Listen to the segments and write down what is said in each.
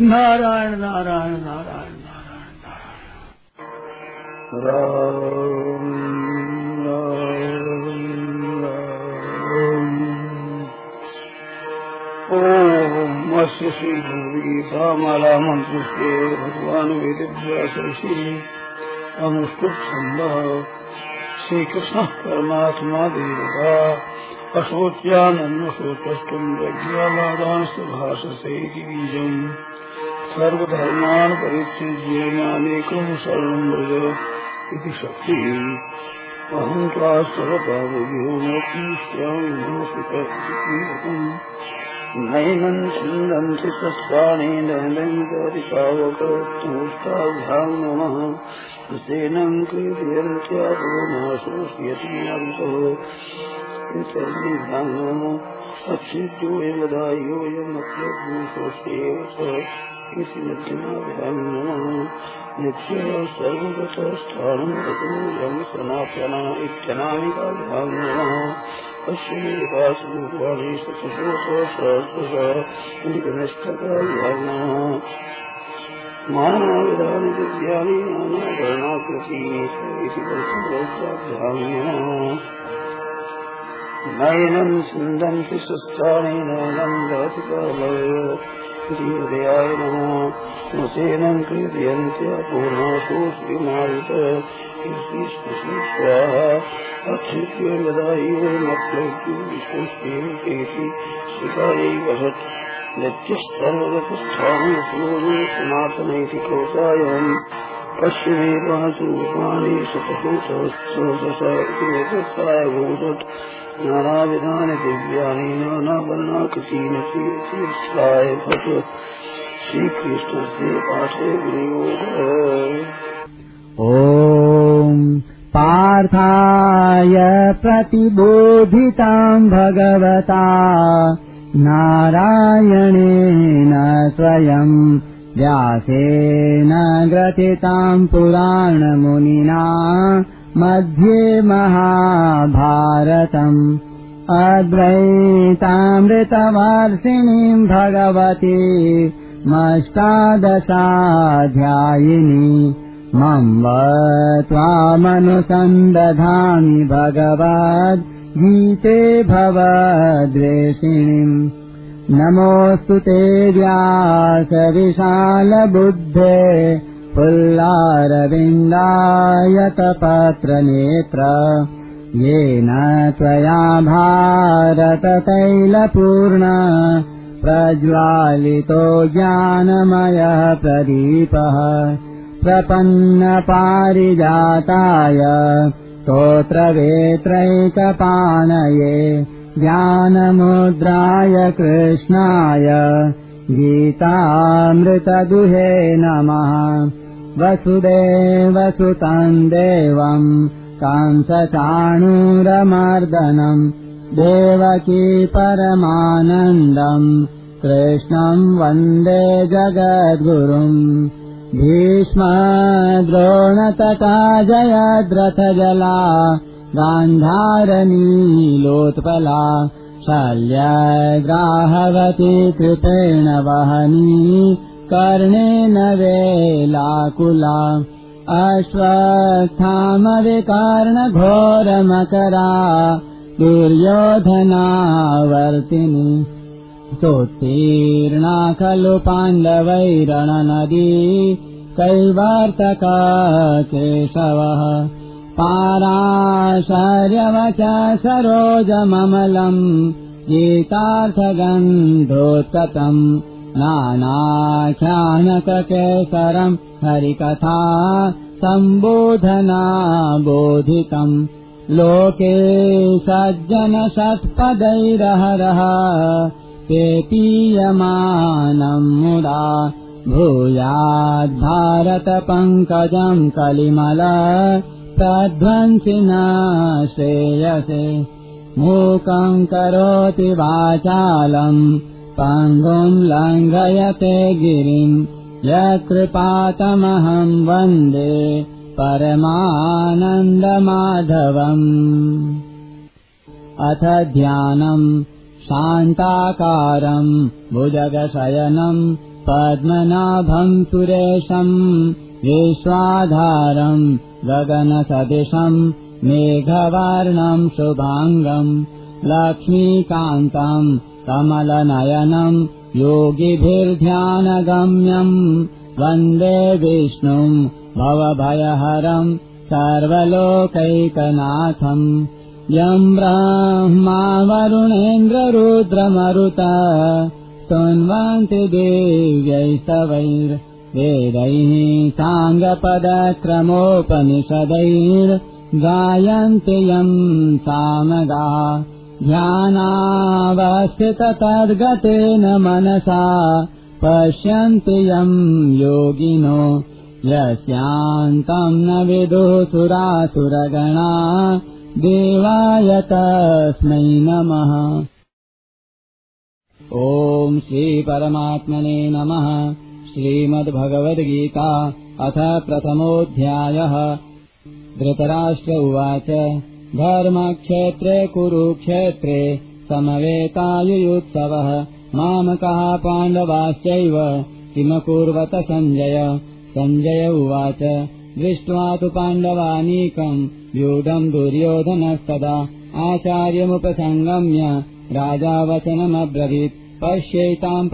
नारायण नारायण नारायण नारायण राम ओम अस्य श्री गीतामाला मंत्र से भगवान वेदव्यास ऋषि अनुष्टुप छंद श्री कृष्ण परमात्मा देवता अशोच्यानन्वशोचस्तुम् यज्ञालादांश्च भाषसे इति बीजम् सर्वधर्मान् परित्यज्य मामेकम् शरणम् व्रज इति शक्तिः। अहम् त्वा सर्वपावभ्यो मोक्षयिष्यामि नैनम् छिन्दन्ति सस्वानि दण्डम् पावकोष्टाभ्याम् नमः सेनम् क्रीडयन्त्यापो नाशोष्यति अन्तर्निधानो अक्षिद्योऽयमदायोऽयमप्यभूषोऽस्येव स इति मध्यमाभ्याम् नमः नित्यः सर्वगतस्थानम् गतो यम् सनातना इत्यनामिकाभ्याम् नमः अश्विनिवासरूपाणि शतकोटसहस्रशनिकनिष्ठकाभ्याम् नमः मानविधानि दिव्यानि नानावर्णाकृतीनि इति दर्शनोक्ताभ्याम् नमः नयनम् सिन्दन्ति सुस्थानि नयनम् श्रीहृदयाय नमो नसेनं क्रीडयन्त्यपूर्णासो श्रीमायुत स्वाहा अक्षित्वे लदायैव मत्लौक्यो विश्वस्येति श्रुतायैव सत् नित्यस्तर्वगतस्थानं श्लोमे सनातनैति कोशायम् पश्यमे रूपाणि सततो सहस्रससा इति भूषत् नानावर्णाकृतीनि श्रीकृष्णाय भट श्रीकृष्णस्य विनियोग ॐ पार्थाय प्रतिबोधिताम् भगवता नारायणेन स्वयम् व्यासेन ग्रथिताम् पुराणमुनिना मध्ये महाभारतम् अद्वैतामृतवर्षिणीम् भगवती मष्टादशाध्यायिनी मम त्वामनुसन्दधामि भगवद् गीते भवद्वेषिणीम्। नमोऽस्तु ते व्यासविशालबुद्धे पुल्लारविन्दायतपत्रनेत्र। येन त्वया भारततैलपूर्ण प्रज्वालितो ज्ञानमयः प्रदीपः। प्रपन्नपारिजाताय स्तोत्रवेत्रैकपाणये ज्ञानमुद्राय कृष्णाय गीतामृतदुहे नमः। वसुदेवसुतम् देवम् कांसचाणूरमर्दनम् देवकी परमानन्दम् कृष्णम् वन्दे जगद्गुरुम् भीष्मद्रोणतटा जयद्रथजला गान्धारनीलोत्पला शल्यग्राहवती कृपेण वहनी कर्णेन वेलाकुला अश्वत्थामविकार्णघोरमकरा दुर्योधनावर्तिनि। सोत्तीर्णा खलु पाण्डवैरणनदी कैवार्तका केशवः पाराशर्यवच सरोजममलम् गीतार्थगन्धोत्कतम् नानाख्यानककेसरम् हरिकथा सम्बोधना बोधितम् लोके सज्जनषट्पदैरहरः ते पीयमानम् मुदा भूयाद्भारतपङ्कजम् कलिमल प्रध्वंसिना श्रेयसे मूकम् करोति वाचालम् पङ्गुम् लङ्घयते गिरिम् यत्कृपातमहम् वन्दे परमानन्दमाधवम्। अथ ध्यानम् शान्ताकारम् भुजगशयनम् पद्मनाभम् सुरेशम् विश्वाधारम् गगनसदृशम् मेघवर्णम् शुभाङ्गम् लक्ष्मीकान्तम् कमलनयनम् योगिभिर्ध्यानगम्यम् वन्दे विष्णुम् भवभयहरम् सर्वलोकैकनाथम् यम् ब्रह्मा वरुणेन्द्ररुद्रमरुत स्तुन्वन्ति देव्यैस्तवैर्वेदैः साङ्गपदक्रमोपनिषदैर्गायन्ति यम् सामगा ध्यानावस्थिततद्गतेन मनसा पश्यन्ति यम् योगिनो यस्यान्तम् न विदुः सुरासुरगणा देवाय तस्मै नमः। ॐ श्रीपरमात्मने नमः श्रीमद्भगवद्गीता अथ प्रथमोऽध्यायः। धृतराष्ट्र उवाच धर्मक्षेत्रे कुरुक्षेत्रे समवेतायुयुत्सवः। मामकः पाण्डवाश्चैव किमकुर्वत सञ्जय? सञ्जय उवाच दृष्ट्वा तु पाण्डवानीकम् व्यूढम् दुर्योधनस्तदा आचार्यमुपसङ्गम्य राजा वचनमब्रवीत् पश्यैताम्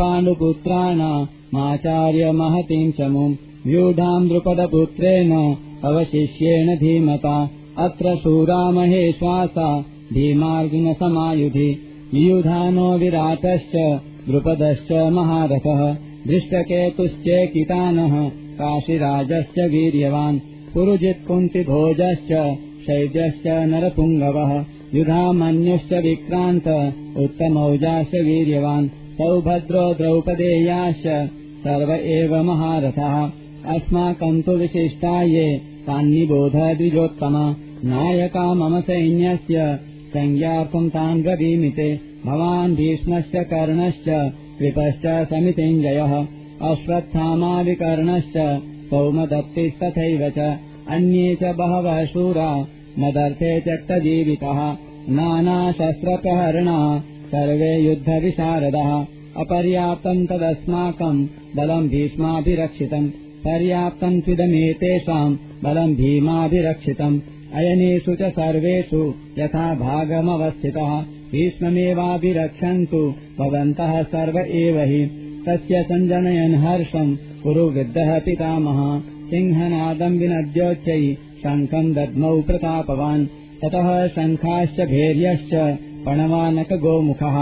पाण्डुपुत्राणामाचार्यमहतीम् चमुम् व्यूढाम् द्रुपदपुत्रेण अवशिष्येण धीमता। अत्र शूरामहे श्वासा भीमार्जुनसमायुधि युधानो विराटश्च द्रुपदश्च महारथः। दृष्टकेतुश्चेकितानः काशीराजश्च वीर्यवान्। पुरुजित्कुन्तिभोजश्च शैत्यश्च नरपुङ्गवः। युधामन्युश्च विक्रान्त उत्तमौजाश्च वीर्यवान् सौभद्रो द्रौपदेयाश्च सर्व एव महारथः। अस्माकम् तु विशिष्टा ये तान्निबोध द्विजोत्तम। नायका मम सैन्यस्य संज्ञार्थम् तान् ब्रवीमिते। भवान् भीष्मश्च कर्णश्च कृपश्च समितिञ्जयः। अश्वत्थामाविकर्णश्च सौमदत्तिस्तथैव च। अन्ये च बहवः शूरा मदर्थे त्यक्तजीवितः। नानाशस्त्रप्रहरणा सर्वे युद्धविशारदः। अपर्याप्तम् तदस्माकम् बलम् भीष्माभिरक्षितम्। पर्याप्तम् त्विदमेतेषाम् बलम् भीमाभिरक्षितम्। अयनेषु च सर्वेषु यथा भागमवस्थितः। भीष्ममेवाभिरक्षन्तु भवन्तः सर्व एव हि। तस्य सञ्जनयन् हर्षम् कुरु वृद्धः पितामह। सिंहनादम् विनद्योच्चै शङ्खम् दद्मौ प्रतापवान्। ततः शङ्खाश्च भैर्यश्च पणवानक गोमुखः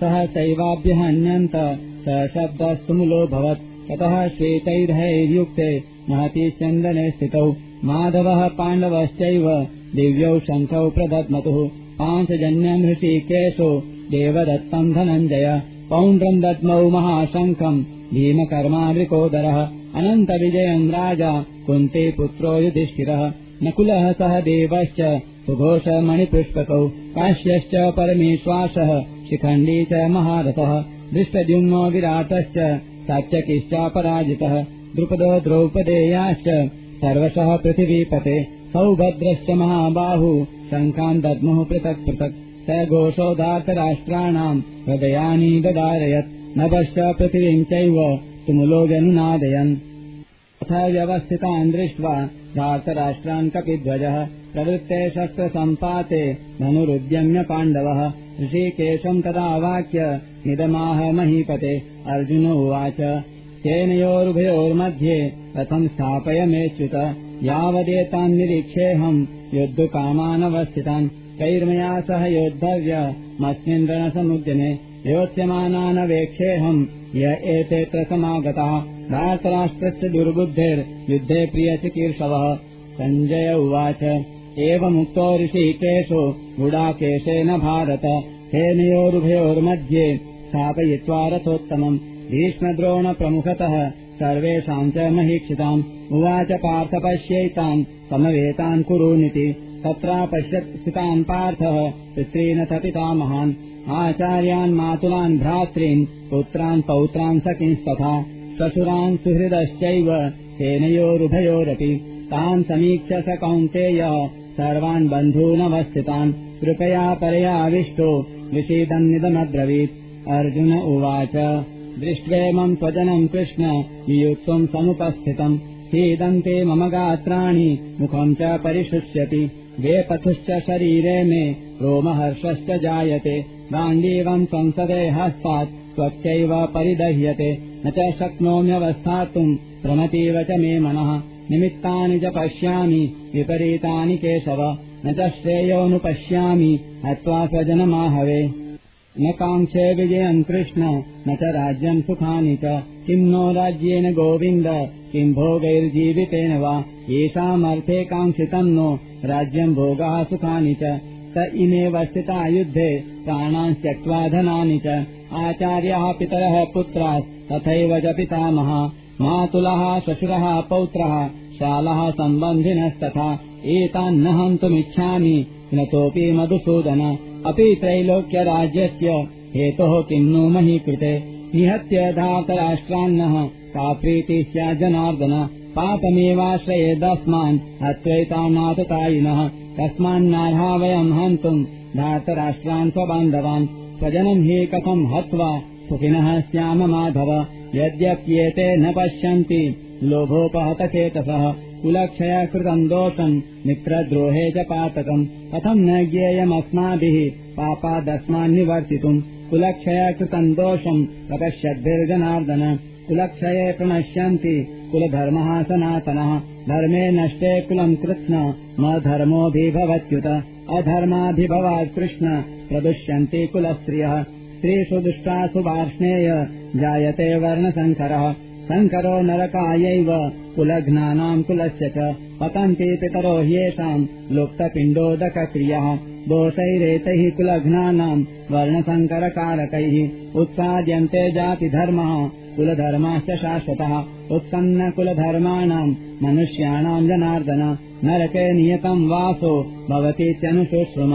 सः सैवाभ्यहन्यन्त स शब्दस्तुमुलोऽभवत् ततः श्वेतैर्हैर्युक्ते महती चन्दने स्थितौ। माधवः पाण्डवश्चैव दिव्यौ शङ्खौ प्रदद्मतुः पाञ्चजन्यम् हृषीकेशो देवदत्तम् धनञ्जय। पौण्ड्रम् दद्मौ महाशङ्खम् भीमकर्मावृकोदरः अनन्तविजयम् राजा कुन्ते पुत्रो युधिष्ठिरः। नकुलः सह देवश्च सुघोषमणिपुष्पकौ काश्यश्च परमेश्वासः शिखण्डी च महारथः दृष्टद्युम्नो विराटश्च सात्यकिश्चापराजितः द्रुपदो द्रौपदेयाश्च सर्वशः पृथिवीपते सौभद्रश्च महाबाहु शङ्खान् दद्मुः पृथक् पृथक् स घोषोदातराष्ट्राणाम् हृदयानि ददारयत् नभश्च पृथिवीम् चैव तुमुलो व्यनुनादयन् तथा व्यवस्थितान् दृष्ट्वा धातराष्ट्रान् कपिध्वजः प्रवृत्ते शस्त्रसम्पाते धनुरुद्यम्य पाण्डवः। ऋषिकेशम् तदा वाक्य निदमाह महीपते। अर्जुन उवाच सेनयोरुभयोर्मध्ये रथम् स्थापय मेच्युत यावदेतान् निरीक्षेऽहम् योद्धुकामानवस्थितान् कैर्मया सह योद्धव्यमस्मिन् रणसमुद्यमे योत्स्यमानानवेक्षेऽहम् य एतेऽत्र समागताः धातराष्ट्रस्य दुर्बुद्धेर्युद्धे प्रियचिकीर्षवः। सञ्जय उवाच एवमुक्तो ऋषिकेशो गुडाकेशेन भारत सेनयोरुभयोर्मध्ये स्थापयित्वा रथोत्तमम्। भीष्मद्रोणप्रमुखतः सर्वेषाम् च महीक्षिताम्। उवाच पार्थ पश्यैतान् समवेतान् कुरूनिति। तत्रापश्यत् स्थितान् पार्थः पितॄनथ पितामहान्। आचार्यान् मातुलान् भ्रातॄन् पुत्रान् पौत्रान् सखिंस्तथा। श्वशुरान् सुहृदश्चैव सेनयोरुभयोरपि तान् समीक्ष्य स कौन्तेयः सर्वान् बन्धूनवस्थितान्। कृपया परयाविष्टो। विषीदन्निदमब्रवीत् अर्जुन उवाच। दृष्ट्वेमम् स्वजनम् कृष्ण वियुक्तम् समुपस्थितम्। सीदन्ते मम गात्राणि मुखम् च परिशुष्यति। वेपथुश्च शरीरे मे रोमहर्षश्च जायते। गाण्डीवम् संसदे हस्तात् त्वच्चैव परिदह्यते। न च शक्नोम्यवस्थातुम् प्रमतीव च मे मनः निमित्तानि च पश्यामि विपरीतानि केशव न च श्रेयोऽनुपश्यामि हत्वा स्वजनमाहवे न काङ्क्षे विजयम् कृष्ण न च राज्यम् सुखानि च। किम् नो राज्येन गोविन्द किम् भोगैर्जीवितेन वा? येषामर्थे काङ्क्षितम् नो राज्यम् भोगाः सुखानि च। त इमेव स्थिता युद्धे प्राणान् त्यक्त्वा धनानि च। आचार्याः पितरः पुत्राः तथैव च पितामह मातुलः श्वशुरः पौत्रः शालः सम्बन्धिनस्तथा एतान्न हन्तुमिच्छामि नतोऽपि मधुसूदन अपि त्रैलोक्यराज्यस्य हेतोः किम् नु मही कृते निहत्य धातराष्ट्रान्नः का प्रीतिः स्याज्जनार्दन पापमेवाश्रयेदस्मान् हत्वैतान्नाततायिनः कस्मान्नार्हा वयम् हन्तुम्। धातराष्ट्रान् स्वबान्धवान् स्वजनम् हि कथम् हत्वा सुखिनः स्याम माधव यद्यप्येते न पश्यन्ति। लोभोपहतचेतसः। कुलक्षय कृतम् दोषम् मित्रद्रोहे च पातकम्। कथम् न ज्ञेयमस्माभिः। पापादस्मान्निवर्तितुम्। कुलक्षय कृतम् दोषम् प्रपश्यद्भिर्जनार्दन कुलक्षये प्रणश्यन्ति। कुलधर्मः सनातनः धर्मे नष्टे कुलम् कृत्स्न। न धर्मोऽभिभवत्युत। अधर्माभिभवात् कृष्ण। प्रदुष्यन्ति कुलस्त्रियः। स्त्रीषु दुष्टासु वार्ष्णेय जायते वर्णशङ्करः शङ्करो नरकायैव कुलघ्नानाम् कुलस्य च पतन्ति पितरो ह्येषाम् लुप्तपिण्डोदकक्रियः। दोषैरेतैः कुलघ्नानाम् वर्णशङ्करकारकैः उत्साद्यन्ते जातिधर्मः कुलधर्माश्च शाश्वतः। उत्सन्न कुलधर्माणाम् मनुष्याणाम् जनार्दन नरके नियतम् वासो भवतीत्यनुशुश्रुम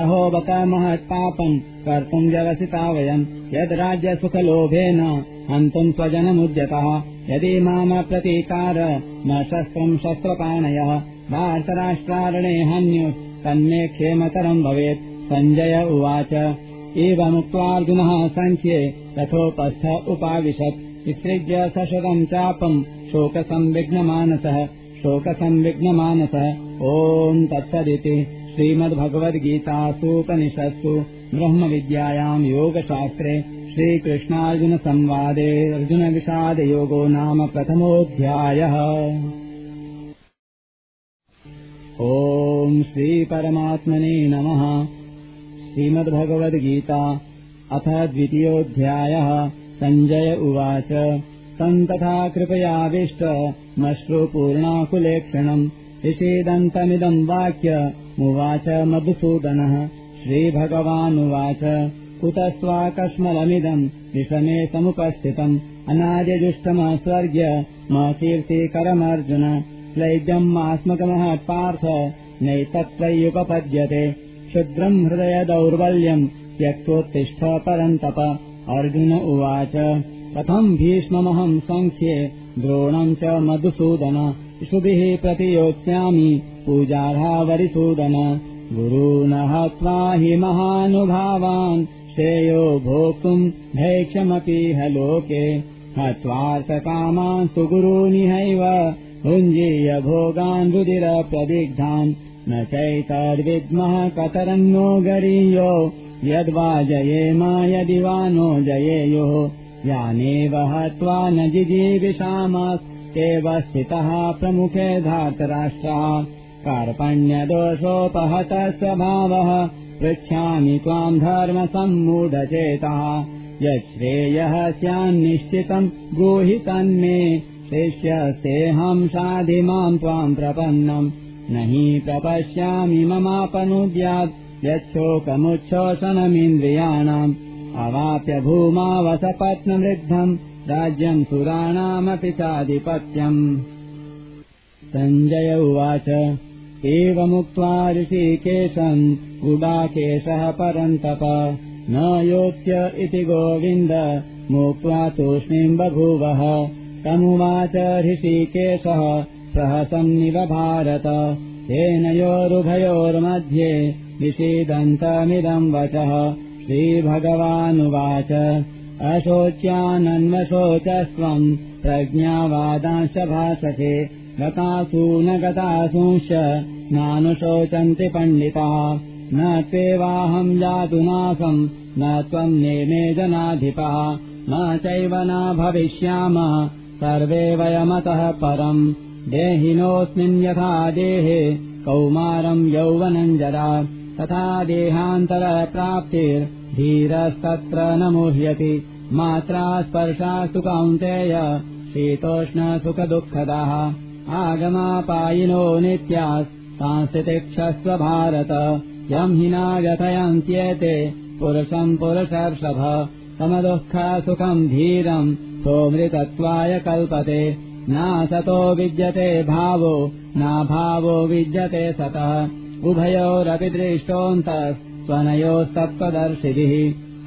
अहो बत महत्पापम् कर्तुम् व्यवसिता वयम् यद्राज्यसुखलोभेन हन्तुम् स्वजनमुद्यतः यदि मामप्रतीकार न शस्त्रम् शस्त्रपाणयः भारतराष्ट्रारणे हन्यु तन्मे क्षेमतरम् भवेत् सञ्जय उवाच। एवमुक्त्वार्जुनः सङ्ख्ये तथोपस्थ उपाविशत्। विसृज्य सशतम् चापम् शोकसंविघ्नमानसः शोकसंविघ्नमानसः। ॐ तत्सदिति। श्रीमद्भगवद्गीतासूपनिषत्सु ब्रह्मविद्यायाम् योगशास्त्रे श्रीकृष्णार्जुनसंवादे अर्जुनविषादयोगो नाम प्रथमोऽध्यायः। ॐ श्रीपरमात्मने नमः। श्रीमद्भगवद्गीता अथ द्वितीयोऽध्यायः। सञ्जय उवाच। तन्तथा कृपयाविष्टमश्रुपूर्णाकुलेक्षणम् विषेदन्तमिदम् वाक्य मुवाच मधुसूदनः श्रीभगवानुवाच। कुतस्वाकस्मलमिदम् विषमे समुपस्थितम् अनार्यजुष्टमस्वर्ग्य म कीर्तिकरमर्जुन। क्लैब्यम् मास्मकमहत्पार्थ नैतत्त्वय्युपपद्यते क्षुद्रम् हृदय दौर्बल्यम् त्यक्तोत्तिष्ठ परन्तप अर्जुन उवाच। कथम् भीष्ममहम् सङ्ख्ये द्रोणम् च मधुसूदन। शुभिः प्रतियोत्स्यामि पूजार्हावरिसूदन। गुरून् हत्वा हि महानुभावान् श्रेयो भोक्तुम् भैक्षमपीह लोके। हत्वार्थकामान् सुगुरूनिहैव भुञ्जीय भोगान् रुदिरप्रदिग्धान् न चैतद्विद्मः कतरन्नो गरीयो यद्वा जयेम यदि वा नो जयेयुः। यानेव हत्वा न जिजीविषामस्तेव स्थितः प्रमुखे धातराष्ट्रः कार्पण्यदोषोपहत स्वभावः पृच्छामि त्वाम् धर्मसम्मूढचेतः। यच्छ्रेयः स्यान्निश्चितम् ब्रूहि तन्मे शिष्यस्तेऽहम् साधि माम् त्वाम् प्रपन्नम् न हि प्रपश्यामि ममापनुद्यात् यच्छोकमुच्छोषणमिन्द्रियाणाम्। अवाप्य भूमावसपत्नवृद्धम् राज्यम् सुराणामपि चाधिपत्यम्। सञ्जय उवाच एवमुक्त्वा ऋषिकेशम् गुडाकेशः परन्तप। न योत्य इति गोविन्द मुक्त्वा तूष्णीम् बभूवः। तमुवाच ऋषिकेशः प्रहसन्निव भारत। तेनयोरुभयोर्मध्ये विषीदन्तमिदम् वचः। श्रीभगवानुवाच अशोच्यानन्वशोचस्त्वम् प्रज्ञावादांश भाषसे गतासु न गतासूंश्च नानुशोचन्ति पण्डिताः। न त्वेवाहम् जातु नासम् न त्वम् नेमे जनाधिपः। न चैव न भविष्यामः सर्वे वयमतः परम् देहिनोऽस्मिन् यथा देहे कौमारम् यौवनम् जरा तथा देहान्तरप्राप्तिर्धीरस्तत्र न मुह्यति। मात्रा स्पर्शा सुकौन्तेय शीतोष्णसुखदुःखदाः आगमापायिनो नित्यात् सांस्थितिक्षस्व भारत। यम् हि नागथयन्त्येते पुरुषम् पुरुषर्षभ। समदुःखसुखम् धीरम् सोऽमृतत्वाय कल्पते। नासतो विद्यते भावो नाभावो विद्यते सतः। उभयोरपि दृष्टोऽन्तः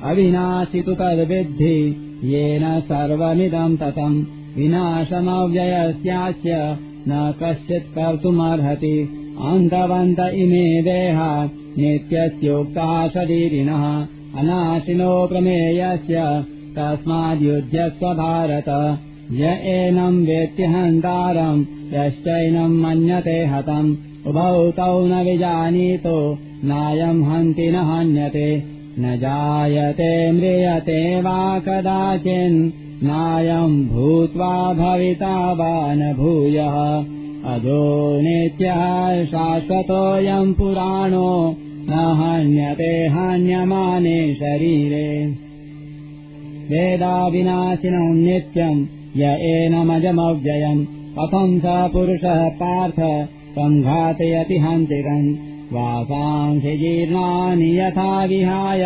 अविनाशि तु तद्विद्धि येन सर्वमिदम् ततम्। विनाशमव्ययस्यास्य न कश्चित् कर्तुमर्हति। अन्तवन्त इमे देहा नित्यस्योक्ताः शरीरिणः अनाशिनो प्रमेयस्य तस्माद्युध्यस्व भारत। य एनम् वेत्यहन्तारम् यश्चैनम् मन्यते हतम्। उभौ तौ न विजानीतो नायम् हन्ति न हन्यते। न जायते म्रियते वा कदाचिन्नायम् भूत्वा भविता वा न भूयः अजो नित्यः शाश्वतोऽयम् पुराणो न हन्यते हन्यमाने शरीरे। वेदाविनाशिनम् नित्यम् य एनमजमव्ययम् कथम् स पुरुषः पार्थ सङ्घातयति हन्तिरम् वासांसि जीर्णानि यथा विहाय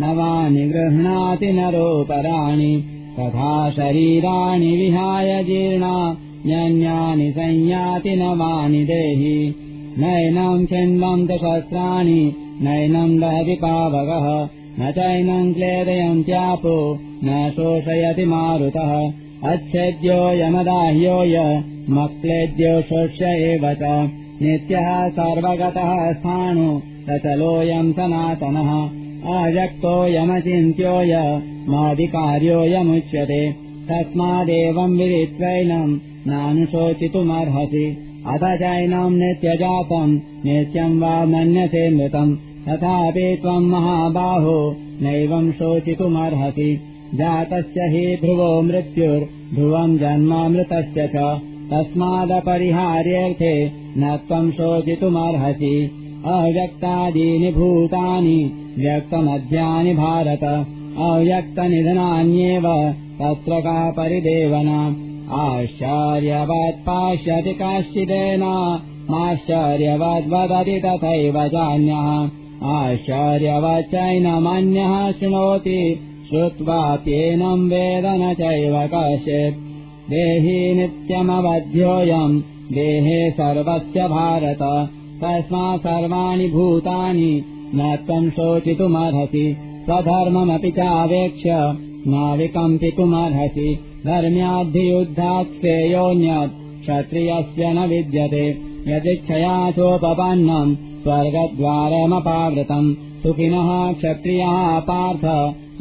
नवानि गृह्णाति नरोपराणि तथा शरीराणि विहाय जीर्णा न्यन्यानि संयाति नवानि देहि। नैनम् छिन्दम् सहस्राणि नैनम् दहति पावकः। न चैनम् क्लेदयन्त्यापो न शोषयति मारुतः। अच्छेद्योऽयमदाह्योय मक्लेद्यो शोष्य एव च। नित्यः सर्वगतः स्थाणु सचलोऽयम् सनातनः अव्यक्तोऽयमचिन्त्योय मादिकार्योऽयमुच्यते तस्मादेवम् विदित्वैनम् नानुशोचितुमर्हसि। अथ चैनम् नित्यजातम् नित्यम् वा मन्यसे मृतम् तथापि त्वम् महाबाहो नैवम् शोचितुमर्हसि। जातस्य हि ध्रुवो मृत्युर्ध्रुवम् जन्मामृतस्य च। तस्मादपरिहार्यर्थे न त्वम् शोचितुमर्हसि। अव्यक्तादीनि भूतानि व्यक्तमध्यानि भारत। अव्यक्तनिधनान्येव तत्र का परिदेवना। आश्चर्यवत् पाश्यति काश्चिदेन। आश्चर्यवद्वदति तथैव चान्यः आश्चर्यवच्चैनमन्यः शृणोति। श्रुत्वाप्येनम् वेद न चैव कश्चित्। देही नित्यमवध्योऽयम् देहे सर्वस्य भारत। तस्मात् सर्वाणि भूतानि न त्वम् शोचितुमर्हसि स्वधर्ममपि चावेक्ष्य न विकम्पितुमर्हसि धर्म्याद्धियुद्धात् श्रेयोऽन्यत् क्षत्रियस्य न विद्यते। यदिच्छया चोपपन्नम् स्वर्गद्वारमपावृतम् सुखिनः क्षत्रियः पार्थ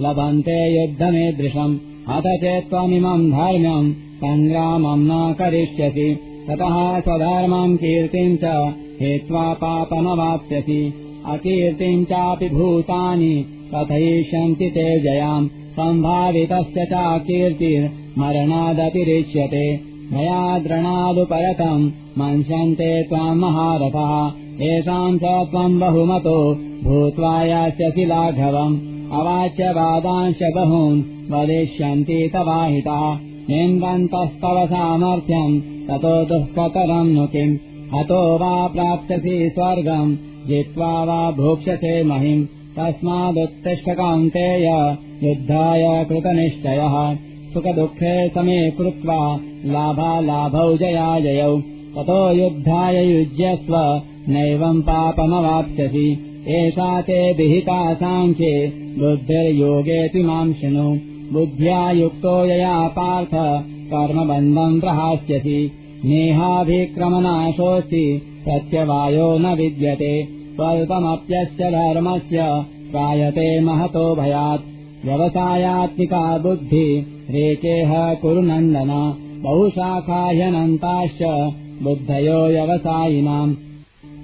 लभन्ते युद्धमीदृशम्। अथ चेत् त्वमिमम् धर्म्यम् सङ्ग्रामम् न करिष्यसि। ततः स्वधर्मम् कीर्तिम् च हेत्वा पापमवाप्स्यसि अकीर्तिम् चापि भूतानि कथयिष्यन्ति ते जयाम्। सम्भावितस्य चाकीर्तिर्मरणादतिरिच्यते भयाद्रणादुपरतम् मन्स्यन्ते त्वाम् महारथः। येषाम् च त्वम् बहुमतो भूत्वा यास्यसि लाघवम् अवाच्य वादांश बहून् वदिष्यन्ति तवाहिता। निन्दन्तस्तव सामर्थ्यम् ततो दुःखतरम् नु किम्? हतो वा प्राप्स्यसि स्वर्गम् जित्वा वा भोक्ष्यसे महिम् तस्मादुत्तिष्ठ कौन्तेय युद्धाय कृतनिश्चयः। सुखदुःखे समे कृत्वा लाभालाभौ जयाजयौ ततो युद्धाय युज्यस्व नैवम् पापमवाप्स्यसि। एषा ते विहिता साङ्ख्ये बुद्धिर्योगेऽपि माम् शृणु। बुद्ध्या युक्तो यया पार्थ कर्मबन्धम् प्रहास्यसि नेहाभिक्रमनाशोऽस्ति प्रत्यवायो न विद्यते। स्वल्पमप्यस्य धर्मस्य त्रायते महतो भयात्। व्यवसायात्मिका बुद्धि रेचेह कुरु नन्दन बहुशाखाह्यनन्ताश्च बुद्धयो व्यवसायिनाम्।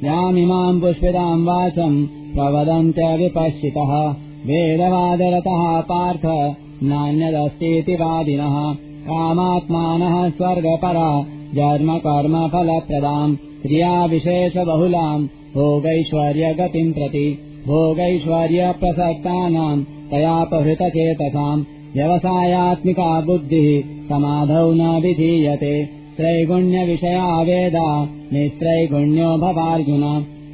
यामिमाम् पुष्पिताम् वाचम् प्रवदन्त्य विपश्चितः। वेदवादरतः पार्थ नान्यदस्तीति वादिनः। कामात्मानः स्वर्गपरा जन्म कर्म फलप्रदाम् क्रियाविशेषबहुलाम् भोगैश्वर्यगतिम् प्रति भोगैश्वर्यप्रसक्तानाम् तयापहृतचेतसाम् व्यवसायात्मिका बुद्धिः समाधौ न विधीयते त्रैगुण्यविषया वेदा निस्त्रैगुण्यो भवार्जुन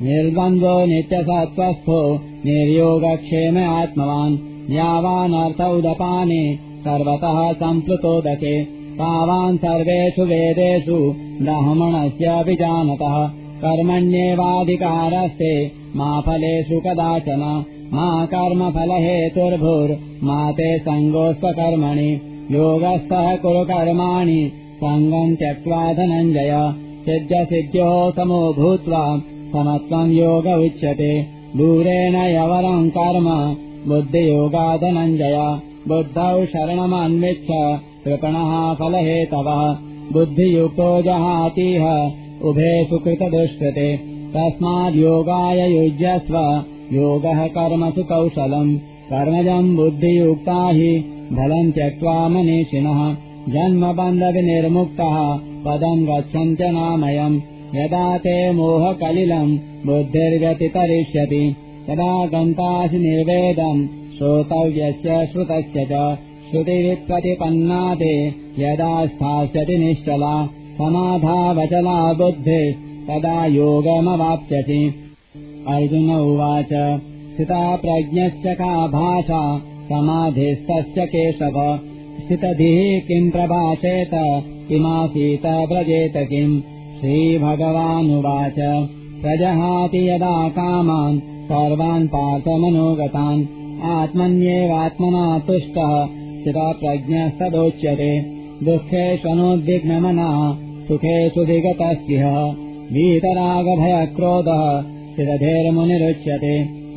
निर्द्वन्द्वो नित्यसत्त्वस्थो निर्योगक्षेम आत्मवान् यावानर्थ उदपाने सर्वतः सम्प्लुतोदके तावान् सर्वेषु वेदेषु ब्राह्मणस्य जानतः। कर्मण्येवाधिकारस्ते मा फलेषु कदाचन। मा कर्मफलहेतुर्भुर्मा ते सङ्गोऽस्वकर्मणि योगस्थः कुरु कर्माणि सङ्गम् त्यक्त्वा धनञ्जय। सिद्ध्यसिद्ध्योः समो भूत्वा समत्वम् योग उच्यते। दूरेण यवरम् कर्म बुद्धियोगाधनञ्जय बुद्धौ शरणमन्विच्छ कृपणः फलहेतवः बुद्धियुक्तो जहातीह उभे सुकृतदुष्यते तस्माद्योगाय युज्यस्व योगः कर्मसु कौशलम् कर्मजम् बुद्धियुक्ता हि फलम् त्यक्त्वा मनीषिणः जन्मबन्धविनिर्मुक्तः पदम् गच्छन्त्यनामयम् यदा ते मोहकलिलम् बुद्धिर्व्यतितरिष्यति तदा गन्तासि निर्वेदम् श्रोतव्यस्य श्रुतस्य च श्रुतिविप्रतिपन्ना ते यदा स्थास्यति निश्चला समाधावचला बुद्धिः तदा योगमवाप्स्यसि। अर्जुन उवाच स्थिता प्रज्ञश्च का भाषा? समाधिस्तस्य केशव। स्थितधिः किम् प्रभाषेत? किमासीत व्रजेत किम्? श्रीभगवानुवाच प्रजहाति यदा कामान् सर्वान् पार्थमनोगतान्। आत्मन्येवात्मना तुष्टः स्थितप्रज्ञस्तदोच्यते दुःखेष्वनोद्विग्नमनः सुखेषु विगतस्यः वीतरागभयक्रोधः स्थिरधेर्मुनिरुच्यते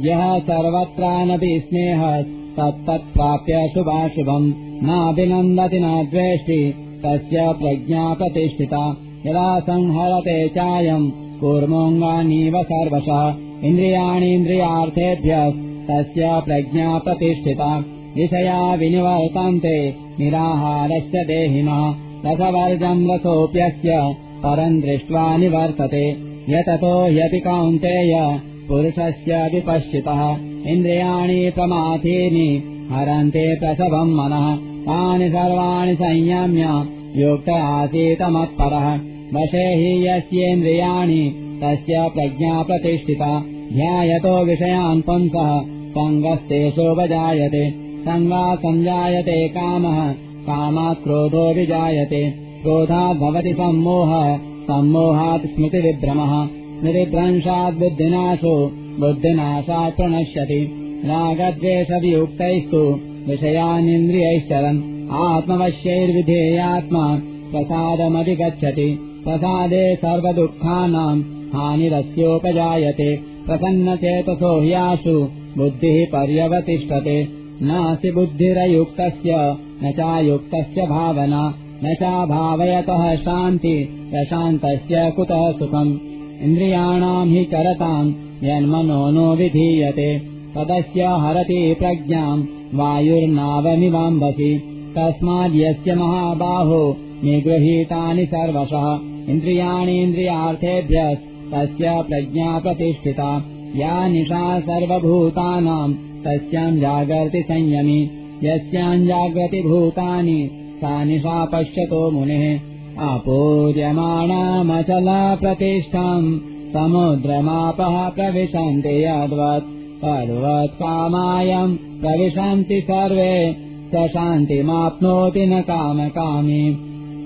यः सर्वत्रानपि स्नेहः तत्तत्प्राप्य शुभाशुभम्। नाभिनन्दति न द्वेष्टि तस्य प्रज्ञा प्रतिष्ठिता। यदा संहरते चायम् कूर्मोऽङ्गानीव सर्वशः। इन्द्रियाणीन्द्रियार्थेभ्यः तस्य प्रज्ञा प्रतिष्ठिता विषया विनिवर्तन्ते। निराहारस्य देहिनः। रसवर्जम् रसोऽप्यस्य परम् दृष्ट्वा निवर्तते। यततो ह्यपि कौन्तेय पुरुषस्य विपश्चितः। इन्द्रियाणि प्रमाथीनि हरन्ते प्रसवम् मनः। तानि सर्वाणि संयम्य युक्त आसीत मत्परः। वशे हि यस्येन्द्रियाणि तस्य प्रज्ञा प्रतिष्ठिता। ध्यायतो विषयान् पुंसः सङ्गस्तेषोपजायते सङ्गात् सञ्जायते कामः कामात् क्रोधो विजायते। क्रोधात् भवति सम्मोहः सम्मोहात् स्मृतिविभ्रमः। स्मृतिभ्रंशात् बुद्धिनाशो बुद्धिनाशात् प्रणश्यति। रागद्वेषवियुक्तैस्तु विषयानिन्द्रियैश्चरन्। आत्मवश्यैर्विधेयात्मा प्रसादमधिगच्छति। प्रसादे सर्वदुःखानाम् हानिरस्योपजायते। प्रसन्नचेतसो ह्याशु बुद्धिः पर्यवतिष्ठते नास्ति बुद्धिरयुक्तस्य न चायुक्तस्य भावना न चाभावयतः शान्ति प्रशान्तस्य कुतः सुखम्? इन्द्रियाणाम् हि चरताम् यन्मनो नो विधीयते। तदस्य हरति प्रज्ञाम् वायुर्नावमिवाम्भसि तस्माद्यस्य महाबाहो निगृहीतानि सर्वशः। इन्द्रियाणीन्द्रियार्थेभ्यः तस्य प्रज्ञा प्रतिष्ठिता। या निशा सर्वभूतानाम् तस्याम् जागर्ति संयमि यस्याम् जाग्रति भूतानि सा निशा पश्यतो मुनेः। आपूर्यमाणामचला प्रतिष्ठाम् समुद्रमापः प्रविशन्ति यद्वत् तद्वत्कामायम् प्रविशन्ति सर्वे स शान्तिमाप्नोति न कामकामी।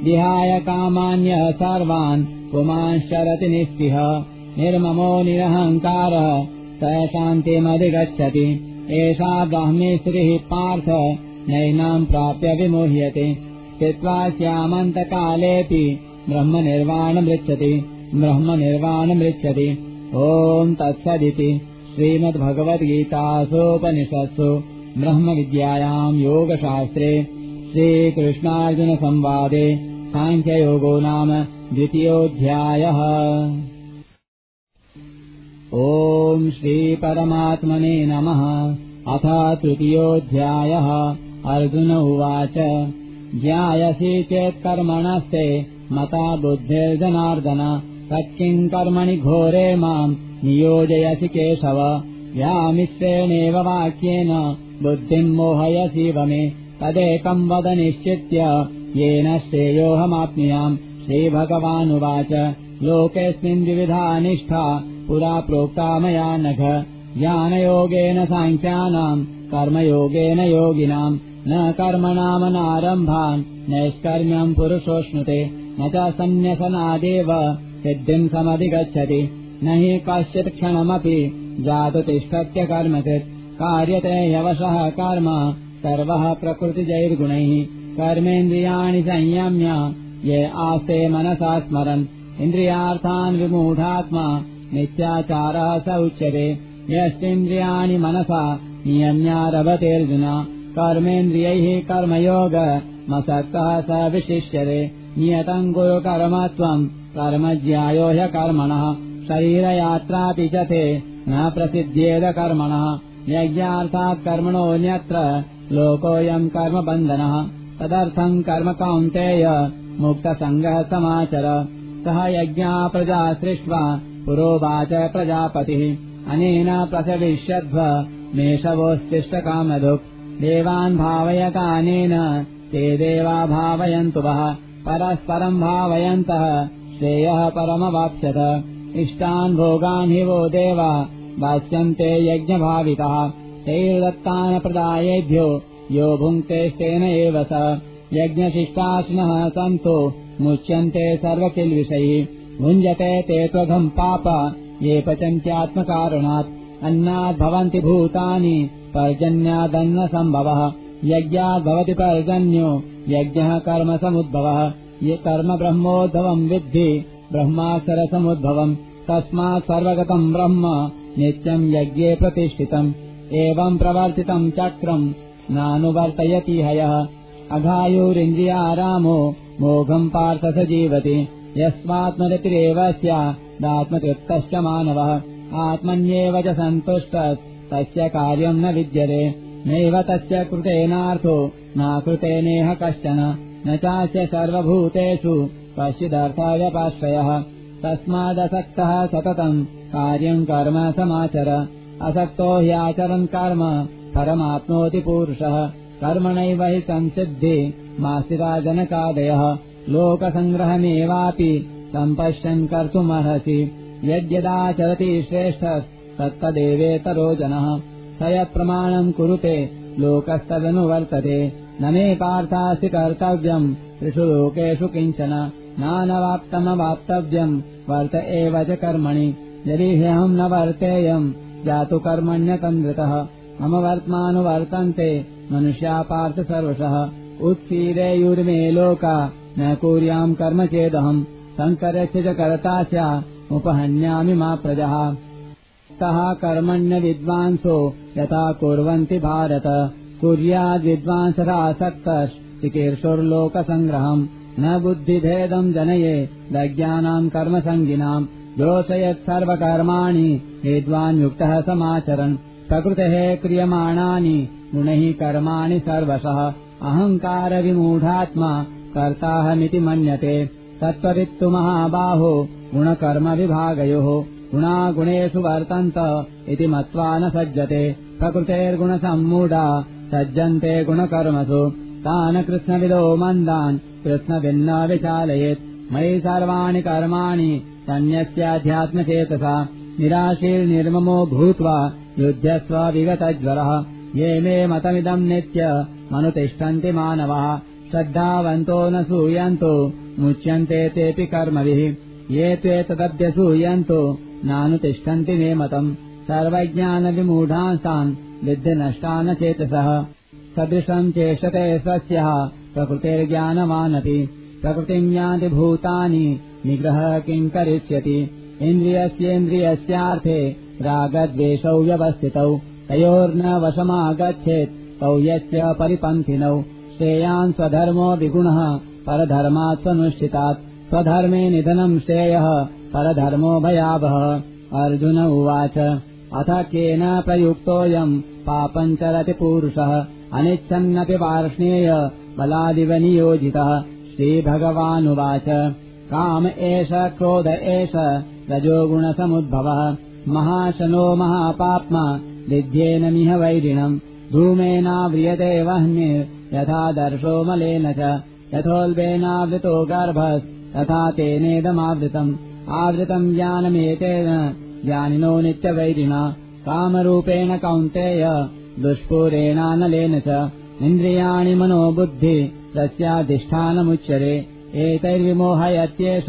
विहाय कामान्यः सर्वान् पुमांश्चरति निःस्पृह निर्ममो निरहङ्कारः स शान्तिमधिगच्छति एषा ब्राह्मी स्त्रिः पार्थ नैनाम् प्राप्य विमुह्यते। स्थित्वा स्यामन्तकालेऽपि ब्रह्मनिर्वाणमृच्छति। ब्रह्मनिर्वाणमृच्छति। ॐ तत्सदिति। श्रीमद्भगवद्गीतासूपनिषत्सु। ब्रह्मविद्यायाम् योगशास्त्रे। श्रीकृष्णार्जुनसंवादे। साङ्ख्ययोगो नाम द्वितीयोऽध्यायः ॐ श्रीपरमात्मने नमः। अथ तृतीयोऽध्यायः। अर्जुन उवाच। ज्ञायसि चेत्कर्मणस्ते मता बुद्धिर्जनार्दन। तत्किम् कर्मणि घोरे माम् नियोजयसि केशव। यामिश्रेणेव वाक्येन बुद्धिम् मोहयसीव मे तदेकम् वद निश्चित्य येन श्रेयोऽहमाप्नुयाम् श्रीभगवानुवाच। लोकेऽस्मिन् विविधा निष्ठा पुरा प्रोक्ता मया नघ। ज्ञानयोगेन साङ्ख्यानाम् कर्मयोगेन योगिनाम् न कर्मणामनारम्भान् नैष्कर्म्यम् पुरुषोऽश्नुते न च सन्न्यसनादेव सिद्धिम् समधिगच्छति। न हि कश्चित् क्षणमपि जातु तिष्ठत्य कर्मचित् कार्यते ह्यवशः कर्म सर्वः प्रकृतिजैर्गुणैः। कर्मेन्द्रियाणि संयम्य ये आस्ते मनसा स्मरन्। इन्द्रियार्थान् विमूढात्मा नित्याचारः स उच्यते यस्तेन्द्रियाणि मनसा नियम्यारभतेऽर्जुन कर्मेन्द्रियैः कर्मयोग मसक्तः स विशिष्यते। नियतम् कुरु कर्म त्वम् कर्म ज्यायो ह्यकर्मणः शरीरयात्रापि च ते न प्रसिद्ध्येद कर्मणः। यज्ञार्थात् कर्मणोऽन्यत्र लोकोऽयम् कर्मबन्धनः। तदर्थम् कर्म कौन्तेय मुक्तसङ्गः समाचर। सः यज्ञा प्रजा सृष्ट्वा पुरोवाच प्रजापतिः। अनेन प्रसविष्यध्व मेषवोत्तिष्ठकामधुक्। देवान् भावयतानेन ते देवा भावयन्तु वः परस्परम् भावयन्तः श्रेयः परमवाप्स्यत। इष्टान् भोगान् हि वो देवा वाच्यन्ते यज्ञभावितः। तैर्दत्तान् प्रदायेभ्यो यो भुङ्क्तेस्तेन एव स। यज्ञशिष्टाश्नः सन्तो मुच्यन्ते सर्वकिल्विषैः भुञ्जते ते त्वघम् पाप ये पचन्त्यात्मकारणात् अन्नाद्भवन्ति भूतानि पर्जन्यादन्न सम्भवः यज्ञाद्भवति पर्जन्यो यज्ञः कर्मसमुद्भवः। ये कर्म ब्रह्मोद्भवम् विद्धि ब्रह्माक्षरसमुद्भवम् तस्मात् सर्वगतम् ब्रह्म नित्यम् यज्ञे प्रतिष्ठितम्। एवम् प्रवर्तितम् चक्रम् नानुवर्तयति हयः। अघायुरिन्द्रियारामो मोघम् पार्थ स जीवति यस्मात्मरतिरेव स्यादात्मतृप्तश्च मानवः। आत्मन्येव च सन्तुष्टः तस्य कार्यम् न विद्यते। नैव तस्य कृतेनार्थो नाकृतेनेह कश्चन। न चास्य सर्वभूतेषु कश्चिदर्थव्यपाश्रयः तस्मादसक्तः सततम् कार्यम् कर्म समाचर। असक्तो ह्याचरन् कर्म परमाप्नोति पूरुषः कर्मणैव हि संसिद्धि मासिराजनकादयः लोकसङ्ग्रहमेवापि सम्पश्यन् कर्तुमर्हसि। यद्यदाचरति श्रेष्ठः तत्तदेवेतरो जनः। स यत्प्रमाणम् कुरुते लोकस्तदनुवर्तते न मे पार्थास्ति कर्तव्यम् त्रिषु लोकेषु किञ्चन। नानवाप्तमवाप्तव्यम् वर्त एव च कर्मणि। यदि ह्यहम् न वर्तेयम् जातु कर्मण्यतन्द्रतः मम वर्त्मानुवर्तन्ते मनुष्या पार्थ सर्वशः उत्सीदेयुर्मे लोका न कुर्याम् कर्म चेदहम्। सङ्करस्य च कर्ता स्यामुपहन्यामि मा प्रजः। सः कर्मण्य विद्वांसो यथा कुर्वन्ति भारत। कुर्याद्विद्वांसरासक्तश्चिकीर्षुर्लोकसङ्ग्रहम् न बुद्धिभेदम् जनये लज्ञानाम् कर्मसङ्गिनाम्। योषयत् सर्वकर्माणि विद्वान् समाचरन्। प्रकृतेः क्रियमाणानि गुणैः कर्माणि सर्वशः। अहङ्कारविमूढात्मा कर्ताहमिति मन्यते। तत्त्ववित्तु महाबाहो गुणकर्मविभागयोः। गुणागुणेषु वर्तन्त इति मत्वा न सज्जते। प्रकृतेर्गुणसम्मूढा सज्जन्ते गुणकर्मसु। तान् कृष्णविदो मन्दान् कृष्णभिन्न विचालयेत्। मयि सर्वाणि कर्माणि सन्न्यस्याध्यात्मचेतसा निराशीर्निर्ममो भूत्वा युध्यस्व विगतज्वरः। ये मे मतमिदम् नित्य मनुतिष्ठन्ति मानवः श्रद्धावन्तो न सूयन्तो मुच्यन्ते तेऽपि कर्मभिः ये त्वेतदभ्यसूयन्तो नानुतिष्ठन्ति मे मतम्। सर्वज्ञानविमूढांसान् विद्यनष्टान चेतसः। सदृशम् चेष्टते स्वस्यः प्रकृतेर्ज्ञानवानपि प्रकृतिम् यान्ति भूतानि निग्रहः किम् करिष्यति। इन्द्रियस्येन्द्रियस्यार्थे रागद्वेषौ व्यवस्थितौ। तयोर्न वशमागच्छेत् तौ यस्य परिपन्थिनौ श्रेयान् स्वधर्मो विगुणः परधर्मात् स्वनुष्ठितात् स्वधर्मे निधनम् श्रेयः परधर्मो भयावः अर्जुन उवाच अथ केन प्रयुक्तोऽयम् पापम् चरति पूरुषः अनिच्छन्नपि वार्ष्णेय बलादिव नियोजितः। श्रीभगवानुवाच काम एष क्रोध एष रजोगुणसमुद्भवः महाशनो महापाप्मा विद्येन मिह वैरिणम्। धूमेनाव्रियते वह्निर्यथा दर्शो मलेन च। यथोल्बेनावृतो गर्भस्। तथा तेनेदमावृतम्। आवृतम् ज्ञानमेतेन। ज्ञानिनो नित्यवैरिणा कामरूपेण कौन्तेय। दुष्पूरेणानलेन च। इन्द्रियाणि मनो बुद्धि तस्याधिष्ठानमुच्यते। एतैर्विमोहयत्येष।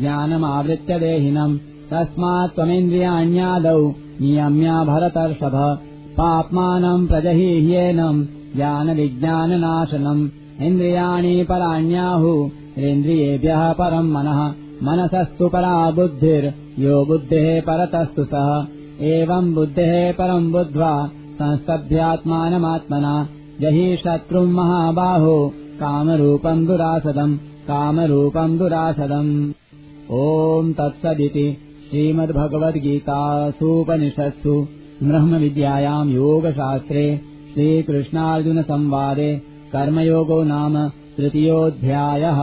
ज्ञानमावृत्य देहिनम्। तस्मात् त्वमिन्द्रियाण्यादौ। नियम्या भरतर्षभ। पाप्मानम् प्रजहीह्येनम् ज्ञानविज्ञाननाशनम्। इन्द्रियाणि पराण्याहुरिन्द्रियेभ्यः परम् मनः। मनसस्तु परा बुद्धिर्यो बुद्धेः परतस्तु सः। एवम् बुद्धेः परम् बुद्ध्वा संस्तभ्यात्मानमात्मना। जहि शत्रुम् महाबाहो। कामरूपम् दुरासदम्। कामरूपम् दुरासदम्। ॐ तत्सदिति श्रीमद्भगवद्गीतासूपनिषत्सु। ब्रह्मविद्यायाम् योगशास्त्रे श्रीकृष्णार्जुनसंवादे कर्मयोगो नाम तृतीयोऽध्यायः।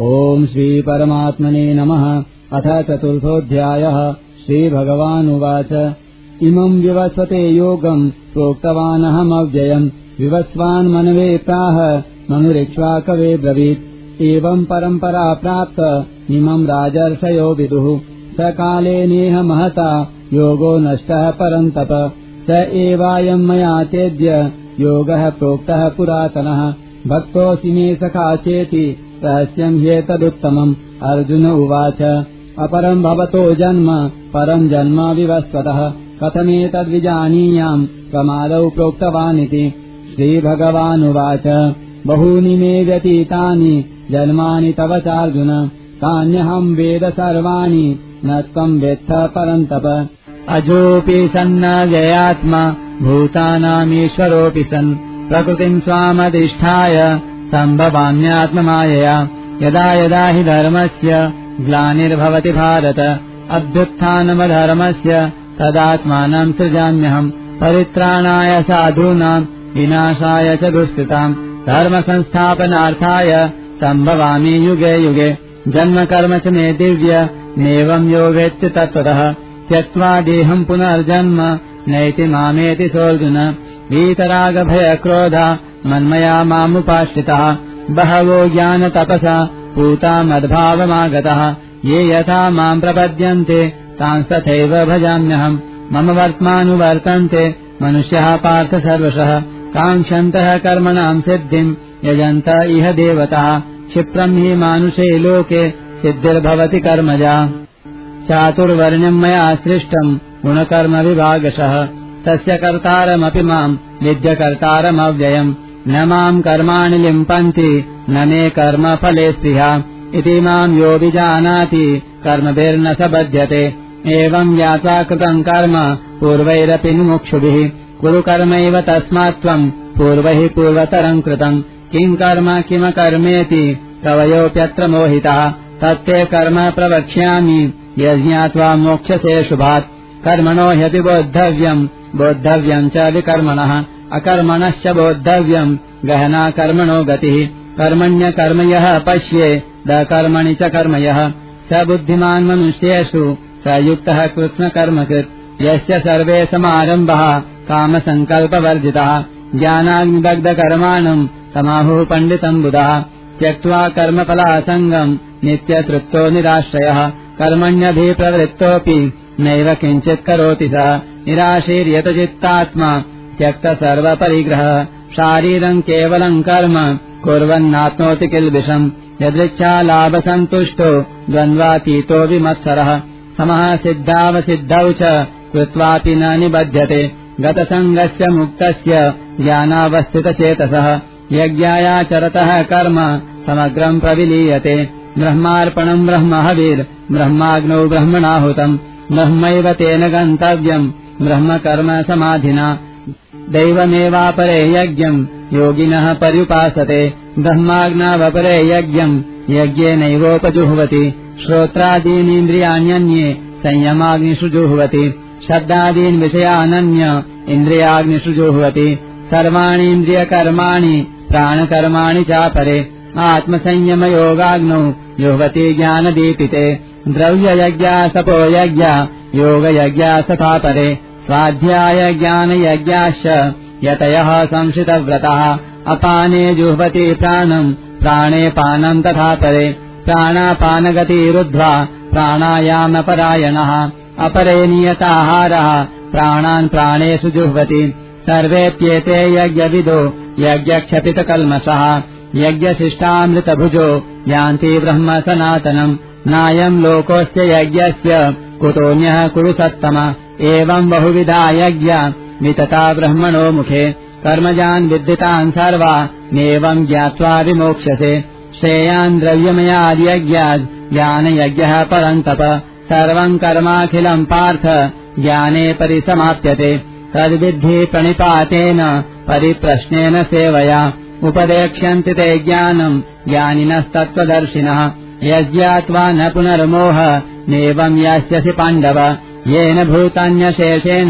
ॐ श्रीपरमात्मने नमः। अथ चतुर्थोऽध्यायः। श्रीभगवानुवाच। इमम् विवस्वते योगम् प्रोक्तवानहमव्ययम् विवस्वान् मनवे प्राह मनुरिक्ष्वाकवे ब्रवीत्। एवम् परम्परा प्राप्त इमम् राजर्षयो विदुः। स काले नेह महता योगो नष्टः परन्तप स एवायम् मया चेद्य योगः प्रोक्तः पुरातनः। भक्तोऽसि मे सखा चेति रहस्यम् ह्येतदुत्तमम् अर्जुन उवाच अपरम् भवतो जन्म परम् जन्म विवस्वतः। कथमेतद्विजानीयाम् प्रमादौ प्रोक्तवानिति। श्रीभगवानुवाच बहूनि मे व्यतीतानि जन्मानि तव चार्जुन। तान्यहम् वेद सर्वाणि न त्वम् वेत्थ परन्तप अजोऽपि सन्न जयात्मा भूतानामीश्वरोऽपि सन्। प्रकृतिम् स्वामधिष्ठाय सम्भवाम्यात्ममायया। यदा यदा हि धर्मस्य ग्लानिर्भवति भारत अभ्युत्थानमधर्मस्य तदात्मानम् सृजाम्यहम् परित्राणाय साधूनाम् विनाशाय च दुष्कृताम् धर्मसंस्थापनार्थाय सम्भवामि युगे युगे। जन्म कर्म च मे दिव्य नेवम् यो वेत्ति तत्त्वतः त्यक्त्वा देहम् पुनर्जन्म नैति मामेति सोऽर्जुन। वीतरागभयक्रोधा मन्मया मामुपाश्रितः बहवो ज्ञानतपसा पूता मद्भावमागतः। ये यथा माम् प्रपद्यन्ते तांस्तथैव भजाम्यहम्। मम वर्त्मानुवर्तन्ते मनुष्यः पार्थ सर्वशः। काङ्क्षन्तः कर्मणाम् सिद्धिम् यजन्त इह देवताः। क्षिप्रम् हि मानुषे लोके सिद्धिर्भवति कर्मजा चातुर्वर्ण्यम् मया सृष्टम् गुणकर्मविभागशः। तस्य कर्तारमपि माम् विद्यकर्तारमव्ययम् न माम् कर्माणि लिम्पन्ति न मे कर्मफले स्पृहा। इति माम् यो विजानाति कर्मभिर्न स बध्यते। एवम् याचा कृतम् कर्म पूर्वैरपि मुमुक्षुभिः। कुरु कर्मैव तस्मात् त्वम् पूर्वैः पूर्वतरम् कृतम्। किम् कर्म किमकर्मेति कवयोऽप्यत्र मोहितः। तत्ते कर्म प्रवक्ष्यामि यज्ञात्वा मोक्ष्यसे शुभात्। कर्मणो ह्यपि बोद्धव्यम्। बोद्धव्यम् च विकर्मणः। अकर्मणश्च बोद्धव्यम्। गहना कर्मणो गतिः। कर्मण्यकर्म यः पश्ये। दकर्मणि च कर्म यः। स बुद्धिमान् मनुष्येषु। स युक्तः कृत्स्नकर्मकृत् यस्य सर्वे समारम्भः कामसङ्कल्पवर्जितः। ज्ञानाग्निदग्धकर्माणम् समाहुः पण्डितम् बुधः। त्यक्त्वा कर्मफलासङ्गम् नित्यतृप्तो निराश्रयः कर्मण्यभिप्रवृत्तोऽपि नैव किञ्चित् करोति सः। निराशीर्यतचित्तात्मा त्यक्तसर्वपरिग्रहः शारीरम् केवलम् कर्म कुर्वन्नाप्नोति किल्बिषम्। यदृच्छालाभसन्तुष्टो द्वन्द्वातीतो विमत्सरः। समः सिद्धावसिद्धौ च कृत्वापि न निबध्यते। गतसङ्गस्य मुक्तस्य ज्ञानावस्थितचेतसः। यज्ञायाचरतः कर्म समग्रम् प्रविलीयते ब्रह्मार्पणम् ब्रह्म हविर्ब्रह्माग्नौ ब्रह्मणाहुतम् ब्रह्मैव तेन गन्तव्यम् ब्रह्मकर्म समाधिना दैवमेवापरे यज्ञम् योगिनः पर्युपासते ब्रह्माग्नावपरे यज्ञम् यज्ञेनैवोपजुह्वति श्रोत्रादीनीन्द्रियाण्यन्ये संयमाग्निषु जुह्वति शब्दादीन् विषयानन्य इन्द्रियाग्निषु जुह्वति सर्वाणीन्द्रियकर्माणि प्राणकर्माणि चापरे आत्मसंयमयोगाग्नौ जुह्वति ज्ञानदीपिते द्रव्ययज्ञा सपो यज्ञा योगयज्ञा तथा परे स्वाध्यायज्ञानयज्ञाश्च यतयः संशितव्रतः अपाने जुह्वति प्राणम् प्राणे पानम् तथा परे प्राणापानगतिरुद्ध्वा प्राणायामपरायणः अपरे नियताहारः प्राणान् प्राणेषु जुह्वति सर्वेऽप्येते यज्ञविदो यज्ञक्षपितकल्मषः यज्ञशिष्टामृतभुजो यान्ति ब्रह्म सनातनम्। नायम् लोकोऽस्य यज्ञस्य कुतोऽन्यः कुरु सत्तम। एवम् बहुविधा यज्ञा। वितता ब्रह्मणो मुखे। कर्मजान् विद्युतान् सर्वा। नेवम् ज्ञात्वा विमोक्ष्यसे। श्रेयान् द्रव्यमयाद्यज्ञाद् ज्ञानयज्ञः परन्तप सर्वम् कर्माखिलम् पार्थ। ज्ञाने परिसमाप्यते। तद्विद्धि प्रणिपातेन परिप्रश्नेन सेवया उपदेक्ष्यन्ति ते ज्ञानम् ज्ञानिनस्तत्त्वदर्शिनः। यज्ञात्वा न पुनर्मोह नेवम् यास्यसि पाण्डव। येन भूतान्यशेषेण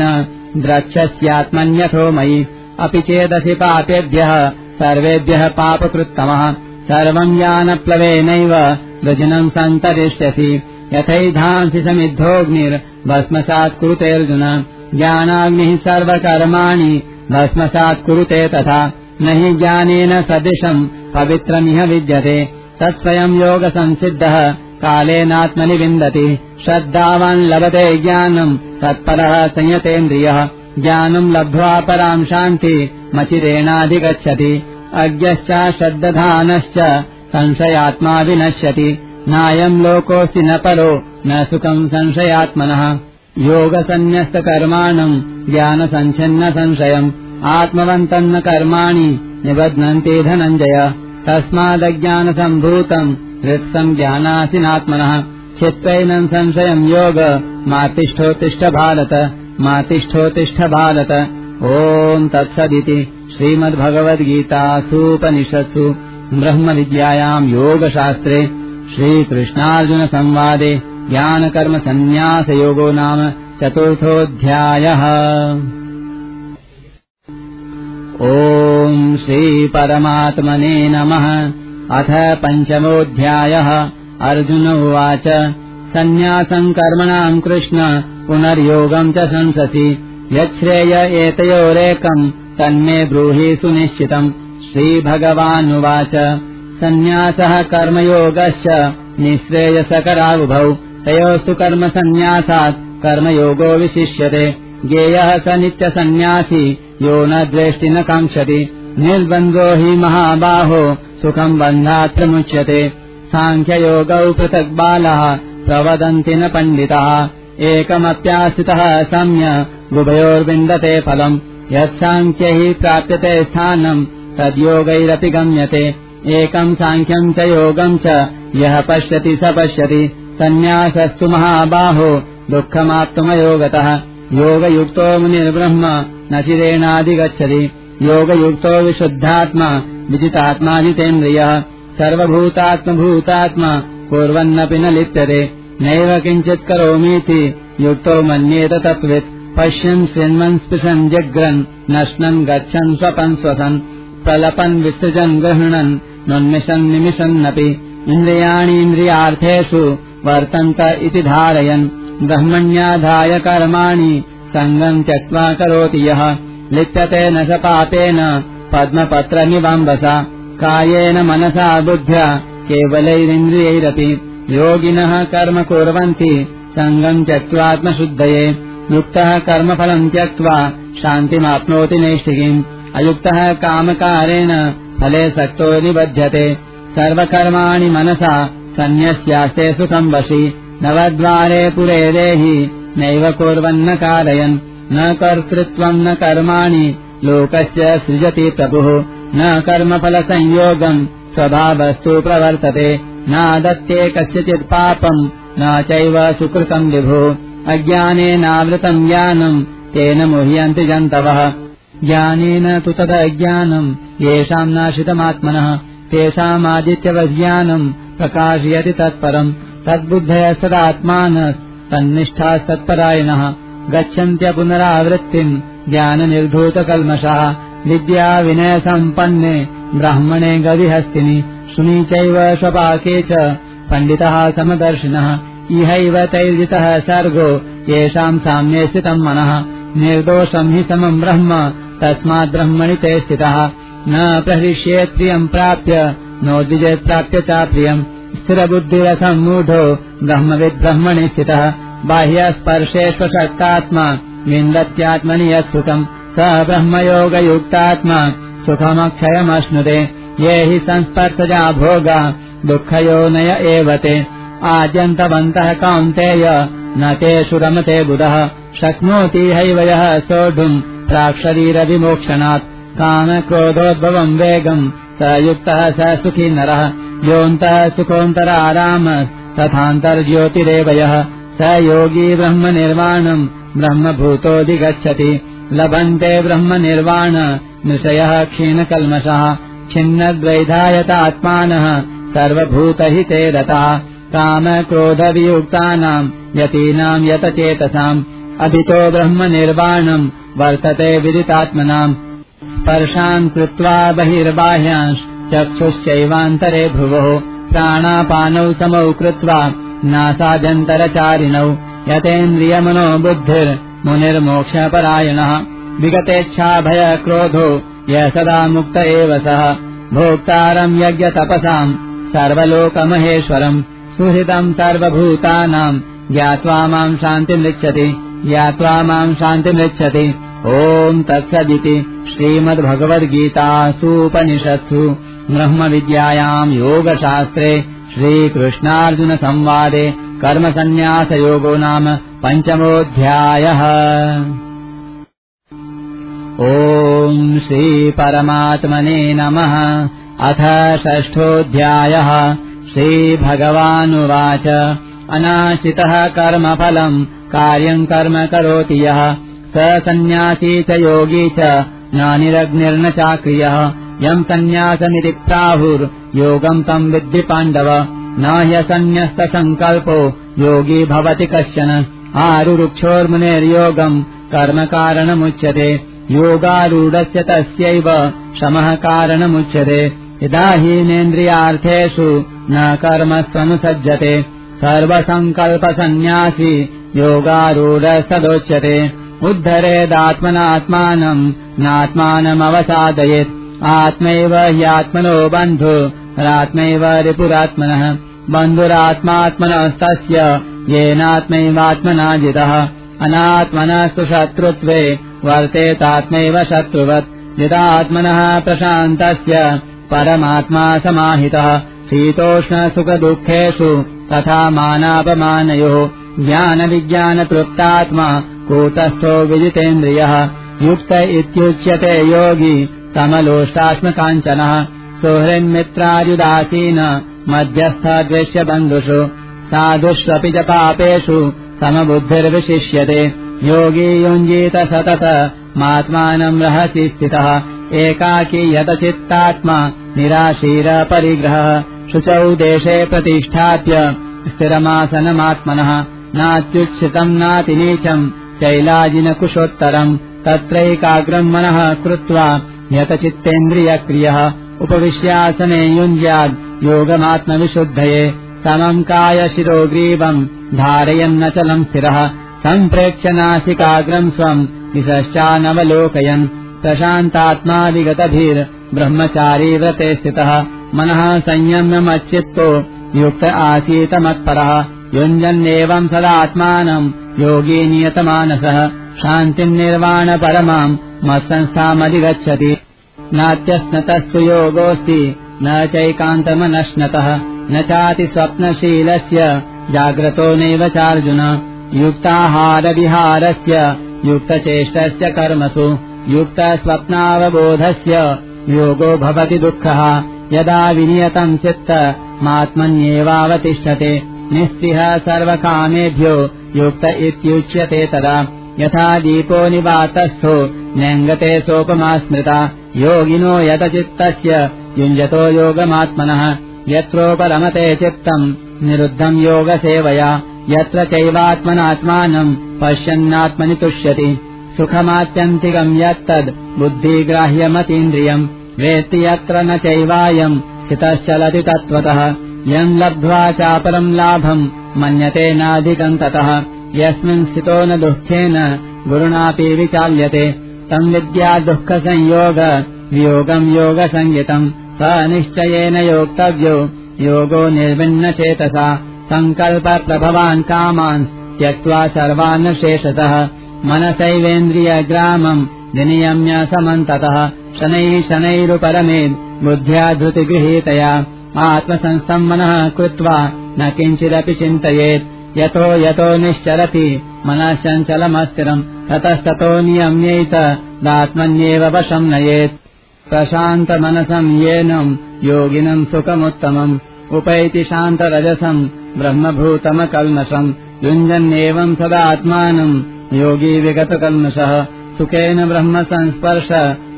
द्रक्ष्यस्यात्मन्यथो मयि। अपि चेदसि पापेभ्यः सर्वेभ्यः पापकृत्तमः। सर्वम् यानप्लवेनैव वृजनम् सन्तरिष्यसि। यथैधांसि समिद्धोऽग्निर्भस्मसात् कुरुतेऽर्जुन। ज्ञानाग्निः सर्वकर्माणि भस्मसात् कुरुते तथा न हि ज्ञानेन सदृशम् पवित्रमिह विद्यते। तत्स्वयम् योगसंसिद्धः कालेनात्मनि विन्दति श्रद्धावान् लभते ज्ञानम् तत्परः संयतेन्द्रियः। ज्ञानम् लब्ध्वा पराम् शान्ति मचिरेणाधिगच्छति। अज्ञश्च श्रद्दधानश्च संशयात्मा विनश्यति। नायम् लोकोऽस्ति न परो न सुखम् संशयात्मनः। योगसन्न्यस्तकर्माणम् ज्ञानसञ्छिन्न संशयम् आत्मवन्तम् न कर्माणि निबध्नन्ति धनञ्जय। तस्मादज्ञानसम्भूतम् हृत्सम् ज्ञानासिनात्मनः। चित्तैनम् संशयम् योग मातिष्ठोत्तिष्ठ भारत मातिष्ठोत्तिष्ठ भारत। ॐ तत्सदिति श्रीमद्भगवद्गीतासूपनिषत्सु। ब्रह्मविद्यायाम् योगशास्त्रे श्रीकृष्णार्जुनसंवादे ज्ञानकर्मसन्न्यासयोगो नाम चतुर्थोऽध्यायः ॐ श्रीपरमात्मने नमः। अथ पञ्चमोऽध्यायः। अर्जुन उवाच। सन्न्यासम् कर्मणाम् कृष्ण पुनर्योगम् च संससि। यच्छ्रेय एतयोरेकम् तन्मे ब्रूहि सुनिश्चितम् श्रीभगवानुवाच। सन्न्यासः कर्मयोगश्च निःश्रेयसकरावुभौ। तयोस्तु कर्मसन्न्यासात् कर्मयोगो विशिष्यते ज्ञेयः स नित्यसन्न्यासी यो न द्वेष्टि न काङ्क्षति। निर्बन्धो हि महाबाहो सुखम् बन्धात् प्रमुच्यते साङ्ख्ययोगौ पृथक् बालः प्रवदन्ति न पण्डितः। एकमप्याश्रितः सम्य गुभयोर्विन्दते फलम्। यत्साङ्ख्यैः प्राप्यते स्थानम् तद्योगैरपि गम्यते। एकम् साङ्ख्यम् च योगम् च यः पश्यति स पश्यति। सन्न्यासस्तु महाबाहो दुःखमाप्तुमयोगतः योगयुक्तो मुनिर्ब्रह्म न चिरेणाधिगच्छति योगयुक्तो विशुद्धात्मा विजितात्मा जितेन्द्रियः सर्वभूतात्मभूतात्मा कुर्वन्नपि न लिप्यते। नैव किञ्चित् करोमीति युक्तो मन्येत तत्त्वित्। पश्यन् शृण्वन् स्पृशन् जग्रन् नश्नन् गच्छन् स्वपन् स्वसन्। प्रलपन् विसृजन् गृह्णन् नुन्मिषन् निमिषन्नपि। इन्द्रियाणीन्द्रियार्थेषु वर्तन्त इति धारयन् ब्रह्मण्याधाय कर्माणि सङ्गम् त्यक्त्वा करोति यः। लिप्यते न स पापेन पद्मपत्रनिवाम्बसा कायेन मनसा बुद्ध्या केवलैरिन्द्रियैरपि। योगिनः कर्म कुर्वन्ति सङ्गम् त्यक्त्वात्मशुद्धये युक्तः कर्मफलम् त्यक्त्वा शान्तिमाप्नोति नैष्टिकीम् अयुक्तः कामकारेण फले सक्तो निबध्यते। सर्वकर्माणि मनसा सन्न्यस्यास्ते सुखम् वशि नवद्वारे पुरे देहि नैव कुर्वन्न कारयन् न कर्तृत्वम् न कर्माणि लोकस्य सृजति प्रभुः। न कर्मफलसंयोगम् स्वभावस्तु प्रवर्तते। नादत्ते कस्यचित् पापम् न चैव सुकृतम् विभो। अज्ञानेनावृतम् ज्ञानम् तेन मुह्यन्ति जन्तवः। ज्ञानेन तु तदज्ञानम् येषाम् नाशितमात्मनः। तेषामादित्यवज्ञानम् प्रकाशयति तत्परम् तन्निष्ठास्तत्परायणः गच्छन्त्य पुनरावृत्तिम् ज्ञाननिर्धूतकल्मषः। विद्या विनयसम्पन्ने ब्राह्मणे गविहस्तिनि सुनी चैव स्वपाके च पण्डितः समदर्शिनः। इहैव तैर्जितः सर्गो येषाम् साम्ये स्थितम् मनः। निर्दोषम् हि समम् ब्रह्म तस्मात् ब्रह्मणि ते स्थितः। न प्रहृष्येत् प्रियम् प्राप्य नो द्विजेत्प्राप्य च प्रियम् स्थिरबुद्धिरसम्मूढो ब्रह्मविद्ब्रह्मणि स्थितः। बाह्यस्पर्शेष्वशक्तात्मा विन्दत्यात्मनि यत् सुखम् स ब्रह्मयोगयुक्तात्मा सुखमक्षयमश्नुते। ये हि संस्पर्शजा भोगा दुःखयोनय एव ते। आद्यन्तवन्तः कौन्तेय न तेषु रमते बुधः। शक्नोति हैव यः सोढुम् प्राक्शरीरविमोक्षणात्। कामक्रोधोद्भवम् वेगम् स युक्तः स सुखी नरः योऽन्तः सुखोऽन्तराराम तथान्तर्ज्योतिरेव यः स योगी ब्रह्मनिर्वाणम् ब्रह्मभूतोऽधिगच्छति लभन्ते ब्रह्मनिर्वाण नृषयः क्षीणकल्मषः छिन्नद्वैधायतात्मानः सर्वभूतहिते रता। कामक्रोधवियुक्तानाम् यतीनाम् यतचेतसाम् अभितो ब्रह्मनिर्वाणम् वर्तते विदितात्मनाम्। स्पर्शान् कृत्वा बहिर्बाह्यांश्चक्षुश्चैवान्तरे भ्रुवोः प्राणापानौ समौ कृत्वा नासाजन्तरचारिणौ यतेन्द्रियमनो बुद्धिर्मुनिर्मोक्षपरायणः विगतेच्छाभय क्रोधो य सदा मुक्त एव सः भोक्तारम् यज्ञतपसाम् सर्वलोकमहेश्वरम् सुहृदम् सर्वभूतानाम् ज्ञात्वा माम् शान्तिमृच्छति ज्ञात्वा माम् शान्तिमृच्छति ॐ तत्सदिति श्रीमद्भगवद्गीतासूपनिषत्सु ब्रह्मविद्यायाम् योगशास्त्रे श्रीकृष्णार्जुनसंवादे कर्मसन्न्यासयोगो नाम पञ्चमोऽध्यायः। ॐ श्रीपरमात्मने नमः। अथ षष्ठोऽध्यायः। श्रीभगवानुवाच। अनाशितः कर्मफलम् कार्यम् कर्म करोति यः। स सन्न्यासी च योगी च। नानिरग्निर्न चाक्रियः यम् सन्न्यासमिति प्राहुर्योगम् तम् विद्धि पाण्डव। न ह्यसन्न्यस्तसङ्कल्पो योगी भवति कश्चन। आरुरुक्षोर्मुनेर्योगम् कर्म कारणमुच्यते। योगारूढस्य तस्यैव शमः कारणमुच्यते। यदा हीनेन्द्रियार्थेषु न कर्मस्वनुसज्जते सर्वसङ्कल्पसन्न्यासी योगारूढस्तदोच्यते। उद्धरेदात्मनात्मानम् नात्मानमवसादयेत् आत्मैव ह्यात्मनो बन्धु रात्मैव रिपुरात्मनः। बन्धुरात्मात्मनस्तस्य येनात्मैवात्मना जितः। अनात्मनस्तु शत्रुत्वे वर्तेतात्मैव शत्रुवत्। यदात्मनः प्रशान्तस्य परमात्मा समाहितः। शीतोष्णसुखदुःखेषु तथा मानापमानयोः। ज्ञानविज्ञानतृप्तात्मा कूटस्थो विजितेन्द्रियः। युक्त इत्युच्यते योगी समलोष्टाश्मकाञ्चनः सुहृन्मित्रार्युदासीन मध्यस्थद्वेश्य बन्धुषु साधुष्वपि च पापेषु समबुद्धिर्विशिष्यते। योगी युञ्जीत सतत मात्मानम् रहसि स्थितः एकाकी यतचित्तात्मा निराशीरपरिग्रहः शुचौ देशे प्रतिष्ठाप्य स्थिरमासनमात्मनः नात्युच्छितम् नातिनीचम् चैलाजिनकुशोत्तरम् तत्रैकाग्रम् मनः कृत्वा यतचित्तेन्द्रियक्रियः उपविश्यासने युञ्ज्याद् योगमात्मविशुद्धये समम् कायशिरोग्रीवम् धारयन्नचलम् स्थिरः सम्प्रेक्ष्य नासिकाग्रम् स्वम् दिशश्चानवलोकयन् प्रशान्तात्मा विगतभिर्ब्रह्मचारी व्रते स्थितः मनः संयम्यमच्चित्तो युक्त आसीत मत्परः युञ्जन्नेवम् सदात्मानम् योगी नियतमानसः शान्तिर्निर्वाणपरमाम् मत्संस्थामधिगच्छति नात्यश्नतस्तु योगोऽस्ति न चैकान्तमनश्नतः न चाति स्वप्नशीलस्य जाग्रतो नैव चार्जुन। युक्ताहारविहारस्य युक्तचेष्टस्य कर्मसु युक्तस्वप्नावबोधस्य योगो भवति दुःखः। यदा विनियतम् चित्त मात्मन्येवावतिष्ठते। निःस्पृह सर्वकामेभ्यो युक्त इत्युच्यते तदा। यथा दीपो निवातस्थो न्यङ्गते सोपमा स्मृता योगिनो यतचित्तस्य युञ्जतो योगमात्मनः यत्रोपरमते चित्तम् निरुद्धम् योगसेवया यत्र चैवात्मनात्मानम् पश्यन्नात्मनि तुष्यति सुखमात्यन्तिकम् यत्तद् बुद्धिग्राह्यमतीन्द्रियम् वेत्ति यत्र न चैवायम् स्थितश्चलति तत्त्वतः यम् लब्ध्वा चापरम् लाभम् मन्यतेनाधिकम् ततः यस्मिन् स्थितो न दुःखेन गुरुणापि विचाल्यते तम् विद्या दुःखसंयोग योगसंज्ञितम् स निश्चयेन योक्तव्यो योगो निर्विन्नचेतसा सङ्कल्पप्रभवान् कामान् त्यक्त्वा सर्वान् शेषतः मनसैवेन्द्रियग्रामम् विनियम्य समन्ततः। शनैः शनैरुपरमेन् बुद्ध्या धृतिगृहीतया। आत्मसंस्थम् मनः कृत्वा न किञ्चिदपि चिन्तयेत् यतो यतो निश्चरति मनः चञ्चलमस्थिरम् ततस्ततो नियम्यैत दात्मन्येव वशम् नयेत्। प्रशान्तमनसम् येनम् योगिनम् सुखमुत्तमम् उपैति शान्तरजसम् ब्रह्मभूतमकल्मषम् युञ्जन्नेवम् सदात्मानम् योगी विगतकल्मषः सुखेन ब्रह्म संस्पर्श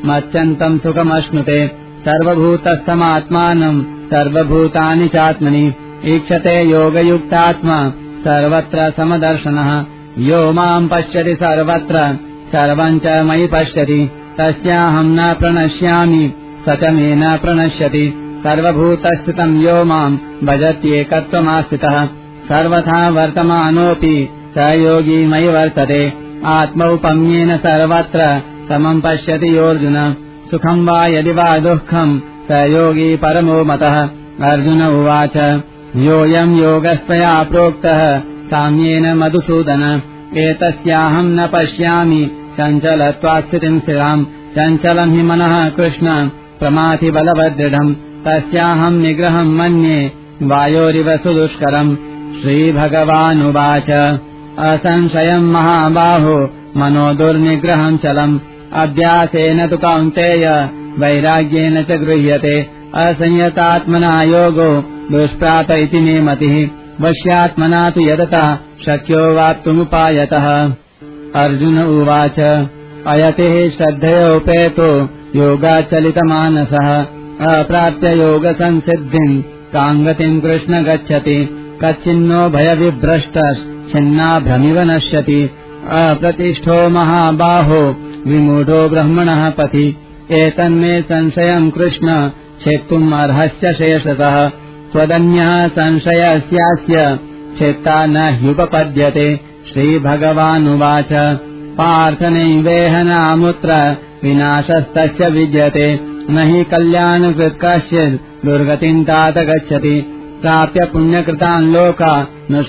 मत्यन्तम् सुखमश्नुते सर्वभूतस्थमात्मानम् सर्वभूतानि चात्मनि ईक्षते योगयुक्तात्मा सर्वत्र समदर्शनः। यो माम् पश्यति सर्वत्र सर्वम् च मयि पश्यति। तस्याहम् न प्रणश्यामि स च मे न प्रणश्यति। सर्वभूतस्थितम् यो माम् भजत्येकत्वमास्थितः सर्वथा वर्तमानोऽपि स योगी मयि वर्तते। आत्मौपम्येन सर्वत्र समम् पश्यति योऽर्जुन। सुखम् वा यदि वा दुःखम् स योगी परमो मतः। अर्जुन उवाच योऽयम् योगस्त्वया प्रोक्तः साम्येन मधुसूदन। एतस्याहम् न पश्यामि। चञ्चलत्वास्थितिम् स्थिराम्। चञ्चलम् हि मनः कृष्ण। प्रमाथि बलवदृढम् तस्याहम् निग्रहम् मन्ये। वायोरिव सुदुष्करम्। श्रीभगवानुवाच। असंशयम् महाबाहो। मनो दुर्निग्रहम् चलम्। अभ्यासेन तु कौन्तेय। वैराग्येन च गृह्यते। असंयतात्मना योगो दुष्प्राप इति मे मतिः। वश्यात्मना तु यदता शक्यो वाप्तुमुपायतः अर्जुन उवाच अयतिः श्रद्धयोपेतो योगाचलितमानसः। अप्राप्य योगसंसिद्धिम् काङ्गतिम् कृष्ण गच्छति। कच्चिन्नो भयविभ्रष्टश्चिन्नाभ्रमिव नश्यति। अप्रतिष्ठो महाबाहो विमूढो ब्रह्मणः पथि। एतन्मे संशयम् कृष्ण छेत्तुम् अर्हस्य शेषतः त्वदन्यः संशयस्यास्य चेत्ता न ह्युपपद्यते। श्रीभगवानुवाच। पार्थनैवेहनामुत्र विनाशस्तस्य विद्यते। न हि कल्याणकृत्कश्चित् दुर्गतिम् तात गच्छति। प्राप्य पुण्यकृतान् लोका न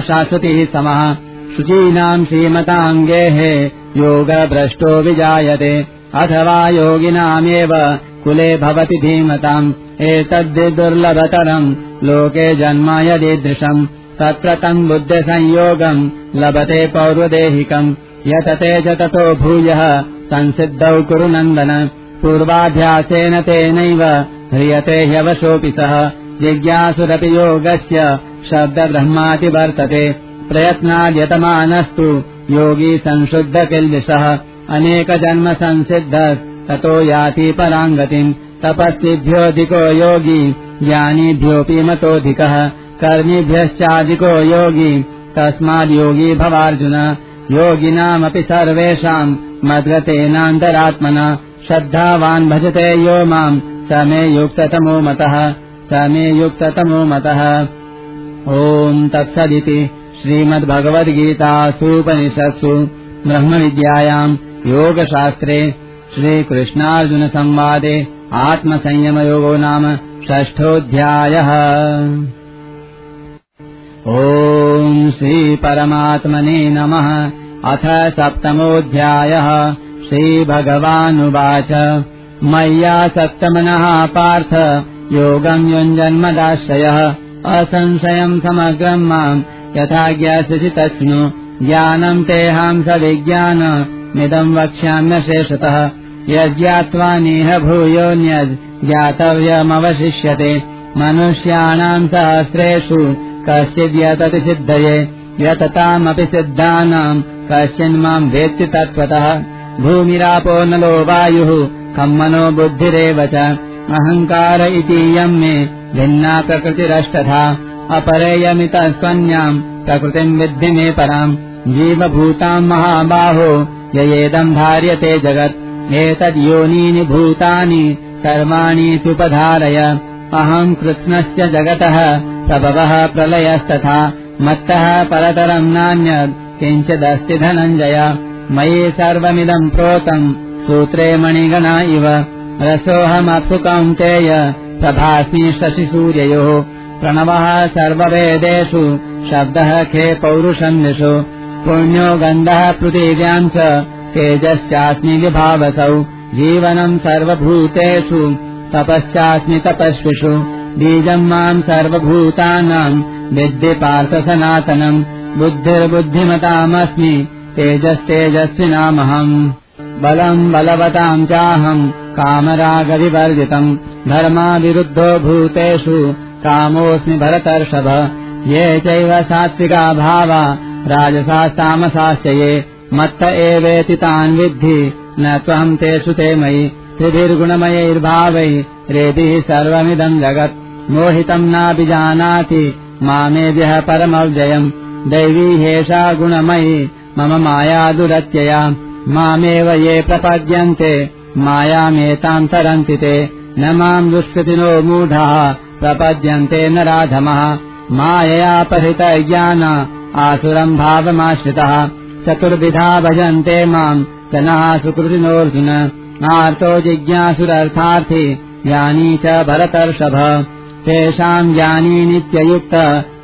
शाश्वतिः समः। शुचीनाम् श्रीमताम् गेहे योगभ्रष्टो विजायते। अथवा योगिनामेव कुले भवति धीमताम्। एतद्धि दुर्लभतरम्। लोके जन्म यदीदृशम् तत्र तम् बुद्धिसंयोगम्। लभते पौर्वदेहिकम्। यतते ततो भूयः। संसिद्धौ कुरु नन्दन। पूर्वाभ्यासेन तेनैव ह्रियते ह्यवशोऽपि सः। जिज्ञासुरपि योगस्य। शब्दब्रह्माति वर्तते। प्रयत्नाद्यतमानस्तु। योगी संशुद्धकिल्बिषः। अनेकजन्मसंसिद्धः ततो याति पराङ्गतिम्। तपस्विभ्योऽधिको योगी ज्ञानीभ्योऽपि मतोऽधिकः। कर्मिभ्यश्चाधिको योगी तस्माद्योगी भवार्जुन। योगिनामपि सर्वेषाम् मद्गतेनान्तरात्मना। श्रद्धावान् भजते यो माम् स मे युक्ततमो मतः। स मे युक्ततमो मतः। ॐ तत्सदिति श्रीमद्भगवद्गीतासूपनिषत्सु। ब्रह्मविद्यायाम् योगशास्त्रे श्रीकृष्णार्जुनसंवादे आत्मसंयमयोगो नाम षष्ठोऽध्यायः। ॐ श्रीपरमात्मने नमः। अथ सप्तमोऽध्यायः। श्रीभगवानुवाच। मय्या सप्तमनः पार्थ। योगम् युञ्जन्मदाश्रयः। असंशयम् समग्रम् माम् यथा ज्ञास्यसि तस्नु। ज्ञानम् तेहाम् स विज्ञानमिदम् वक्ष्याम्यशेषतः यज्ञात्वा नेह भूयोऽन्यद् ज्ञातव्यमवशिष्यते। मनुष्याणाम् सहस्रेषु कश्चिद्यतति सिद्धये यततामपि सिद्धानाम् कश्चिन्माम् वेत्ति तत्त्वतः। भूमिरापो नलो वायुः खम् मनो बुद्धिरेव च। अहङ्कार इतीयम् मे भिन्ना प्रकृतिरष्टधा। अपरेयमितः स्वन्याम् प्रकृतिम् विद्धि मे पराम् जीवभूताम् महाबाहो ययेदम् धार्यते जगत् एतद्योनीनि भूतानि सर्वाणि सुपधारय। अहम् कृत्स्नस्य जगतः प्रभवः प्रलयस्तथा मत्तः परतरम् नान्यत् किञ्चिदस्ति धनञ्जय। मयि सर्वमिदम् प्रोतम् सूत्रे मणिगणा इव। रसोऽहमप्सु कौन्तेय प्रभास्मि शशिसूर्ययोः प्रणवः सर्ववेदेषु शब्दः खे पौरुषन्निषु पुण्यो गन्धः पृथिव्याम् च तेजश्चास्मि विभावसौ जीवनम् सर्वभूतेषु तपश्चास्मि तपस्विषु बीजम् माम् सर्वभूतानाम् विद्य पार्थसनातनम् बुद्धिर्बुद्धिमतामस्मि तेजस्तेजस्विनामहम्। बलम् बलवताम् चाहम् कामरागविवर्जितम् धर्माविरुद्धो भूतेषु कामोऽस्मि भरतर्षभ ये चैव सात्विका भावा राजसास्तामसाश्च ये मत्त एवेति तान् विद्धि न त्वहम् तेषु ते मयि त्रिभिर्गुणमयैर्भावै रेभिः सर्वमिदम् जगत् मोहितम् नाभिजानाति मामेभ्यः दैवी ह्येषा गुणमयि मम माया दुरत्यया। मामेव ये प्रपद्यन्ते मायामेताम् तरन्ति ते। न माम् दुष्कृतिनो मूढाः प्रपद्यन्ते न राधमः मायया परितज्ञान आसुरम् भावमाश्रितः चतुर्विधा भजन्ते माम्। जनः सुकृतिनोऽर्जुन आर्तो जिज्ञासुरर्थार्थी। ज्ञानी च भरतर्षभ। तेषाम् ज्ञानी नित्ययुक्त।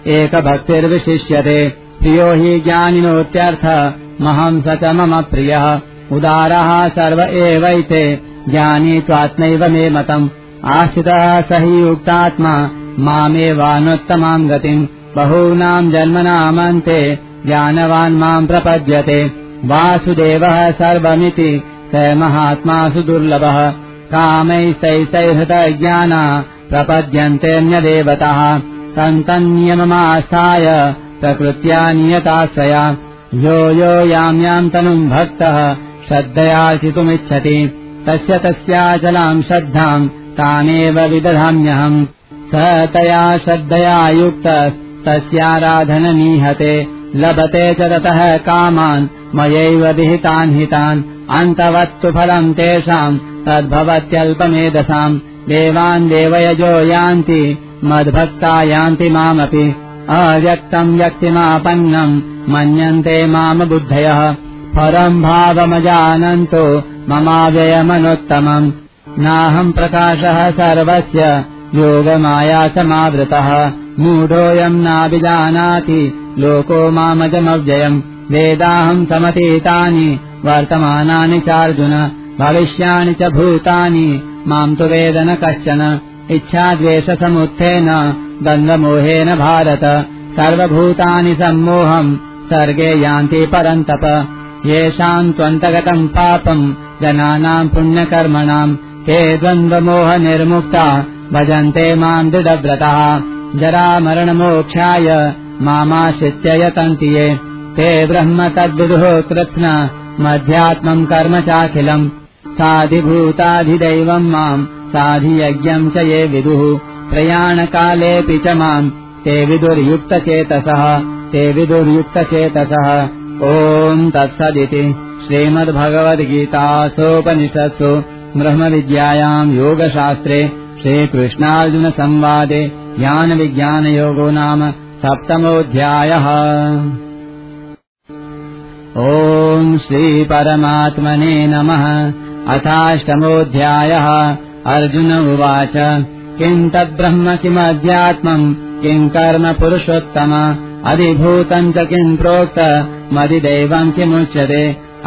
एकभक्तिर्विशिष्यते। प्रियो हि ज्ञानिनोत्यर्थ महं स च मम प्रियः। उदारः सर्व एवैते। ज्ञानी त्वात्मैव मे मतम्। आश्रितः स हि युक्तात्मा। मामेवानुत्तमाम् गतिम्। बहूनाम् जन्मनामन्ते ज्ञानवान् माम् प्रपद्यते। वासुदेवः सर्वमिति। स महात्मासु दुर्लभः कामैस्तैस्तैहृतज्ञाना प्रपद्यन्तेऽन्यदेवतः। सन्तन्नियममास्थाय प्रकृत्या नियताश्रया। यो यो याम् याम् तनुम् भक्तः श्रद्धयार्चितुमिच्छति तस्य तस्याचलाम् श्रद्धाम् तामेव विदधाम्यहम्। स तया श्रद्धया युक्तस्तस्याराधनमीहते लभते च ततः कामान् मयैव विहितान् हितान्। अन्तवत्तु फलम् तेषाम् तद्भवत्यल्पमेधसाम्। देवान् देवयजो यान्ति मद्भक्ता यान्ति मामपि। अव्यक्तम् व्यक्तिमापन्नम् मन्यन्ते माम बुद्धयः। परम् भावमजानन्तो ममाव्ययमनुत्तमम्। नाहम् प्रकाशः सर्वस्य योगमाया समावृतः मूढोऽयम् नाभिजानाति लोको मामजमव्ययम् वेदाहम् समतीतानि वर्तमानानि चार्जुन भविष्याणि च भूतानि। माम् तु वेद न कश्चन इच्छाद्वेषसमुत्थेन द्वन्द्वमोहेन भारत। सर्वभूतानि सम्मोहम् सर्गे यान्ति परन्तप। येषाम् त्वन्तगतम् पापम् जनानाम् पुण्यकर्मणाम् ते द्वन्द्वमोहनिर्मुक्ता। भजन्ते माम् दृढव्रतः। जरामरणमोक्षाय मामाश्रित्य यतन्ति ये ते ब्रह्म तद्विदुः कृत्स्न मध्यात्मम् कर्म चाखिलम्। साधिभूताधिदैवम् माम् साधियज्ञम् च ये विदुः। प्रयाणकालेऽपि च माम् ते विदुर्युक्तचेतसः ते विदुर्युक्तचेतसः। ॐ तत्सदिति श्रीमद्भगवद्गीतासोपनिषत्सु ब्रह्मविद्यायाम् योगशास्त्रे श्रीकृष्णार्जुनसंवादे ज्ञानविज्ञानयोगो नाम सप्तमोऽध्यायः। ॐ श्रीपरमात्मने नमः। अथाष्टमोऽध्यायः। अर्जुन उवाच किम् तद्ब्रह्म किमध्यात्मम् किम् कर्म पुरुषोत्तम अधिभूतम् च किम् प्रोक्त मदिदैवम् किमुच्यते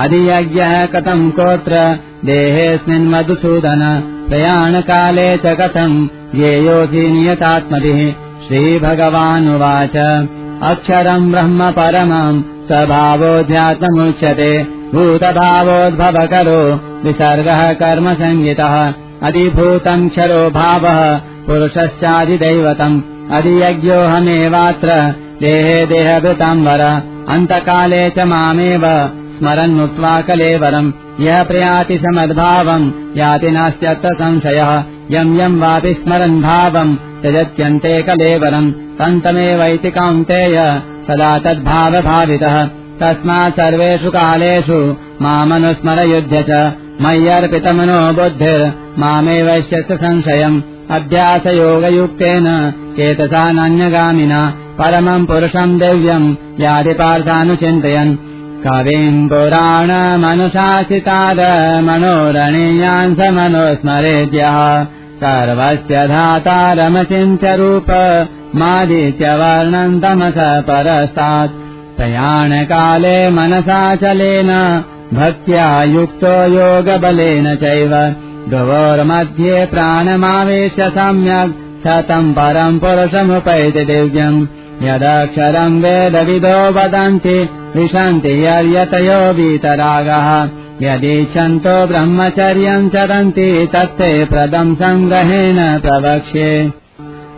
अधियज्ञः कथम् कोत्र देहेऽस्मिन् मधुसूदन प्रयाणकाले च कथम् येयोऽसि नियतात्मभिः श्रीभगवानुवाच। अक्षरम् ब्रह्म परमम् स्वभावोऽध्यात्ममुच्यते। भूतभावोद्भवकरो। विसर्गः कर्म संहितः। अधिभूतम् क्षरो भावः। पुरुषश्चाधिदैवतम् अधियज्ञोऽहमेवात्र। देहे देहभृताम् वर। अन्तकाले च मामेव। स्मरन्मुक्त्वा कलेवरम्। यः प्रयाति समद्भावम्। याति नास्त्यत्र संशयः यम् यम् वापि स्मरन् भावम् त्यजत्यन्ते कलेवरम् तन्तमेवैति कौन्तेय सदा तद्भावभावितः। तस्मात् सर्वेषु कालेषु मामनुस्मरयुध्य च मय्यर्पितमनो बुद्धिर्मामेवश्यस्य संशयम् अभ्यासयोगयुक्तेन चेतसा नान्यगामिना परमम् पुरुषम् दिव्यम् मनोरणीयान् स मनुस्मरेद्यः सर्वस्य धातारमचिन्त्य रूप मादित्यवर्णम् तमस परस्तात् प्रयाणकाले मनसाचलेन भक्त्या युक्तो योगबलेन चैव ध्रुवोर्मध्ये प्राणमावेश्य सम्यक् शतम् परम् पुरुषमुपैति दिव्यम् यदक्षरम् वेदविदो वदन्ति विशन्ति यर्यतयो वीतरागः यदीच्छन्तो ब्रह्मचर्यम् चरन्ति तत्ते प्रदम् सङ्ग्रहेण प्रवक्ष्ये।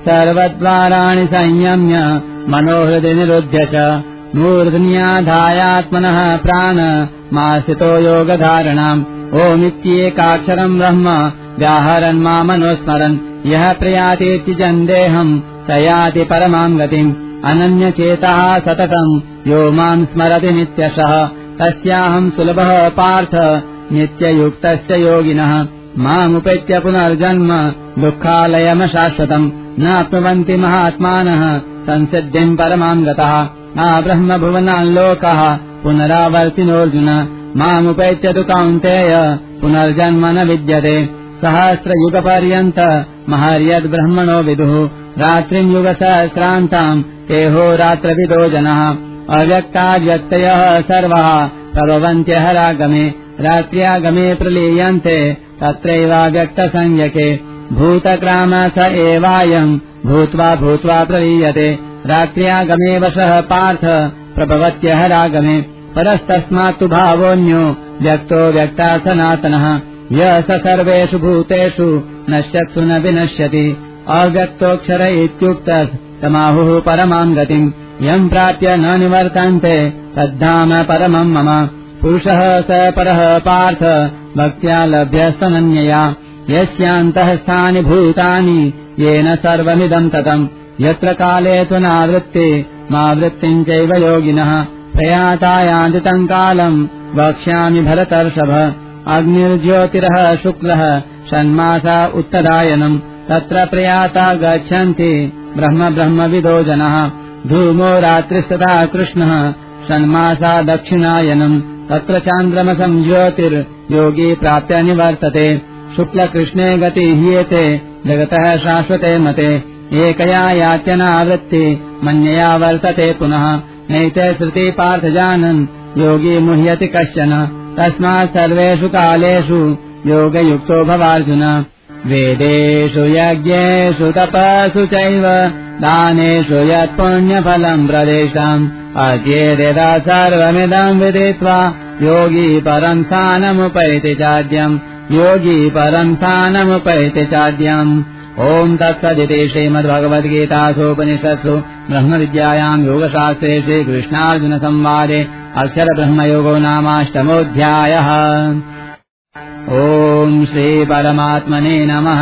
सर्वद्वाराणि संयम्य मनोहृदि निरुध्य च मूर्ध्न्याधायात्मनः प्राण मासितो योगधारणाम्। ओमित्येकाक्षरम् ब्रह्म व्याहरन् मामनुस्मरन् यः प्रयातीति जन्देहम् स याति परमाम् गतिम्। अनन्यचेतः सततम्। यो माम् स्मरति नित्यशः तस्याहम् सुलभः पार्थ नित्ययुक्तस्य योगिनः। मामुपेत्य पुनर्जन्म दुःखालयमशाश्वतम्। नाप्नुवन्ति महात्मानः संसिद्धिम् परमाम् गतः। ब्रह्मभुवनाल्लोकः पुनरावर्तिनोऽर्जुन। मामुपैत्य तु कौन्तेय पुनर्जन्म न विद्यते। सहस्रयुगपर्यन्त महर्यद्ब्रह्मणो विदुः। रात्रिम् युगसहस्रान्ताम् तेहोरात्रविदो जनः अव्यक्ताव्यक्तयः सर्वः प्रभवन्त्यः रागमे रात्र्यागमे प्रलीयन्ते तत्रैवाव्यक्तसंज्ञके भूतग्राम स एवायम् भूत्वा भूत्वा प्रलीयते रात्र्यागमे वशः पार्थ प्रभवत्यः रागमे परस्तस्मात्तु भावोऽन्यो व्यक्तो व्यक्ता सनातनः य स सर्वेषु भूतेषु नश्यत्सु न विनश्यति अव्यक्तोऽक्षर इत्युक्तस्तमाहुः परमाम् गतिम् यम् प्राप्य न निवर्तन्ते। तद्धाम परमम् मम। पुरुषः स परः पार्थ। भक्त्या लभ्यस्तनन्यया यस्यान्तः स्थानि भूतानि। येन सर्वमिदम् ततम्। यत्र काले तु नावृत्ति। मा वृत्तिम् चैव योगिनः। प्रयातायान्ति तम् कालम् वक्ष्यामि भरतर्षभ। अग्निर्ज्योतिरः शुक्लः। षण्मासा उत्तरायणम्। तत्र प्रयाता गच्छन्ति। ब्रह्म ब्रह्मविदो जनः धूमो रात्रिस्तथा कृष्णः। षण्मासा दक्षिणायनम्। तत्र चान्द्रमसम् ज्योतिर्योगी प्राप्य निवर्तते। शुक्लकृष्णे गति ह्येते। जगतः शाश्वते मते। एकया यात्यनावृत्ति मन्यया वर्तते पुनः। नैते श्रुति पार्थजानन्। योगी मुह्यति कश्चन। तस्मात् सर्वेषु कालेषु योगयुक्तो भवार्जुन। वेदेषु यज्ञेषु तपसु चैव दानेषु यत्पुण्यफलम् प्रदेशाम् अद्येदा सर्वमिदम् विदित्वा योगी परम् स्थानमुपैति चाद्यम् योगी परम् स्थानमुपैति चाद्यम्। ॐ तत्सदिति श्रीमद्भगवद्गीतासूपनिषत्सु ब्रह्मविद्यायाम् योगशास्त्रे श्रीकृष्णार्जुनसंवादे अक्षरब्रह्मयोगो नामाष्टमोऽध्यायः। ॐ श्रीपरमात्मने नमः।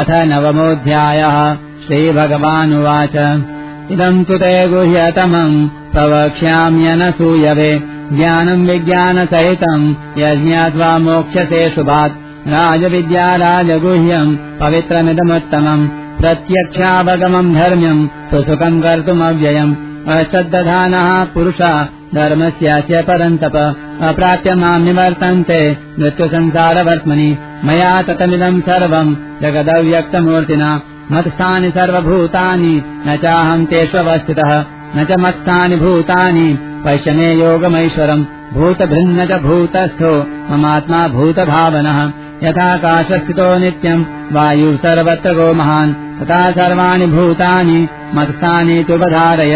अथ नवमोऽध्यायः श्रीभगवानुवाच। इदम् तु ते गुह्यतमम् प्रवक्ष्याम्यनसूयवे ज्ञानम् विज्ञानसहितम् यज्ञात्वा मोक्ष्यसे शुभात्। राजविद्या राजगुह्यम् पवित्रमिदमुत्तमम् प्रत्यक्षावगमम् धर्म्यम् सुसुखम् कर्तुमव्ययम्। अश्रद्दधानः पुरुषा धर्मस्यास्य परन्तप। अप्राप्य माम् निवर्तन्ते मृत्युसंसारवर्त्मनि। मया ततमिदम् सर्वम् जगदव्यक्तमूर्तिना मत्स्थानि सर्वभूतानि न चाहम् तेष्वस्थितः न च मत्स्थानि भूतानि। पश्य मे योगमैश्वरम् भूतभृन्न च भूतस्थो ममात्मा भूतभावनः। यथाकाशस्थितो नित्यम् वायुः सर्वत्र गो महान् तथा सर्वाणि भूतानि मत्स्थानि तुपधारय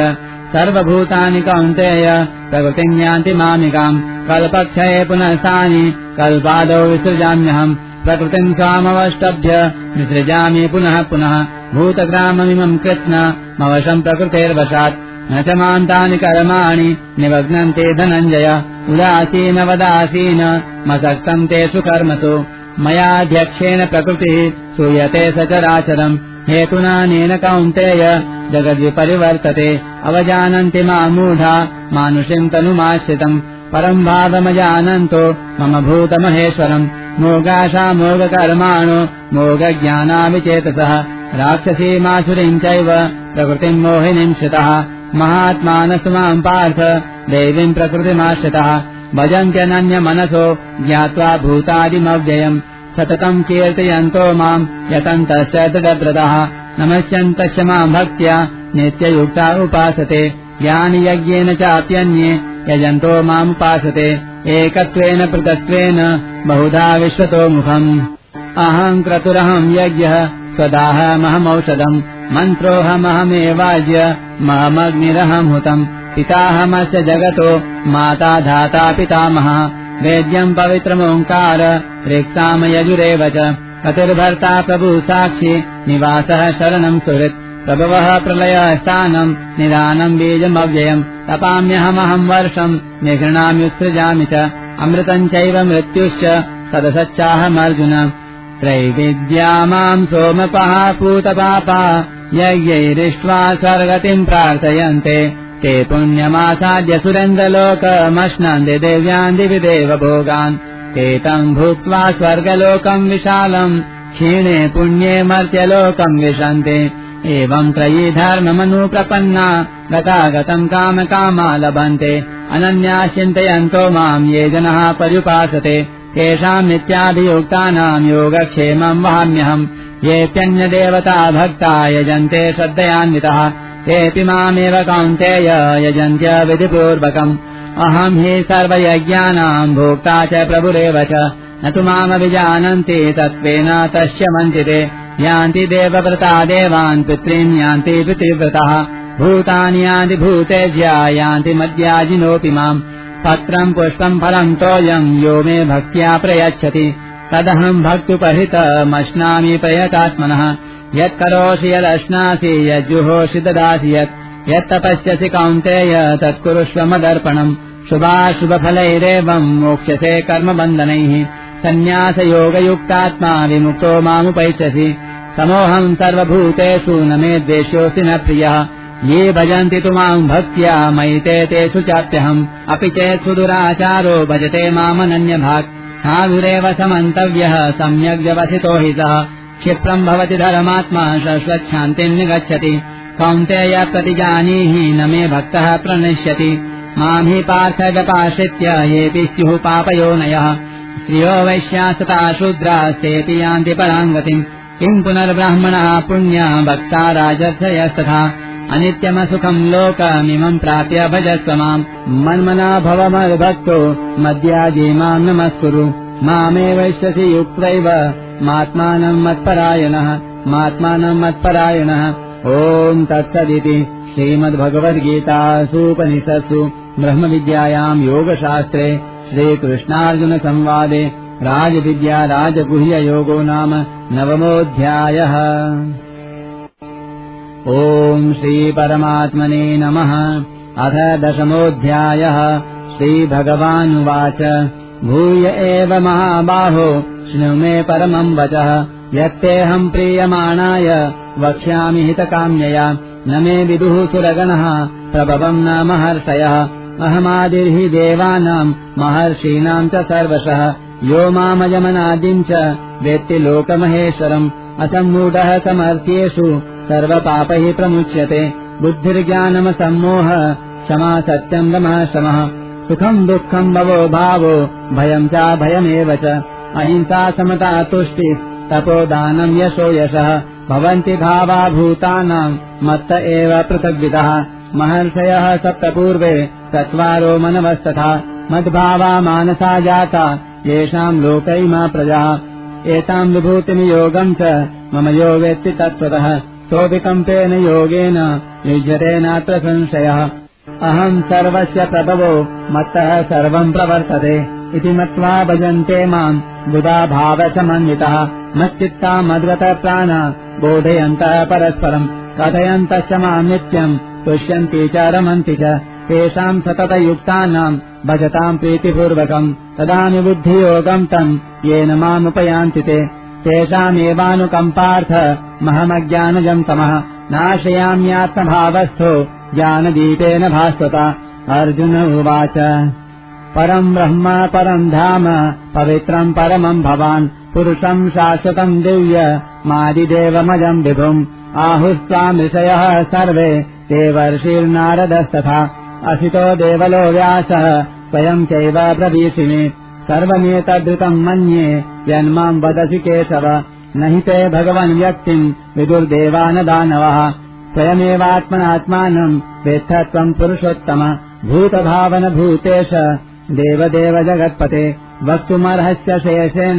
सर्वभूतानि कौन्तेय प्रकृतिम् यान्ति मामिकाम् कल्पक्षये पुनः स्थानि कल्पादौ विसृजाम्यहम् प्रकृतिम् स्वामवष्टभ्य विसृजामि पुनः पुनः भूतग्राममिमम् कृत्स्न मवशम् प्रकृतेर्वशात् न च मान्तानि कर्माणि निमग्नन्ते धनञ्जय उदासीनवदासीन मसक्तम् तेषु कर्मसु मयाध्यक्षेण प्रकृतिः श्रूयते सचराचरम् हेतुनानेन कौन्तेय जगद्विपरिवर्तते अवजानन्ति मा मूढा मानुषिम् तनुमाश्रितम् परम् भावमजानन्तो मम भूतमहेश्वरम् मोगाशामोगकर्माणो मोगज्ञानाविचेतसः राक्षसीमासुरीम् चैव प्रकृतिम् मोहिनीम् श्रितः महात्मानस्तु माम् पार्थ देवीम् प्रकृतिमाश्रितः। भजन्त्यनन्यमनसो ज्ञात्वा भूतादिमव्ययम्। सततम् कीर्तयन्तो माम् यतन्तश्च दृढव्रतः। नमस्यन्तश्च माम् भक्त्या नित्ययुक्ता उपासते। यानि यज्ञेन चाप्यन्ये यजन्तो मामुपासते एकत्वेन पृथक्त्वेन बहुधा विश्वतो मुखम्। अहम् क्रतुरहम् यज्ञः स्वदाहमहमौषधम् मन्त्रोऽहमहमेवाज्य महमग्निरहम् हुतम् पिताहमस्य जगतो माता धाता पितामहः। वेद्यम् पवित्रमोङ्कार रिक्तामयजुरेव च। कतिर्भर्ता प्रभु साक्षि निवासः शरणम् सुहृत् प्रभवः प्रलयस्थानम् निदानम् बीजमव्ययम् तपाम्यहमहम् वर्षम् निघृणाम्युत्सृजामि च अमृतम् चैव मृत्युश्च सदसच्चाहमर्जुन। त्रैविद्या माम् सोमपः पूतपापा यज्ञैरिष्ट्वा स्वर्गतिम् प्रार्थयन्ते। ते पुण्यमासाद्य सुरेन्द्रलोकमश्नन्ति देव्यान् दिवि देवभोगान्। ते तम् भूत्वा स्वर्गलोकम् विशालम्। क्षीणे पुण्ये मर्त्यलोकम् विशन्ति एवम् त्रयी धर्ममनुप्रपन्ना गतागतम् कामकामा लभन्ते अनन्या चिन्तयन्तो माम् ये जनः पर्युपासते तेषाम् नित्याभियुक्तानाम् योगक्षेमम् वहाम्यहम्। येऽप्यन्यदेवता भक्ता यजन्ते श्रद्धयान्वितः। तेऽपि मामेव कौन्तेय यजन्त्य विधिपूर्वकम्। अहम् हि सर्वयज्ञानाम् भोक्ता च प्रभुरेव च। न तु मामभिजानन्ति तत्त्वेन तस्य मन्त्रिते यान्ति देवव्रता देवान् पितॄन् यान्ति पितृव्रतः। भूतानि यान्ति भूतेज्या यान्ति मद्याजिनोऽपि माम्। पत्रम् पुष्पम् फलम् तोयम् यो मे भक्त्या प्रयच्छति। तदहम् भक्त्युपहृतमश्नामि प्रयतात्मनः। यत्करोषि यदश्नासि यज्जुहोषि ददासि यत्। यत्तपस्यसि कौन्तेय तत्कुरुष्व मदर्पणम् शुभाशुभफलैरेवम् मोक्ष्यसे कर्मबन्धनैः। सन्न्यासयोगयुक्तात्मा विमुक्तो मामुपैष्यसि समोऽहम् सर्वभूतेषु न मे द्वेष्योऽसि न प्रियः। ये भजन्ति तु माम् भक्त्या मयि ते तेषु चाप्यहम्। अपि चेत् सुदुराचारो भजते मामनन्यभाक्। साधुरेव समन्तव्यः सम्यग् व्यवसितो हि सः। क्षिप्रम् भवति धर्मात्मा शश्वच्छान्तिम् निगच्छति। कौन्तेय प्रतिजानीहि न मे भक्तः प्रणश्यति। माम् हि पार्थव्यपाश्रित्य येऽपि स्युः पापयोनयः। स्त्रियो वैश्यासता शूद्रास्तेऽपि यान्ति पराङ्गतिम् किम् पुनर्ब्राह्मणः पुण्या भक्ता राजर्षयस्तथा अनित्यमसुखम् लोकमिमम् प्राप्य भजस्व माम्। मन्मना भव मद्भक्तो मद्याजी माम् नमस्कुरु। मामेवैष्यसि युक्तैव मात्मानम् मत्परायणः मात्मानम् मत्परायणः। ॐ तत्सदिति श्रीमद्भगवद्गीतासूपनिषत्सु। ब्रह्मविद्यायाम् योगशास्त्रे श्रीकृष्णार्जुनसंवादे राजविद्या राजगुह्ययोगो नाम नवमोऽध्यायः। ॐ श्रीपरमात्मने नमः। अथ दशमोऽध्यायः। श्रीभगवानुवाच। भूय एव महाबाहो शृणु मे परमम् वचः। यत्तेऽहम् प्रीयमाणाय वक्ष्यामि हितकाम्यया। न मे विदुः सुरगणः प्रभवम् न महर्षयः अहमादिर्हि देवानाम् महर्षीणाम् च सर्वशः यो मामयमनादिम् च वेत्ति लोकमहेश्वरम् असम्मूढः समर्थ्येषु सर्वपापैः प्रमुच्यते। बुद्धिर्ज्ञानमसम्मोह क्षमा सत्यम् दमः शमः सुखम् दुःखम् भवो भावो भयम् च भयमेव च। अहिंसा समता तुष्टिः तपोदानम् यशो यशः। भवन्ति भावा भूतानाम् मत्त एव पृथग्विदः। महर्षयः सप्तपूर्वे चत्वारो मनवस्तथा। मद्भावा मानसा जाता येषाम् लोकैमा प्रजाः एताम् विभूतिम् योगम् च मम यो वेत्ति तत्त्वतः। सोऽविकम्पेन योगेन युज्यते नात्र संशयः। अहम् सर्वस्य प्रभवो मत्तः सर्वम् प्रवर्तते। इति मत्वा भजन्ते माम् बुधा मच्चित्ता मद्वत प्राण बोधयन्तः परस्परम्। कथयन्तश्च माम् नित्यम् तुष्यन्ति च रमन्ति च तेषाम् सततयुक्तानाम् भजताम् प्रीतिपूर्वकम् तदानु बुद्धियोगम् तम् येन मामुपयान्ति ते। तेषामेवानुकम्पार्थ महमज्ञानजम् तमः। नाशयाम्यात्मभावस्थो ज्ञानदीपेन भास्वता। अर्जुन उवाच। परम् ब्रह्म परम् धाम पवित्रम् परमम् भवान्। पुरुषम् शाश्वतम् दिव्य मादिदेवमजम् विभुम्। आहुस्त्वामृषयः सर्वे देवर्षिर्नारदस्तथा असितो देवलो व्यासः स्वयम् चैव प्रवीषिणि सर्वमेतद्धृतम् मन्ये यन्माम् वदसि केशव। न हि ते भगवन् व्यक्तिम् विदुर्देवानदानवः। स्वयमेवात्मनात्मानम् वेत्थत्वम् पुरुषोत्तम। भूतभावन भूतेश देवदेव जगत्पते। वक्तुमर्हस्य शेषेण।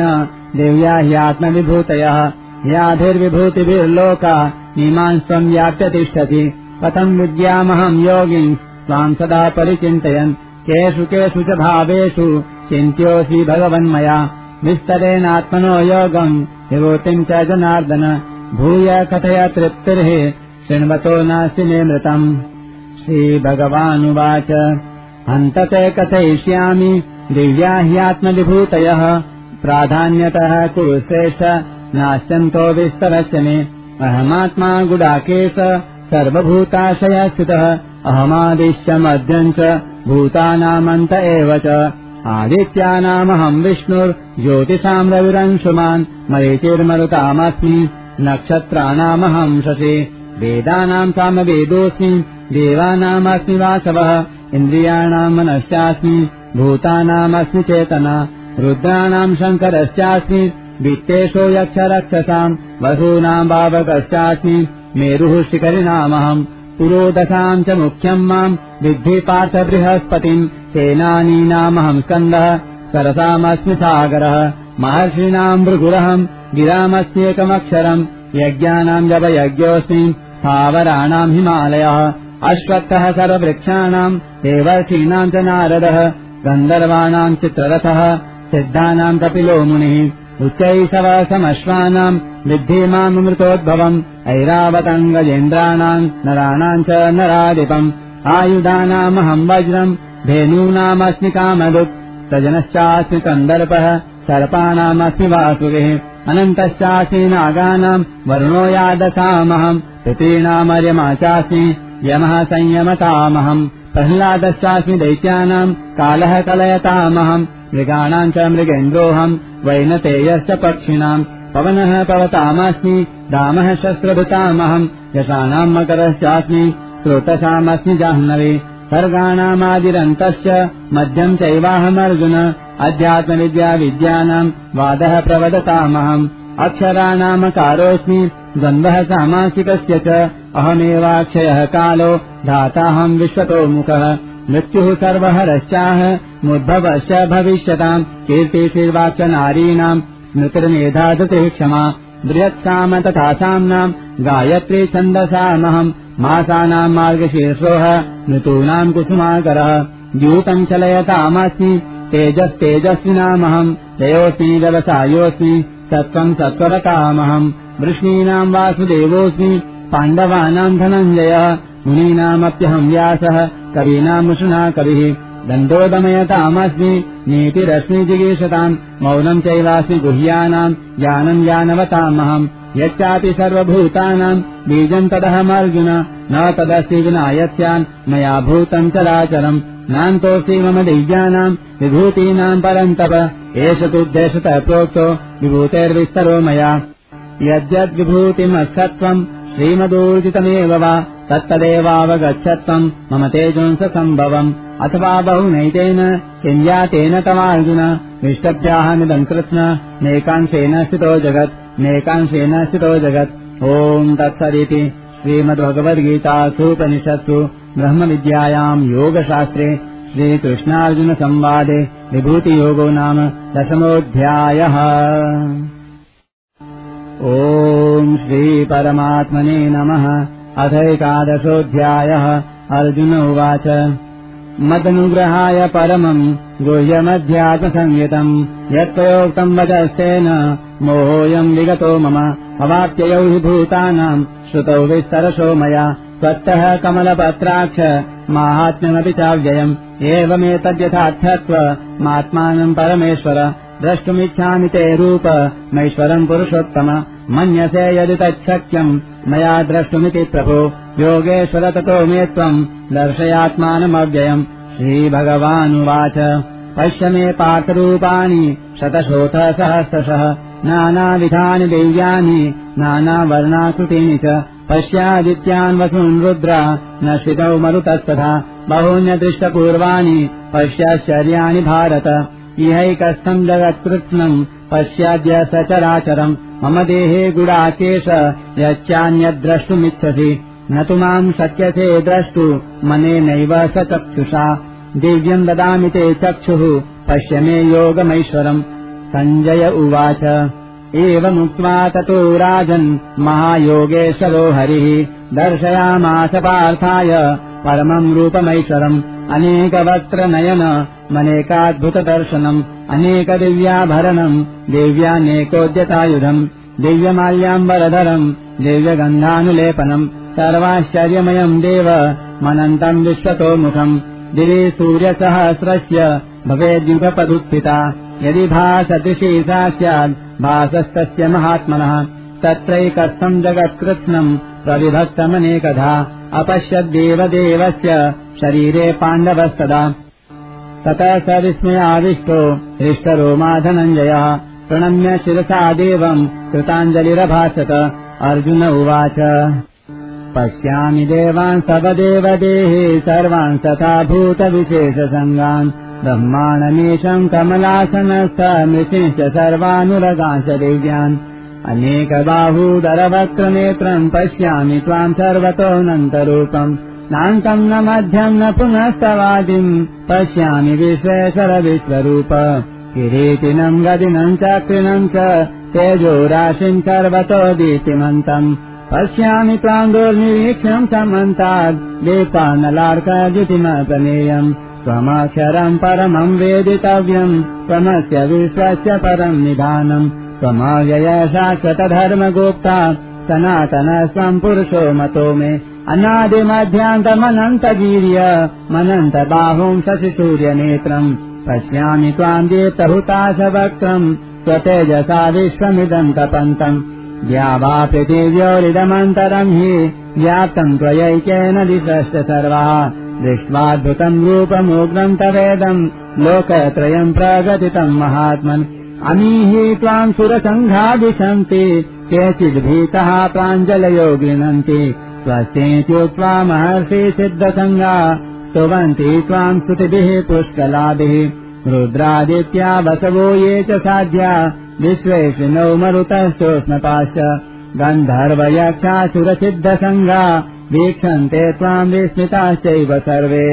देव्या ह्यात्मविभूतयः याभिर्विभूतिभिर्लोका। इमान् स्वम् व्याप्य तिष्ठति। कथम् विद्यामहम् योगिन् त्वाम् सदा परिचिन्तयन्। केषु केषु च भावेषु चिन्त्योऽसि भगवन्मया। विस्तरेणात्मनो योगम् विभूतिम् च जनार्दन। भूय कथय तृप्तिर्हि शृण्वतो नास्ति निमृतम् श्रीभगवानुवाच। हन्तते कथयिष्यामि दिव्या ह्यात्मविभूतयः प्राधान्यतः कुरु श्रेष्ठ नाश्यन्तो विस्तरस्य मे। अहमात्मा गुडाकेश सर्वभूताशय स्थितः अहमादिश्च मध्यम् च भूतानामन्त एव च आदित्यानामहम् विष्णुर्ज्योतिषाम् रविरंशुमान् मरीचिर्मरुतामस्मि नक्षत्राणामहम् शशि वेदानाम् सामवेदोऽस्मि देवानामस्मि वासवः इन्द्रियाणाम् मनश्चास्मि भूतानामस्मि चेतना रुद्राणाम् शङ्करश्चास्मि वित्तेषो यक्षरक्षसाम् वसूनाम् भावकश्चास्मि मेरुः शिखरिणामहम् पुरोदशाम् च मुख्यम् माम् विद्धि पार्थ बृहस्पतिम् सेनानीनामहम् स्कन्दः सरसामस्मि सागरः महर्षीणाम् भृगुरहम् गिरामस्येकमक्षरम् यज्ञानाम् जपयज्ञोऽस्मि स्थावराणाम् हिमालयः अश्वत्थः सर्ववृक्षाणाम् देवर्षीणाम् च नारदः गन्धर्वाणाम् चित्ररथः सिद्धानाम् कपिलो मुनिः उच्चैषवसमश्वानाम् विद्धि मामृतोद्भवम् ऐरावतम् गजेन्द्राणाम् नराणाम् च नराधिपम् आयुधानामहम् वज्रम् धेनूनामस्मि कामदुक् सजनश्चास्मि कन्दर्पः सर्पाणामस्मि वासुभिः अनन्तश्चास्मि नागानाम् वरुणो यादसामहम् पितॄणामर्यमा चास्मि यमः संयमतामहम् प्रह्लादश्चास्मि दैत्यानाम् कालः कलयतामहम् मृगाणाम् च मृगेन्द्रोऽहम् वैनतेयश्च पक्षिणाम्। पवनः पवतामस्मि रामः शस्त्रभृतामहम्। यशानाम् मकरश्चास्मि स्रोतसामस्मि जाह्नवी। सर्गाणामादिरन्तश्च मध्यम् चैवाहमर्जुन। अध्यात्मविद्या विद्यानाम् वादः प्रवदतामहम्। अक्षराणामकारोऽस्मि द्वन्द्वः सामासिकस्य च। अहमेवाक्षयः कालो धाताहम् विश्वतोमुखः मृत्युः सर्वहरश्चाह मुद्भवश्च भविष्यताम् कीर्तिशीर्वाच्च नारीणाम् मृतिर्मेधादतिः क्षमा बृहत्साम तथा साम्नाम् गायत्री छन्दसामहम् मासानाम् मार्गशीर्षोः ऋतूनाम् कुसुमाकरः द्यूतम् चलयतामस्मि तेजस्तेजस्विनामहम् जयोऽस्मि व्यवसायोऽस्मि सत्त्वम् सत्त्वरतामहम् वृष्णीनाम् वासुदेवोऽस्मि पाण्डवानाम् धनञ्जयः मुनीनामप्यहम् व्यासः कवीनामुषुना कविः। दण्डोदमयतामस्मि नीतिरश्मिजिगीषताम् मौनम् चैवास्मि गुह्यानाम् ज्ञानम् ज्ञानवतामहम्। यच्चापि सर्वभूतानाम् बीजम् तदहमर्जुन न तदस्ति विना यस्यान् मया भूतम् चराचरम्। नान्तोऽस्ति मम दिव्यानाम् विभूतीनाम् परन्तप एष तुद्देशतः प्रोक्तो विभूतेर्विस्तरो मया। यद्यद्विभूतिमत्सत्त्वम् श्रीमदूर्जितमेव वा तत्तदेवावगच्छत्वम् मम तेजोंसम्भवम् अथवा बहुनैतेन किञ्जातेन तवार्जुन विष्टभ्याहमिदम् कृत्स्न नेकांशेन स्थितो जगत् नेकांशेन स्थितो जगत् ॐ तत्सदिति श्रीमद्भगवद्गीतासूपनिषत्सु ब्रह्मविद्यायाम् योगशास्त्रे श्रीकृष्णार्जुनसंवादे विभूतियोगो नाम दशमोऽध्यायः ॐ श्रीपरमात्मने नमः। अथैकादशोऽध्यायः अर्जुन उवाच। मदनुग्रहाय परमम् गुह्यमध्यात्मसंहितम् यत्त्वयोक्तम् वचस्तेन। मोहोऽयम् विगतो मम। अवाप्ययौ भूतानाम् श्रुतौ विस्तरशो मया। त्वत्तः कमलपत्राक्ष। माहात्म्यमपि चाव्ययम्। एवमेतद्यथार्थत्वमात्मानम् परमेश्वर द्रष्टुमिच्छामि ते रूप मैश्वरम् पुरुषोत्तम। मन्यसे यदि तच्छक्यम् मया द्रष्टुमिति प्रभो। योगेश्वर ततो मे त्वम् दर्शयात्मानमव्ययम्। श्रीभगवानुवाच। पश्य मे पार्थरूपाणि शतशोथ सहस्रशः। नानाविधानि दिव्यानि नानावर्णाकृतीनि च। पश्यादित्यान् वसून् रुद्रा न श्रितौ मरुतस्तथा। बहून्यदृष्टपूर्वाणि पश्याश्चर्याणि भारत इहैकस्थम् जगत्कृत्स्नम् पश्याद्य सचराचरम् मम देहे गुडाकेश यच्चान्यद्द्रष्टुमिच्छसि न तु माम् शक्यसे द्रष्टु मनेनैव स चक्षुषा दिव्यम् ददामि ते चक्षुः पश्य मे योगमैश्वरम् सञ्जय उवाच। एवमुक्त्वा ततो राजन् महायोगेश्वरो हरिः। दर्शयामास पार्थाय परमम् रूपमैश्वरम्। अनेकवक्त्रनयन मनेकाद्भुतदर्शनम् अनेकदिव्याभरणम् दिव्यानेकोद्यतायुधम् दिव्यमाल्याम्बरधरम् दिव्यगन्धानुलेपनम् सर्वाश्चर्यमयम् देव मनन्तम् विश्वतोमुखम्। दिवि सूर्यसहस्रस्य भवेद्युगपदुत्थिता। यदि भासदृशी सा स्याद् भासस्तस्य महात्मनः। तत्रैकस्थम् जगत्कृत्स्नम् प्रविभक्तमनेकधा अपश्यद्देवदेवस्य शरीरे पाण्डवस्तदा ततः स विस्मयादिष्टो हृष्टरोमा धनञ्जयः प्रणम्य शिरसा देवम् कृताञ्जलिरभाषत अर्जुन उवाच। पश्यामि देवान् सबदेवदेहे सर्वान् तथा भूतविशेषसङ्गान्। ब्रह्माणमीशम् कमलासनस्थ मृषिश्च सर्वानुरगांश दिव्यान्। अनेकबाहूदरवक्त्रनेत्रम् पश्यामि त्वाम् सर्वतोऽनन्तरूपम् नान्तम् न मध्यम् न पुनस्तवादिम् पश्यामि विश्वेश्वर विश्वरूप किरीटिनम् गदिनम् चक्रिणम् च तेजोराशिम् सर्वतो दीप्तिमन्तम् पश्यामि त्वाम् दुर्निरीक्षम् समन्ताद् दीपानलार्कजितिमप्रमेयम् त्वमक्षरम् परमम् वेदितव्यम् त्वमस्य विश्वस्य परम् निधानम् त्वमव्यय शाश्वतधर्मगुप्ता सनातन स्वम् पुरुषो मतो मे अनादिमध्यान्तमनन्तवीर्य मनन्त बाहुम् शशिसूर्यनेत्रम् पश्यामि त्वाम् दीप्तहुताशवक्त्रम् स्वतेजसा विश्वमिदम् तपन्तम् द्यावा पृथिव्योरिदमन्तरम् हि व्याप्तम् त्वयैकेन दिशश्च सर्वाः दृष्ट्वाद्भुतम् रूपमुग्रम् तवेदम् लोकत्रयम् प्रगतितम् महात्मन् अमीहि त्वाम् सुरसङ्घा दिशन्ति केचिद्भीतः प्राञ्जलयो गृह्णन्ति स्वस्तेत्युक्त्वा महर्षि सिद्धसङ्गा स्तुवन्ति त्वाम् स्तुतिभिः पुष्कलाभिः। रुद्रादित्या वसवो ये च साध्या विश्वेशिनौ मरुतश्चोष्णपाश्च गन्धर्वयक्षासुरसिद्धसङ्गा वीक्षन्ते त्वाम् विस्मिताश्चैव सर्वे।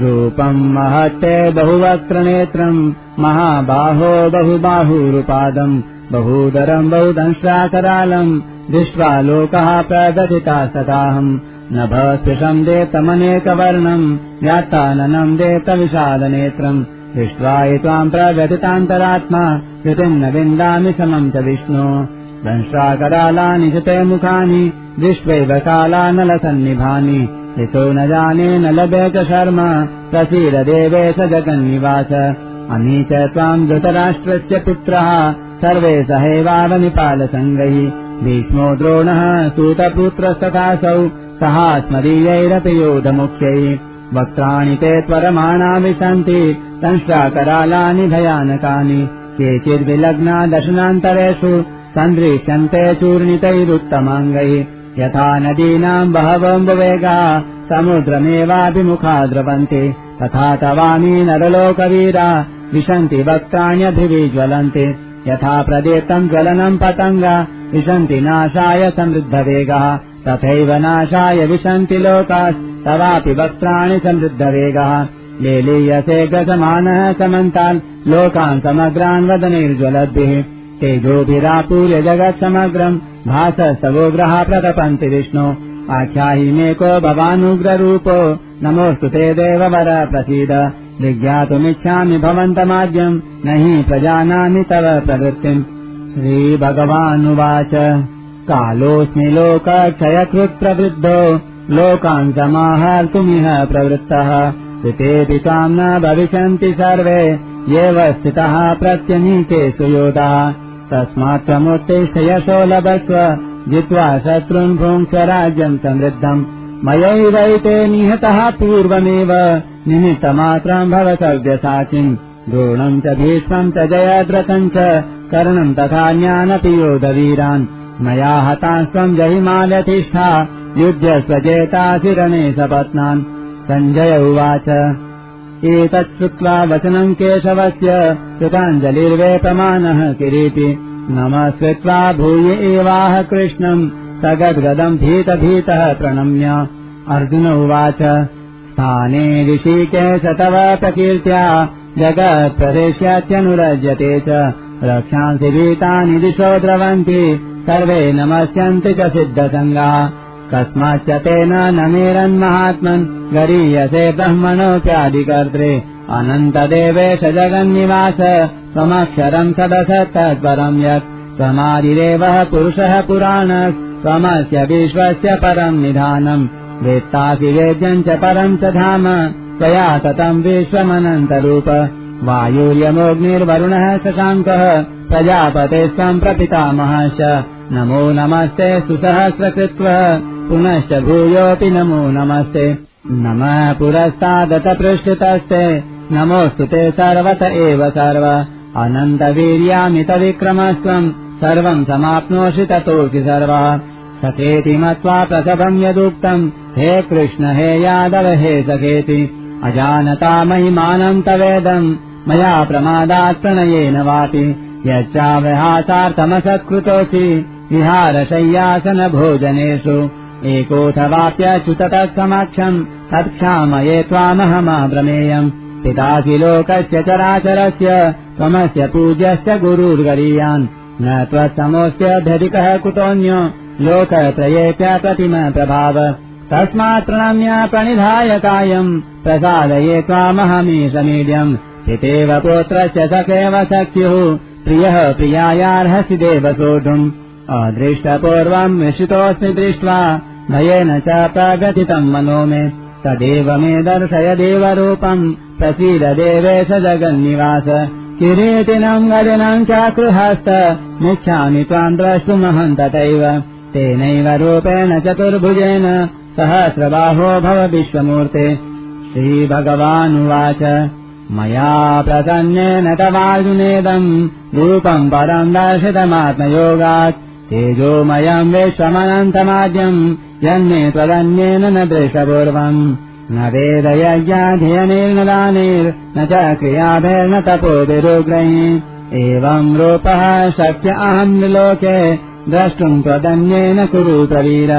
रूपम् महत्ते बहुवक्त्रनेत्रम् महाबाहो बहुबाहुरुपादम् बहूदरम् बहुदंश्राकरालम् दृष्ट्वा लोकः प्रदधिता सदाहम्। नभस्पृशम् देतमनेकवर्णम् व्यात्ताननम् देतविशालनेत्रम् दृष्ट्वा हि त्वाम् प्रगतितान्तरात्मा कृतिम् न विन्दामि समम् च विष्णो। दंश्राकरालानि च ते मुखानि दृष्ट्वैव कालानलसन्निभानि। हितो न जाने न लभे च शर्म प्रसीद स जगन्निवास। अमी च त्वाम् धृतराष्ट्रस्य पुत्रः सर्वे सहैवावनिपालसङ्गैः भीष्मो द्रोणः सूतपुत्रस्तथासौ सहास्मदीयैरपि योधमुख्यैः। वक्त्राणि ते त्वरमाणा विशन्ति संश्राकरालानि भयानकानि। केचिद्विलग्ना दशनान्तरेषु सन्दृश्यन्ते चूर्णितैरुत्तमाङ्गैः। यथा नदीनाम् बहवम्बवेगा समुद्रमेवाभिमुखा द्रवन्ति। तथा तवामी नरलोकवीरा विशन्ति वक्त्राण्यभिविज्वलन्ति। यथा प्रदीप्तम् ज्वलनम् पतङ्गा विशन्ति नाशाय समृद्धवेगः। तथैव नाशाय विशन्ति लोकास्तवापि वक्त्राणि समृद्धवेगः। लेलीयसे गजमानः समन्तान्। लोकान् समग्रान् वदनैर्ज्वलद्भिः। तेजोभिरापूर्य जगत्समग्रम् भासस्तवोग्रः प्रतपन्ति विष्णु। आख्याहि मेको भवानुग्ररूपो। नमोऽस्तु ते देववर प्रसीद। विज्ञातुमिच्छामि भवन्तमाद्यम्। न हि प्रजानामि तव प्रवृत्तिम् श्रीभगवानुवाच। कालोऽस्मि लोकक्षयकृत् प्रवृद्धो लोकान् समाहर्तुमिह प्रवृत्तः। ऋतेऽपि ताम् न भविष्यन्ति सर्वे एव स्थितः प्रत्यनीके सुयोधा। तस्मात् त्वमुत्तिष्ठ यशो लभस्व जित्वा शत्रून् भुङ्क्ष राज्यम् समृद्धम्। मयैवैते निहतः पूर्वमेव निमित्तमात्रम् भव सव्यसाचिन् द्रोणम् च भीष्मम् च जयद्रथम् च कर्णम् तथा ज्ञानपि योधवीरान्। मया हतास्त्वम् जहिमालतिष्ठा युध्य स्वजेताशिरणे सपत्नान्। सञ्जय उवाच। एतत् श्रुत्वा वचनम् केशवस्य कृताञ्जलिर्वेपमानः किरीटि नमस्कृत्वा भूय एवाह कृष्णम्। सगद्गदम् भीतभीतः प्रणम्य। अर्जुन उवाच। स्थाने ऋषिकेश तव प्रकीर्त्या। जगत्प्रदेश्यात्यनुरज्यते च रक्षांसि भीतानि दिशो द्रवन्ति सर्वे नमस्यन्ति च सिद्धसङ्गाः। कस्माच्च तेन न मेरन्महात्मन् गरीयसे ब्रह्मणोऽप्यादिकर्त्रे अनन्तदेवेश जगन्निवास त्वमक्षरम् सदसत्तत्परम् यत् त्वमादिदेवः पुरुषः पुराण त्वमस्य विश्वस्य परम् निधानम् वेत्तासि वेद्यम् च परम् च धाम त्वया ततम् विश्वमनन्तरूप वायुर्यमोऽग्निर्वरुणः शशाङ्कः प्रजापते स्वम् नमो नमस्ते सुसहस्रकृत्व। पुनश्च भूयोऽपि नमो नमस्ते। नमः पुरस्तादत पृष्ठतस्ते नमोऽस्तु ते सर्वत एव सर्व। अनन्तवीर्यामितविक्रमस्त्वम् सर्वम् समाप्नोषि ततोऽसि सर्वः। सखेति मत्वा प्रसभम् यदुक्तम् हे कृष्ण हे यादव हे सखेति। अजानता महिमानम् तवेदम् मया प्रमादात् प्रणयेन वापि। यच्चाव्यहासार्थमसत्कृतोऽसि। विहारशय्यासन भोजनेषु एकोऽथवाप्यच्युततः समक्षम् तत्क्षामये त्वामहमाब्रमेयम् पितासि लोकस्य चराचरस्य त्वमस्य पूज्यश्च गुरुर्गरीयान्। न त्वत्समोऽस्यध्यधिकः कुतोऽन्यो। लोकत्रयेऽप्य प्रतिम प्रभाव। तस्मात् प्रणम्य प्रणिधाय कायम् प्रसादये त्वामहमीशमीड्यम् पितेव पुत्रश्च सखेव सख्युः। प्रियः प्रियायार्हसि देव सोढुम् अदृष्टपूर्वम् मिश्रितोऽस्मि दृष्ट्वा भयेन च प्रगतितम् मनो मे। तदेव मे दर्शय देवरूपम्। प्रसीद देवेश जगन्निवास। किरीटिनम् गजनम् चाकृहस्त। मिच्छामि त्वाम् द्रष्टुमहम् तथैव तेनैव रूपेण चतुर्भुजेन सहस्रबाहो भव विश्वमूर्ते। श्रीभगवानुवाच मया प्रसन्नेन तवार्जुनेदम् रूपम् परम् दर्शितमात्मयोगात् तेजोमयम् विश्वमनन्तमाद्यम् यन्मे त्वदन्येन न दृशपूर्वम् न वेदयज्ञाधियनेर्न दानेर्न च क्रियाभिर्न तपोभिरुग्रैः एवम् रूपः शक्य अहम् लोके द्रष्टुम् त्वदन्येन कुरु प्रवीर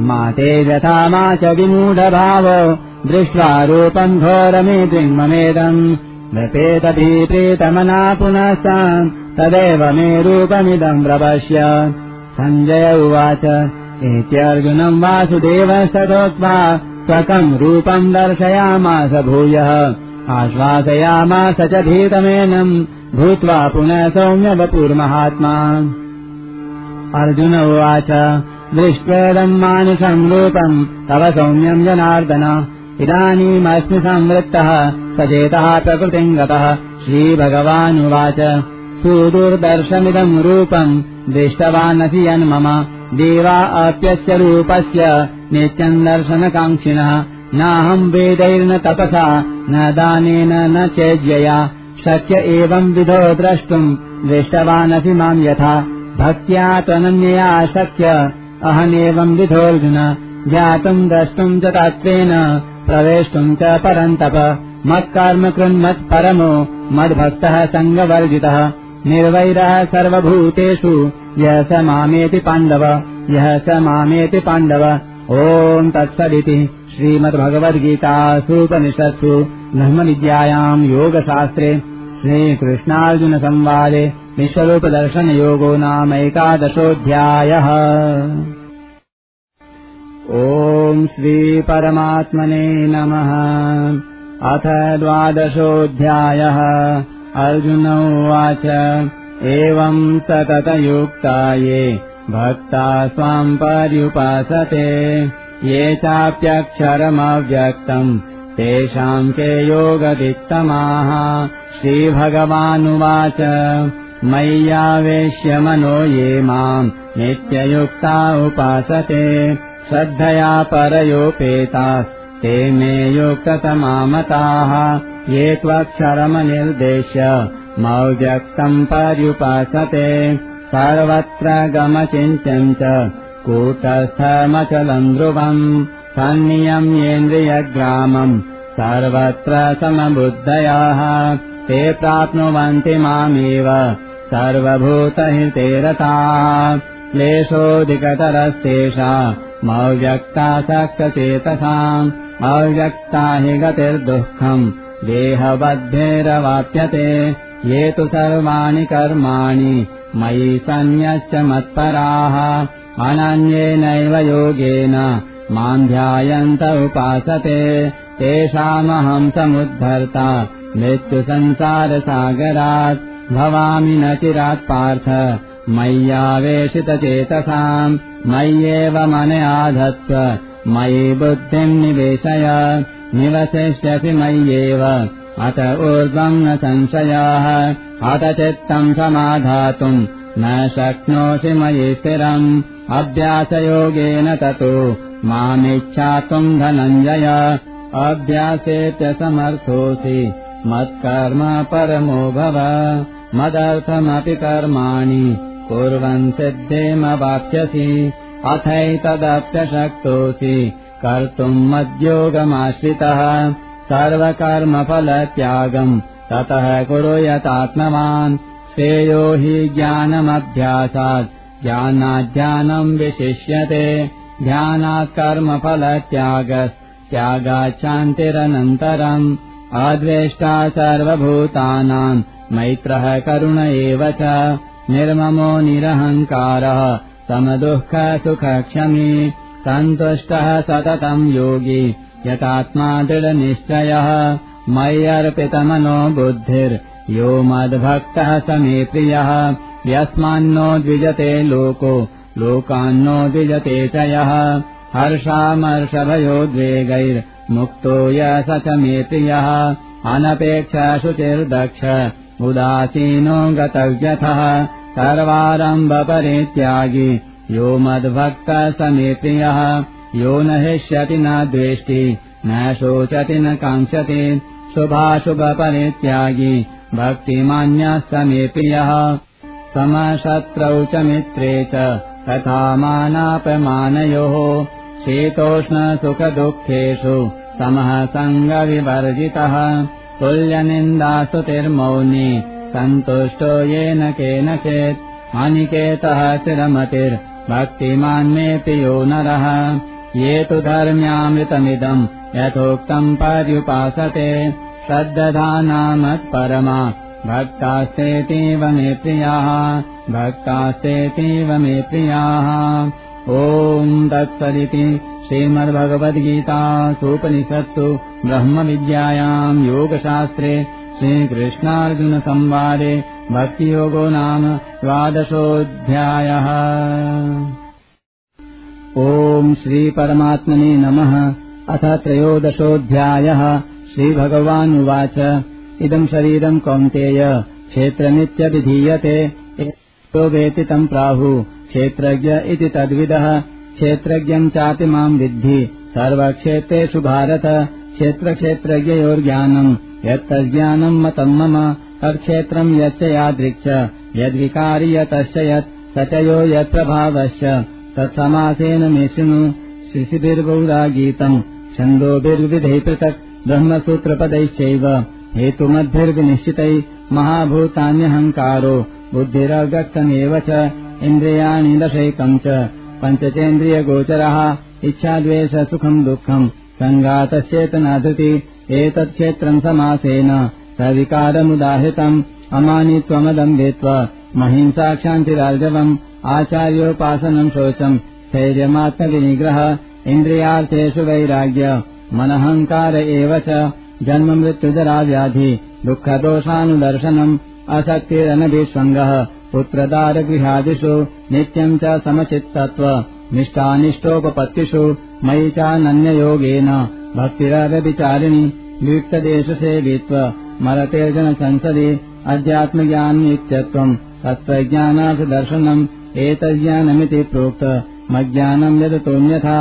मा ते यथा मा च विमूढभावो दृष्ट्वा रूपम् घोरमेतिममेदम् नृपेतभिप्रीतमना पुनस्ताम् तदेव मे रूपमिदम् प्रपश्य। सञ्जय उवाच इत्यर्जुनम् वासुदेवस्ततोक्त्वा स्वकम् रूपम् दर्शयामास भूयः। आश्वासयामास च भीतमेनम् भूत्वा पुनः सौम्यवपुर्महात्मा। अर्जुन उवाच दृष्ट्वेदम् मानुषम् रूपम् तव सौम्यम् जनार्दन। इदानीमस्मि संवृत्तः सचेतः प्रकृतिम् गतः। श्रीभगवानुवाच। सुदुर्दर्शमिदम् रूपम्। दृष्टवानसि यन्मम देवा अप्यस्य रूपस्य। नित्यम् दर्शनकाङ्क्षिणः। नाहम् वेदैर्न तपसा। न दानेन न चेज्यया। शक्य एवम् विधो द्रष्टुम्। दृष्टवानसि माम् यथा। भक्त्या त्वनन्यया शक्य अहमेवम् विधोऽर्जुन ज्ञातुम् द्रष्टुम् च तत्त्वेन प्रवेष्टुम् च परन्तप। मत्कर्म कृन्मत्परमो मद्भक्तः सङ्गवर्जितः। निर्वैरः सर्वभूतेषु यः स मामेति पाण्डव यः स मामेति पाण्डव। ॐ तत्सदिति श्रीमद्भगवद्गीतासूपनिषत्सु ब्रह्मविद्यायाम् योगशास्त्रे श्रीकृष्णार्जुनसंवादे विश्वरूपदर्शनयोगो नामैकादशोऽध्यायः ॐ श्रीपरमात्मने नमः। अथ द्वादशोऽध्यायः। अर्जुन उवाच एवम् सततयुक्ता ये भक्ता स्वाम् पर्युपासते। ये चाप्यक्षरमव्यक्तम् तेषाम् के योगदित्तमाः। श्रीभगवानुवाच मय्यावेश्य मनो ये माम् नित्ययुक्ता उपासते श्रद्धया परयोपेतास्ते मे युक्ततमामताः ये त्वक्षरमनिर्देश्य मौव्यक्तम् पर्युपासते सर्वत्र गमचिन्त्यम् च कूटस्थमचलम् ध्रुवम् सन्नियम्येन्द्रियग्रामम् सर्वत्र समबुद्धयाः ते प्राप्नुवन्ति मामेव सर्वभूतहिते रताः क्लेशोऽधिकतरस्तेषा मौव्यक्ता सक्तचेतसाम् अव्यक्ता हि गतिर्दुःखम् देहबद्धेरवाप्यते। ये तु सर्वाणि कर्माणि मयि सन्न्यश्च मत्पराः। अनन्येनैव योगेन माम् ध्यायन्त उपासते। तेषामहम् समुद्धर्ता मृत्युसंसारसागरात् भवामि न चिरात् पार्थ। मय्यावेशितचेतसाम्। मय्येव मनयाधत्स्व मयि बुद्धिम् निवेशय। निवसिष्यसि मय्येव। अत ऊर्ध्वम् न संशयाः। अत चित्तम् समाधातुम्। न शक्नोषि मयि स्थिरम्। अभ्यासयोगेन ततो। मामिच्छातुम् धनञ्जय। अभ्यासेत्य समर्थोऽसि। मत्कर्म परमो भव मदर्थमपि कर्माणि कुर्वन् सिद्धेमवाप्स्यसि अथैतदप्यशक्तोऽसि कर्तुम् मद्योगमाश्रितः। सर्वकर्मफलत्यागम् ततः कुरु यतात्मवान्। श्रेयो हि ज्ञानमभ्यासात् ज्ञानाज्ञानम् विशिष्यते। ध्यानात् कर्मफलत्यागस्त्यागाच्छान्तिरनन्तरम् अद्वेष्टा सर्वभूतानाम् मैत्रः करुण एव च। निर्ममो निरहङ्कारः समदुःखसुखक्षमी सन्तुष्टः सततम् योगी यतात्मा दृढनिश्चयः। मय्यर्पितमनो बुद्धिर्यो मद्भक्तः स मे प्रियः। यस्मान्नो द्विजते लोको लोकान्नो द्विजते च यः हर्षामर्षभयोद्वेगैर्मुक्तो य स च मे प्रियः अनपेक्षशुचिर्दक्ष उदासीनो गतव्यथः सर्वारम्भपरित्यागी यो मद्भक्तः स मे प्रियः यो न हिष्यति न द्वेष्टि न शोचति न काङ्क्षति शुभाशुभपरित्यागी भक्तिमान्यः स मे प्रियः समशत्रौ च मित्रे च तथा मानापमानयोः शीतोष्णसुखदुःखेषु समः सङ्गविवर्जितः तुल्यनिन्दास्तुतिर्मौनी सन्तुष्टो येन केनचित् अनिकेतः स्थिरमतिर्भक्तिमान् मे प्रियो नरः। ये तु धर्म्यामृतमिदम् यथोक्तम् पर्युपासते श्रद्दधानामत्परमा भक्तास्तेतीव मे प्रियाः भक्तास्तेतीव मे प्रियाः ॐ तत्सदिति श्रीमद्भगवद्गीतासूपनिषत्सु ब्रह्मविद्यायाम् योगशास्त्रे श्रीकृष्णार्जुनसंवादे भक्तियोगो नाम द्वादशोऽध्यायः। ॐ श्रीपरमात्मने नमः। अथ त्रयोदशोऽध्यायः। श्रीभगवानुवाच। इदम् शरीरम् कौन्तेय। क्षेत्रमित्यभिधीयते। वेति तम् प्राहुः क्षेत्रज्ञ इति तद्विदः। क्षेत्रज्ञम् चापि माम् विद्धि। सर्वक्षेत्रेषु भारत। क्षेत्रक्षेत्रज्ञयोर्ज्ञानम् यत्तज्ज्ञानम् मतम् मम। तत्क्षेत्रम् यच्च यादृक् यद्विकारि यतश्च यत् स च यो यत्प्रभावश्च। तत्समासेन शृणु। शिशिभिर्बहुधा गीतम् छन्दोभिर्विधैः पृथक् ब्रह्मसूत्रपदैश्चैव। हेतुमद्भिर्विनिश्चितैः महाभूतान्यहङ्कारो। बुद्धिरव्यक्तमेव च इन्द्रियाणि दशैकम् च। पञ्चचेन्द्रियगोचरः इच्छाद्वेषसुखम् दुःखम्। सङ्गातश्चेतनाधृति एतत्क्षेत्रम् समासेन। सविकारमुदाहृतम् अमानित्वमदम्भित्व महिंसाक्षान्तिरार्जवम् आचार्योपासनम् शोचम्। स्थैर्यमात्मविनिग्रह इन्द्रियार्थेषु वैराग्य। मनहङ्कार एव च। जन्ममृत्युजराव्याधि दुःखदोषानुदर्शनम् असक्तिरनभिष्वङ्गः पुत्रदारगृहादिषु नित्यम् च समचित्तत्व निष्ठानिष्टोपपत्तिषु मयि चानन्ययोगेन भक्तिरव्यभिचारिणि वियुक्तदेशसेवित्व मरतेर्जन संसदि अध्यात्मज्ञाननित्यत्वम् तत्त्वज्ञानार्थदर्शनम् एतज्ज्ञानमिति प्रोक्त। मज्ञानम् यदतोऽन्यथा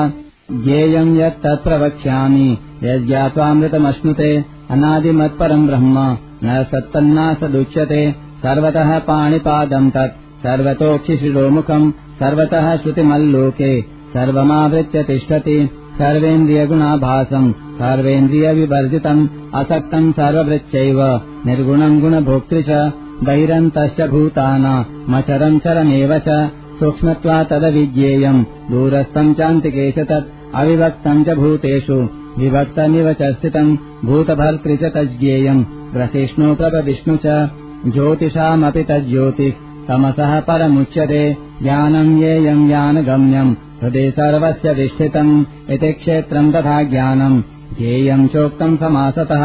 ज्ञेयम् यत् तत्प्रवक्ष्यामि यज्ञात्वामृतमश्नुते अनादिमत्परम् ब्रह्म न सत्तन्नासदुच्यते सर्वतः पाणिपादम् तत् सर्वतोक्षिशिरोमुखम् सर्वतः श्रुतिमल्लोके सर्वमावृत्य तिष्ठति सर्वेन्द्रियगुणाभासम् सर्वेन्द्रियविवर्जितम् असक्तम् सर्ववृत्यैव निर्गुणम् गुणभोक्तृ च बहिरन्तश्च भूतानामचरम् चरमेव च सूक्ष्मत्वा तदविज्ञेयम् दूरस्थम् चान्तिके च तत् अविभक्तम् च भूतेषु विभक्तमिव च स्थितम् भूतभर्तृ च तज्ज्ञेयम् ग्रसिष्णु प्रभविष्णु च ज्योतिषामपि तज्ज्योतिः तमसः परमुच्यते ज्ञानम् येयम् ज्ञानगम्यम् हृदि सर्वस्य विष्ठितम् इति क्षेत्रम् तथा ज्ञानम् ज्ञेयम् चोक्तम् समासतः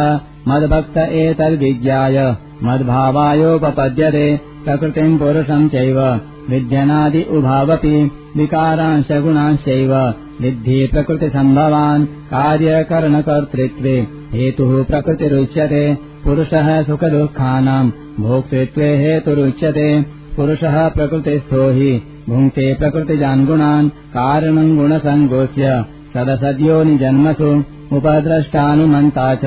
मद्भक्त एतद्विज्ञाय मद्भावायोपपद्यते प्रकृतिम् पुरुषम् चैव विद्यनादि उभावपि विकारांश गुणांश्चैव विद्धि प्रकृतिसम्भवान् कार्यकरणकर्तृत्वे हेतुः प्रकृतिरुच्यते पुरुषः सुखदुःखानाम् भोक्तृत्वे हेतुरुच्यते पुरुषः प्रकृतिस्थो हि। भुङ्क्ते प्रकृतिजान् गुणान् कारणम् गुणसङ्गोच्य सदसद्योनिजन्मसु उपद्रष्टानुमन्ता च।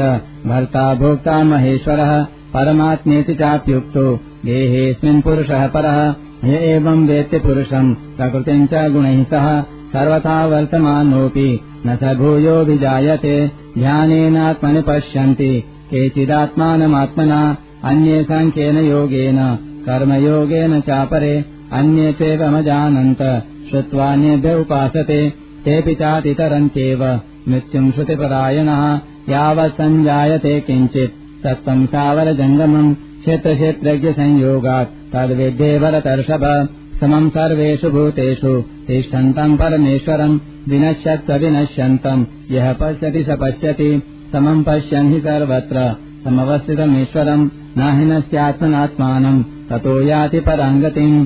भर्ता भोक्ता महेश्वरः। परमात्मेति चाप्युक्तो। देहेऽस्मिन् पुरुषः परः। य एवम् वेत्ति पुरुषम्। प्रकृतिम् च गुणैः सह। सर्वथा वर्तमानोऽपि। न स भूयोऽभिजायते। ध्यानेनात्मनि पश्यन्ति। केचिदात्मानमात्मना अन्ये साङ्ख्येन योगेन कर्मयोगेन चापरे अन्ये चेवमजानन्त श्रुत्वान्येभ्य उपासते तेऽपि चातितरन्त्येव। मृत्युम् श्रुतिपरायणः यावत् सञ्जायते किञ्चित्। तत्त्वम् सावरजङ्गमम् क्षेत्रक्षेत्रज्ञसंयोगात् तद्विद्येवरतर्षभ। समम् सर्वेषु भूतेषु तिष्ठन्तम् परमेश्वरम् विनश्यत्वविनश्यन्तम् यः पश्यति स पश्यति समम् पश्यन् हि सर्वत्र। समवस्थितमीश्वरम् न हि नस्यात्मनात्मानम् ततो याति पराङ्गतिम्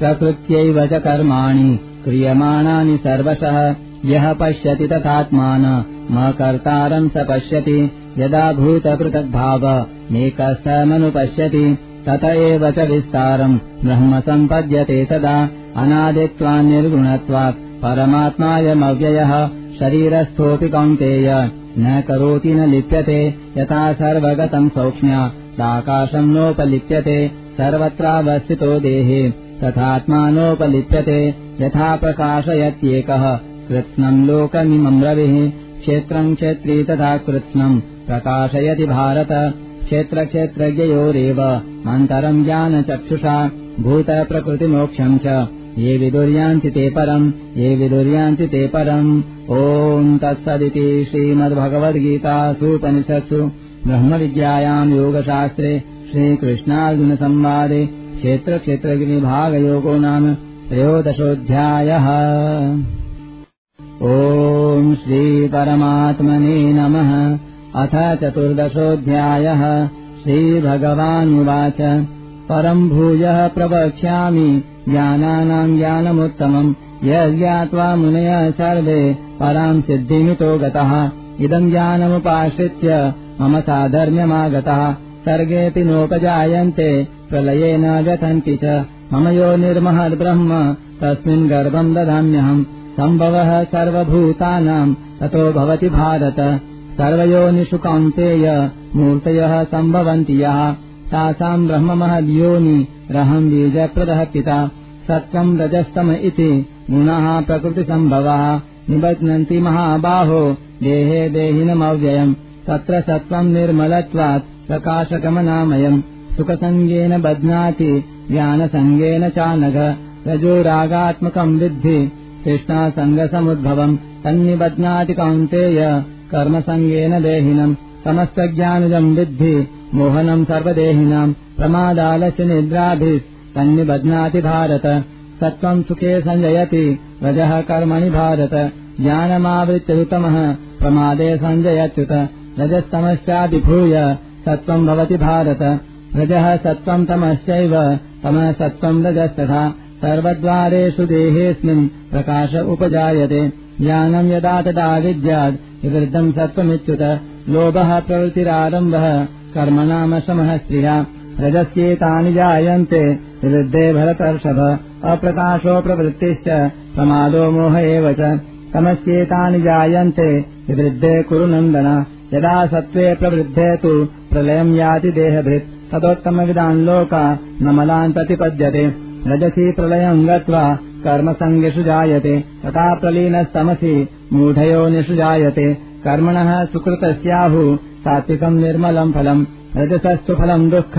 प्रकृत्यैव च कर्माणि क्रियमाणानि सर्वशः। यः पश्यति तथात्मान म कर्तारम् स पश्यति। यदा भूतपृथग्भाव नेकस्थमनुपश्यति तत एव च विस्तारम् ब्रह्म सम्पद्यते तदा अनादित्वान् निर्गुणत्वात् परमात्मायमव्ययः शरीरस्थोऽपि कौन्तेय न करोति न लिप्यते। यथा सर्वगतम् सौक्ष्म्यादाकाशम् नोपलिप्यते सर्वत्रावस्थितो देहे। तथात्मानोपलिप्यते यथा प्रकाशयत्येकः। कृत्स्नम् लोकमिमम् रविः। क्षेत्रम् क्षेत्री तथा कृत्स्नम्। प्रकाशयति भारत। क्षेत्रक्षेत्रज्ञयोरेव। मन्तरम् ज्ञानचक्षुषा। भूतप्रकृतिमोक्षम् च। ये विदुर्यान्ति ते परम्। ये विदुर्यान्ति ते परम्। ॐ तत्सदिति श्रीमद्भगवद्गीतासूपनिषत्सु ब्रह्मविद्यायाम् योगशास्त्रे श्रीकृष्णार्जुनसंवादे क्षेत्रक्षेत्रविभागयोगो नाम त्रयोदशोऽध्यायः। ॐ श्रीपरमात्मने नमः। अथ चतुर्दशोऽध्यायः। श्रीभगवानुवाच। परम् भूयः प्रवक्ष्यामि। ज्ञानानाम् ज्ञानमुत्तमम् यज्ञात्वा मुनयः सर्वे। पराम् सिद्धिमितो गतः। इदम् ज्ञानमुपाश्रित्य मम साधर्म्यमागतः सर्गेऽपि नोपजायन्ते प्रलये न गतन्ति च। मम यो निर्महद्ब्रह्म तस्मिन् गर्भम् ददाम्यहम्। सम्भवः सर्वभूतानाम् ततो भवति भारत। सर्वयोनिषु कौन्तेय मूर्तयः सम्भवन्ति यः। तासाम् ब्रह्ममहद्योनि रहम् बीजप्रदः पिता। सत्त्वम् रजस्तम इति गुणाः प्रकृतिसम्भवः। निबध्नन्ति महाबाहो देहे देहिनमव्ययम् तत्र सत्त्वम् निर्मलत्वात् प्रकाशकमनामयम् सुखसङ्गेन बध्नाति ज्ञानसङ्गेन चानघ। रजोरागात्मकम् विद्धि कृष्णासङ्गसमुद्भवम् तन्निबध्नाति कौन्तेय कर्मसङ्गेन देहिनम्। समस्तज्ञानुजम् विद्धि मोहनम् सर्वदेहिनाम्। प्रमादालस्य निद्राभिः तन्निबध्नाति भारत। सत्त्वम् सुखे सञ्जयति रजः कर्मणि भारत। ज्ञानमावृत्युतमः प्रमादे सञ्जयत्युत रजस्तमश्चाभिभूय सत्त्वम् भवति भारत। रजः सत्त्वम् तमश्चैव तमः सत्त्वम् रजस्तथा। सर्वद्वारेषु देहेऽस्मिन् प्रकाश उपजायते। ज्ञानम् यदा तदा विद्यात् विवृद्धम् सत्त्वमिच्युत। लोभः प्रवृत्तिरारम्भः कर्म नाम समः स्त्रिया। रजस्येतानि जायन्ते विवृद्धे भरतर्षभ। अप्रकाशो प्रवृत्तिश्च प्रमादो मोह एव च। तमस्येतानि जायन्ते विवृद्धे कुरु नन्दन यदा सत्त्वे प्रवृद्धे तु प्रलयम् याति देहभृत् तदोत्तमविदान् लोका न मलान् प्रतिपद्यते। रजसि प्रलयम् गत्वा कर्मसङ्गिषु जायते तथा प्रलीनस्तमसि मूढयोनिषु जायते। कर्मणः सुकृतस्याहुः सात्विकम् निर्मलम् फलम् रजसस्तु फलम् दुःख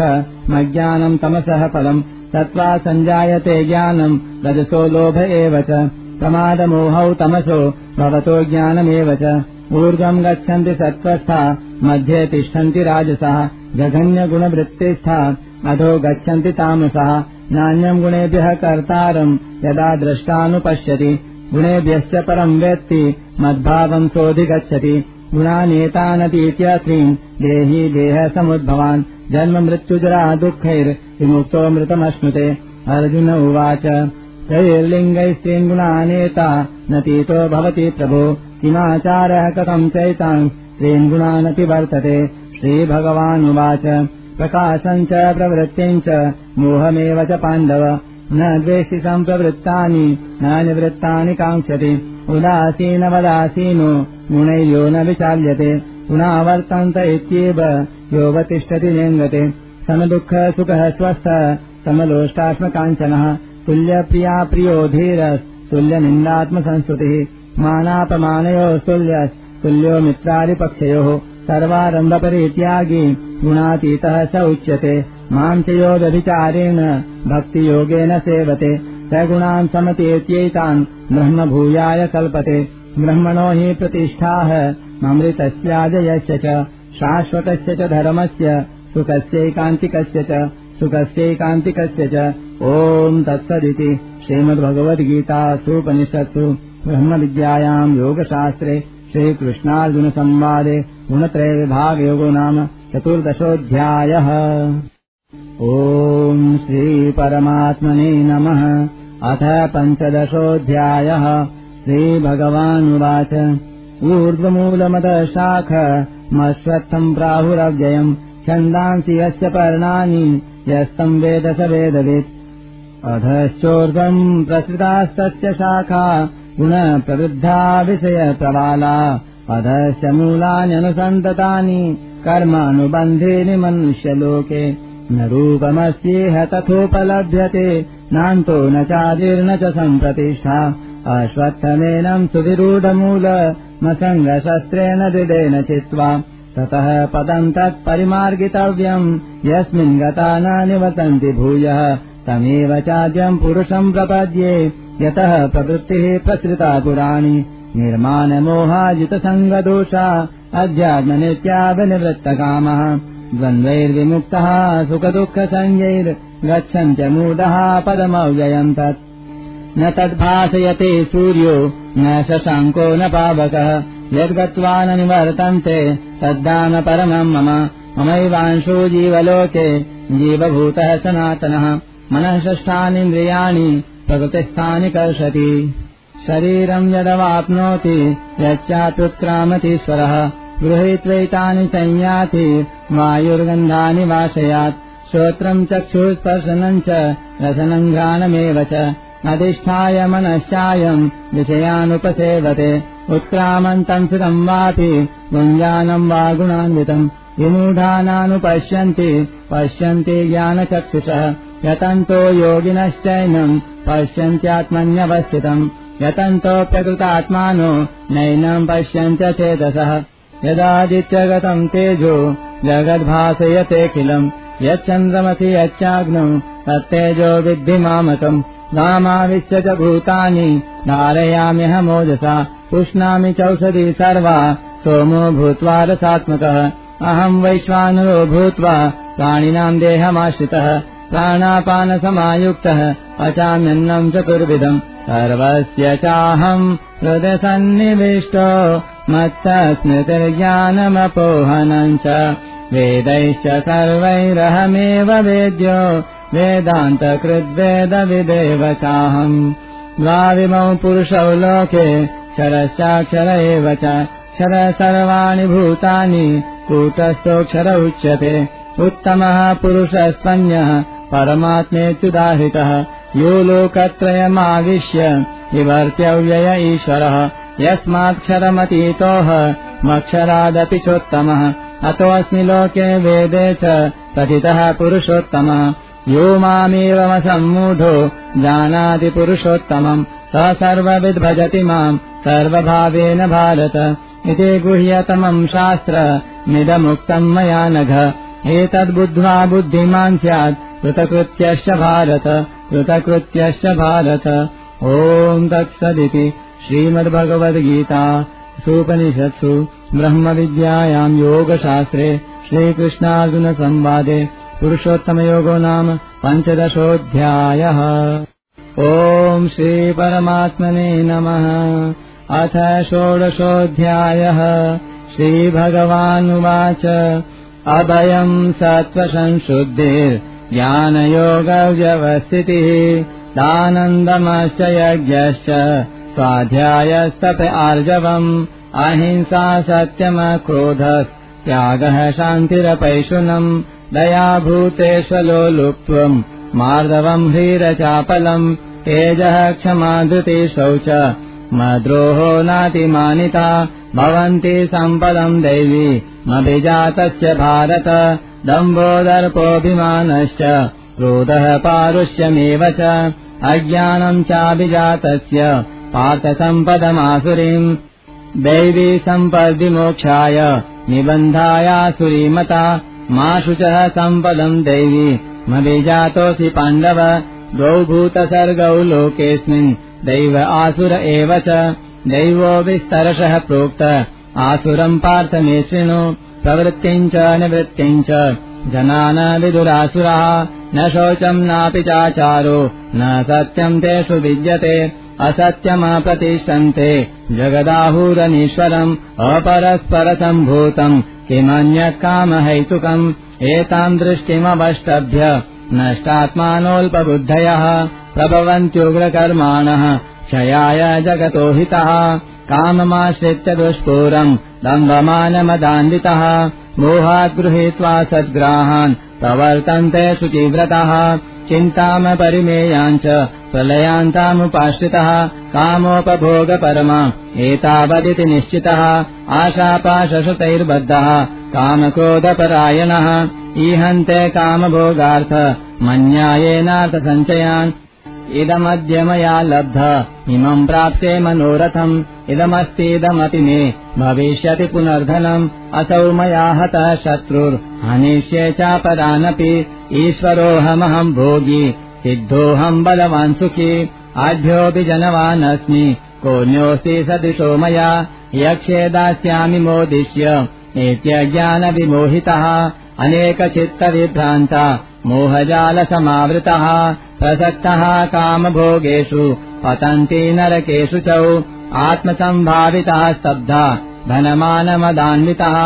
मज्ञानम् तमसः फलम् तत्त्वा सञ्जायते ज्ञानम् रजसो लोभ एव च। प्रमादमोहौ तमसो भवतो ज्ञानमेव च ऊर्ध्वम् गच्छन्ति सत्त्वस्था मध्ये तिष्ठन्ति राजसः जघन्यगुणवृत्तिस्था अधो गच्छन्ति तामसः। नान्यम् गुणेभ्यः कर्तारम् यदा द्रष्टानुपश्यति गुणेभ्यश्च परम् वेत्ति मद्भावम् सोऽधिगच्छति। गुणानेतानतीत्यस्त्रीम् देही देहसमुद्भवान्। जन्म मृत्युजरा दुःखैर्विमुक्तो मृतमश्नुते। अर्जुन उवाच त्रैर्लिङ्गैस्त्रीन् गुणानेता नतीतो भवति प्रभो किमाचारः कथम् चैतान् स्त्रीन् गुणानपि वर्तते। श्रीभगवानुवाच। प्रकाशम् च प्रवृत्तिम् च मोहमेव च पाण्डव। न द्वेषि सम्प्रवृत्तानि न निवृत्तानि काङ्क्षति। उदासीनवदासीनो गुणैर्यो न विचाल्यते। पुनावर्तन्त इत्येव योगतिष्ठति नेङ्गते। समदुःखसुखः स्वस्थः समलोष्टात्मकाञ्चनः। तुल्यप्रिया प्रियो धीरः तुल्यनिन्दात्मसंस्कृतिः मानापमानयोः तुल्यः तुल्यो मित्रादिपक्षयोः सर्वारम्भपरित्यागी गुणातीतः स उच्यते। व्यभिचारेण भक्तियोगेन सेवते। स गुणान् समतीत्यैतान् ब्रह्मभूयाय कल्पते। ब्रह्मणो हि प्रतिष्ठाः ममृतस्याजयस्य च शाश्वतस्य च धर्मस्य सुखस्यैकान्तिकस्य च सुखस्यैकान्तिकस्य च। ॐ तत्सदिति। श्रीमद्भगवद्गीतासूपनिषत्सु ब्रह्मविद्यायाम् योगशास्त्रे श्रीकृष्णार्जुनसंवादे गुणत्रयविभागयोगो नाम चतुर्दशोऽध्यायः। ॐ श्रीपरमात्मने नमः। अथ पञ्चदशोऽध्यायः। श्रीभगवानुवाच। ऊर्ध्वमूलमदशाख मश्वत्थम् प्राहुरव्ययम्। छन्दांसि यस्य पर्णानि यस्तम् वेद स वेदवित्। अधश्चोर्ध्वम् प्रसृतास्तस्य शाखा गुणप्रवृद्धा विषयप्रबाला अधश्च मूलान्यनुसन्ततानि कर्मानुबन्धेनि मनुष्यलोके न रूपमस्येह तथोपलभ्यते नान्तो न चादिर्न च सम्प्रतिष्ठा अश्वत्थमेनम् सुविरूढमूलमसङ्गशस्त्रेण दृढेन चित्वा ततः पदम् तत्परिमार्गितव्यम् यस्मिन् गता न निवसन्ति भूयः तमेव चाद्यम् पुरुषम् प्रपद्ये यतः प्रवृत्तिः प्रसृता पुराणि। निर्माणमोहाजितसङ्गदोषा अध्यात्मनित्याभिनिवृत्तकामः द्वन्द्वैर्विमुक्तः सुखदुःखसंज्ञैर्गच्छन्त्य मूढः पदमव्ययम् तत्। न तद्भासयते सूर्यो न शशाङ्को न पावकः। यद्गत्वा न निवर्तन्ते तद्धाम परमम् मम। ममैवांशो जीवलोके जीवभूतः सनातनः। मनः षष्ठानीन्द्रियाणि प्रकृतिस्थानि कर्षति शरीरम् यदवाप्नोति यच्चाप्युत्क्रामतीश्वरः गृहीत्वैतानि संयाति वायुर्गन्धानि वाशयात्। श्रोत्रम् चक्षुस्पर्शनम् च रसनम् घ्राणमेव च। अधिष्ठाय मनश्चायम् विषयानुपसेवते। उत्क्रामन्तम् सुतम् वापि गुञ्जानम् वा गुणान्वितम् विमूढानानुपश्यन्ति पश्यन्ति ज्ञानचक्षुषः। यतन्तो योगिनश्चैनम् पश्यन्त्यात्मन्यवस्थितम्। यतन्तोऽप्यकृतात्मानो नैनम् पश्यन्त्य चेतसः। यदादित्यगतम् तेजो जगद्भासयतेऽखिलम् यच्चन्द्रमसि यच्चाग्नौ तत्तेजो विद्धि मामकम्। रामाविश्य च भूतानि धारयाम्यहमोजसा पुष्णामि चौषधी सर्वा सोमो भूत्वा रसात्मकः। अहम् वैश्वानरो भूत्वा प्राणिनाम् देहमाश्रितः प्राणापानसमायुक्तः पचाम्यन्नम् चतुर्विधम् सर्वस्य चाहम् हृदसन्निविष्टो मत्तस्मृतिर्ज्ञानमपोहनम् च वेदैश्च सर्वैरहमेव वेद्यो वेदान्तकृद्वेदविदेव चाहम् द्वाविमौ पुरुषौ लोके क्षरश्चाक्षर एव च क्षर सर्वाणि भूतानि कूटस्थोऽक्षर उच्यते उत्तमः पुरुषस्त्वन्यः परमात्मेत्युदाहृतः यो लोकत्रयमाविश्य विवर्त्यव्यय ईश्वरः। यस्माक्षरमतीतोः मक्षरादपि चोत्तमः। अतोऽस्मि लोके वेदे च कथितः पुरुषोत्तमः। यो मामेवमसम्मूढो जानाति पुरुषोत्तमम्। स सर्वविद्भजति माम् सर्वभावेन भारत। इति गुह्यतमम् शास्त्रमिदमुक्तम् मया नघ। एतद्बुद्ध्वा बुद्धिमान् स्यात् कृतकृत्यश्च भारत कृतकृत्यश्च भारत। ॐ तत्सदिति श्रीमद्भगवद्गीता सूपनिषत्सु ब्रह्मविद्यायाम् योगशास्त्रे श्रीकृष्णार्जुनसंवादे पुरुषोत्तमयोगो नाम पञ्चदशोऽध्यायः। ॐ श्रीपरमात्मने नमः। अथ षोडशोऽध्यायः। श्रीभगवानुवाच। अभयम् सत्त्वसंशुद्धिर्ज्ञानयोगव्यवस्थितिः दानन्दमश्च यज्ञश्च स्वाध्यायस्तप आर्जवम् अहिंसा सत्यमक्रोधस्त्यागः शान्तिरपैशुनम् दयाभूतेष्वलो लुप्त्वम् मार्दवम् ह्रीरचापलम् तेजः क्षमाधृति शौच मद्रोहो नातिमानिता भवन्ति सम्पदम् दैवी मभिजातस्य भारत दम्भोदर्पोऽभिमानश्च क्रोधः पारुष्यमेव च। अज्ञानम् चाभिजातस्य पार्थसम्पदमासुरीम्। दैवी सम्पद्विमोक्षाय निबन्धायासुरीमता मा शुचः सम्पदम् दैवी। मभिजातोऽसि पाण्डव। द्वौ भूतसर्गौ लोकेऽस्मिन् दैव आसुर एव च। दैवो विस्तरशः प्रोक्त। आसुरम् पार्थ मे शृणु प्रवृत्तिम् च निवृत्तिम् च जनान विदुरासुरः न शौचम् नापि चाचारो न सत्यम् तेषु विद्यते असत्यमप्रतिष्ठन्ते जगदाहुरनीश्वरम् अपरस्परसम्भूतम् किमन्यः कामहैतुकम् एताम् दृष्टिमवष्टभ्य नष्टात्मानोऽल्पबुद्धयः प्रभवन्त्युग्रकर्माणः क्षयाय जगतो हितः काममाश्रित्य दुष्पूरम् दम्भमानमदान्वितः मोहात् गृहीत्वा सद्ग्राहान् प्रवर्तन्ते शुचिव्रतः चिन्तामपरिमेयाम् च प्रलयान्तामुपाश्रितः कामोपभोगपरमा एतावदिति निश्चितः। आशापाशशतैर्बद्धः कामक्रोधपरायणः। ईहन्ते कामभोगार्थ मन्यायेनार्थसञ्चयान्। इदमद्य मया लब्ध इमम् प्राप्ते मनोरथम् इदमस्तीदमपि मे भविष्यति पुनर्धनम् असौ मया हतः शत्रुर्हनिष्ये चापरानपि ईश्वरोऽहमहम् भोगी सिद्धोऽहम् बलवान् सुखी आढ्योऽपि जनवानस्मि कोऽन्योऽस्ति सदृशो मया यक्षे दास्यामि मोदिष्य नित्यज्ञानविमोहितः अनेकचित्तविभ्रान्ता मोहजालसमावृतः प्रसक्तः कामभोगेषु पतन्ति नरकेषु च आत्मसम्भावितः स्तब्धा धनमानमदान्वितः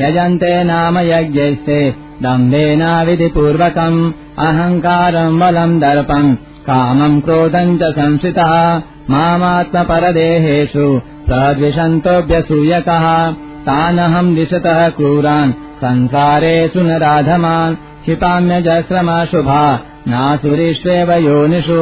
यजन्ते नाम यज्ञैस्ते दम्भेन विधिपूर्वकम् अहङ्कारम् बलम् दर्पम् कामम् क्रोधम् च संश्रितः मामात्मपरदेहेषु प्रद्विषन्तोऽभ्यसूयकः तानहम् दिशतः क्रूरान् संसारेषु न राधमान् क्षिपाम्यजस्रमाशुभा नासुरिष्वेव योनिषु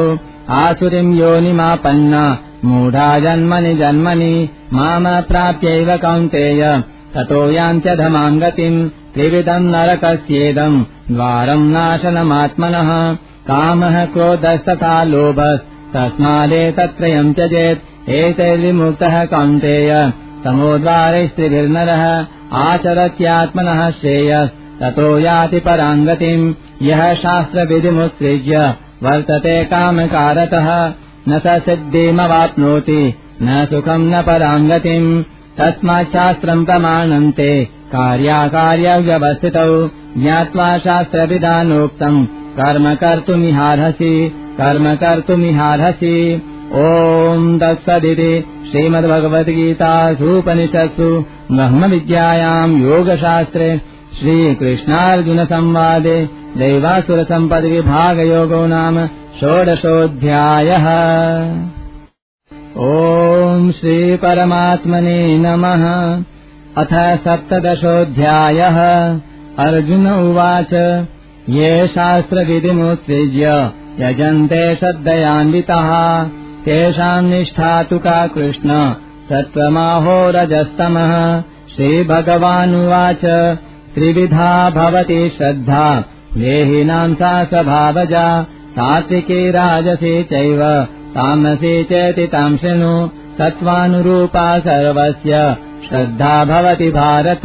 आसुरिम् योनिमापन्ना मूढा जन्मनि जन्मनि माम प्राप्यैव कौन्तेय। ततो यान्त्यधमाम् गतिम् त्रिविधम् नरकस्येदम् द्वारम् नाशनमात्मनः। कामः क्रोधस्तथा लोभस्तस्मादेतत्रयम् त्यजेत् एतैर्विमुक्तः कौन्तेय। तमोद्वारैस्त्रिभिर्नरः आचरत्यात्मनः श्रेयः। ततो याति पराङ्गतिम् यः शास्त्रविधिमुत्सृज्य वर्तते कामकारतः न स सिद्धिमवाप्नोति न सुखम् न पराङ्गतिम् तस्माच्छास्त्रम् प्रमाणन्ते कार्याकार्यव्यवस्थितौ। ज्ञात्वा शास्त्रविधानोक्तम् कर्म कर्तुमिहार्हसि कर्म कर्तुमिहार्हसि। ॐ तत्सदिति श्रीमद्भगवद्गीतासूपनिषत्सु ब्रह्मविद्यायाम् योगशास्त्रे श्रीकृष्णार्जुनसंवादे दैवासुरसम्पद्विभागयोगो नाम षोडशोऽध्यायः। ॐ श्रीपरमात्मने नमः। अथ सप्तदशोऽध्यायः। अर्जुन उवाच ये शास्त्रविधिमुत्सृज्य यजन्ते श्रद्धयान्वितः। तेषाम् निष्ठा तु का कृष्ण सत्त्वमाहोरजस्तमः श्रीभगवानुवाच त्रिविधा भवति श्रद्धा देहिनाम् सा स्वभावजा सात्विके राजसे चैव तामसे चेति ताम् शृणु सत्त्वानुरूपा सर्वस्य। श्रद्धा भवति भारत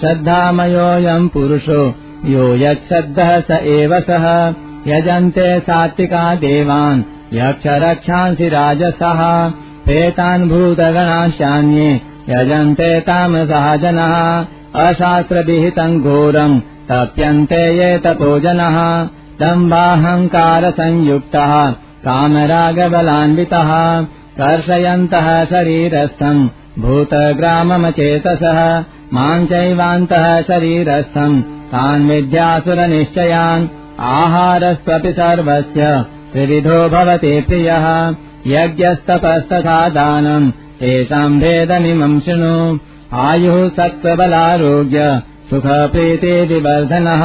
श्रद्धामयोऽयम् पुरुषो। यो यच्छ्रद्धः स एव सः। यजन्ते सात्विका देवान् यक्षरक्षांसि राजसः। एतान् भूतगणाशान्ये यजन्ते तामसः जनः। अशास्त्रविहितम् घोरम् तप्यन्ते ये ततो जनः दम्बाहङ्कारसंयुक्तः कामरागबलान्वितः कर्षयन्तः शरीरस्थम् भूतग्राममचेतसः माम् चैवान्तः शरीरस्थम् तान् विद्यासुरनिश्चयान् आहारस्त्वपि सर्वस्य त्रिविधो भवति प्रियः यज्ञस्तपस्तथा दानम् तेषाम् भेदमिमम् शृणु आयुः सत्त्वबलारोग्य सुखप्रीतिविवर्धनः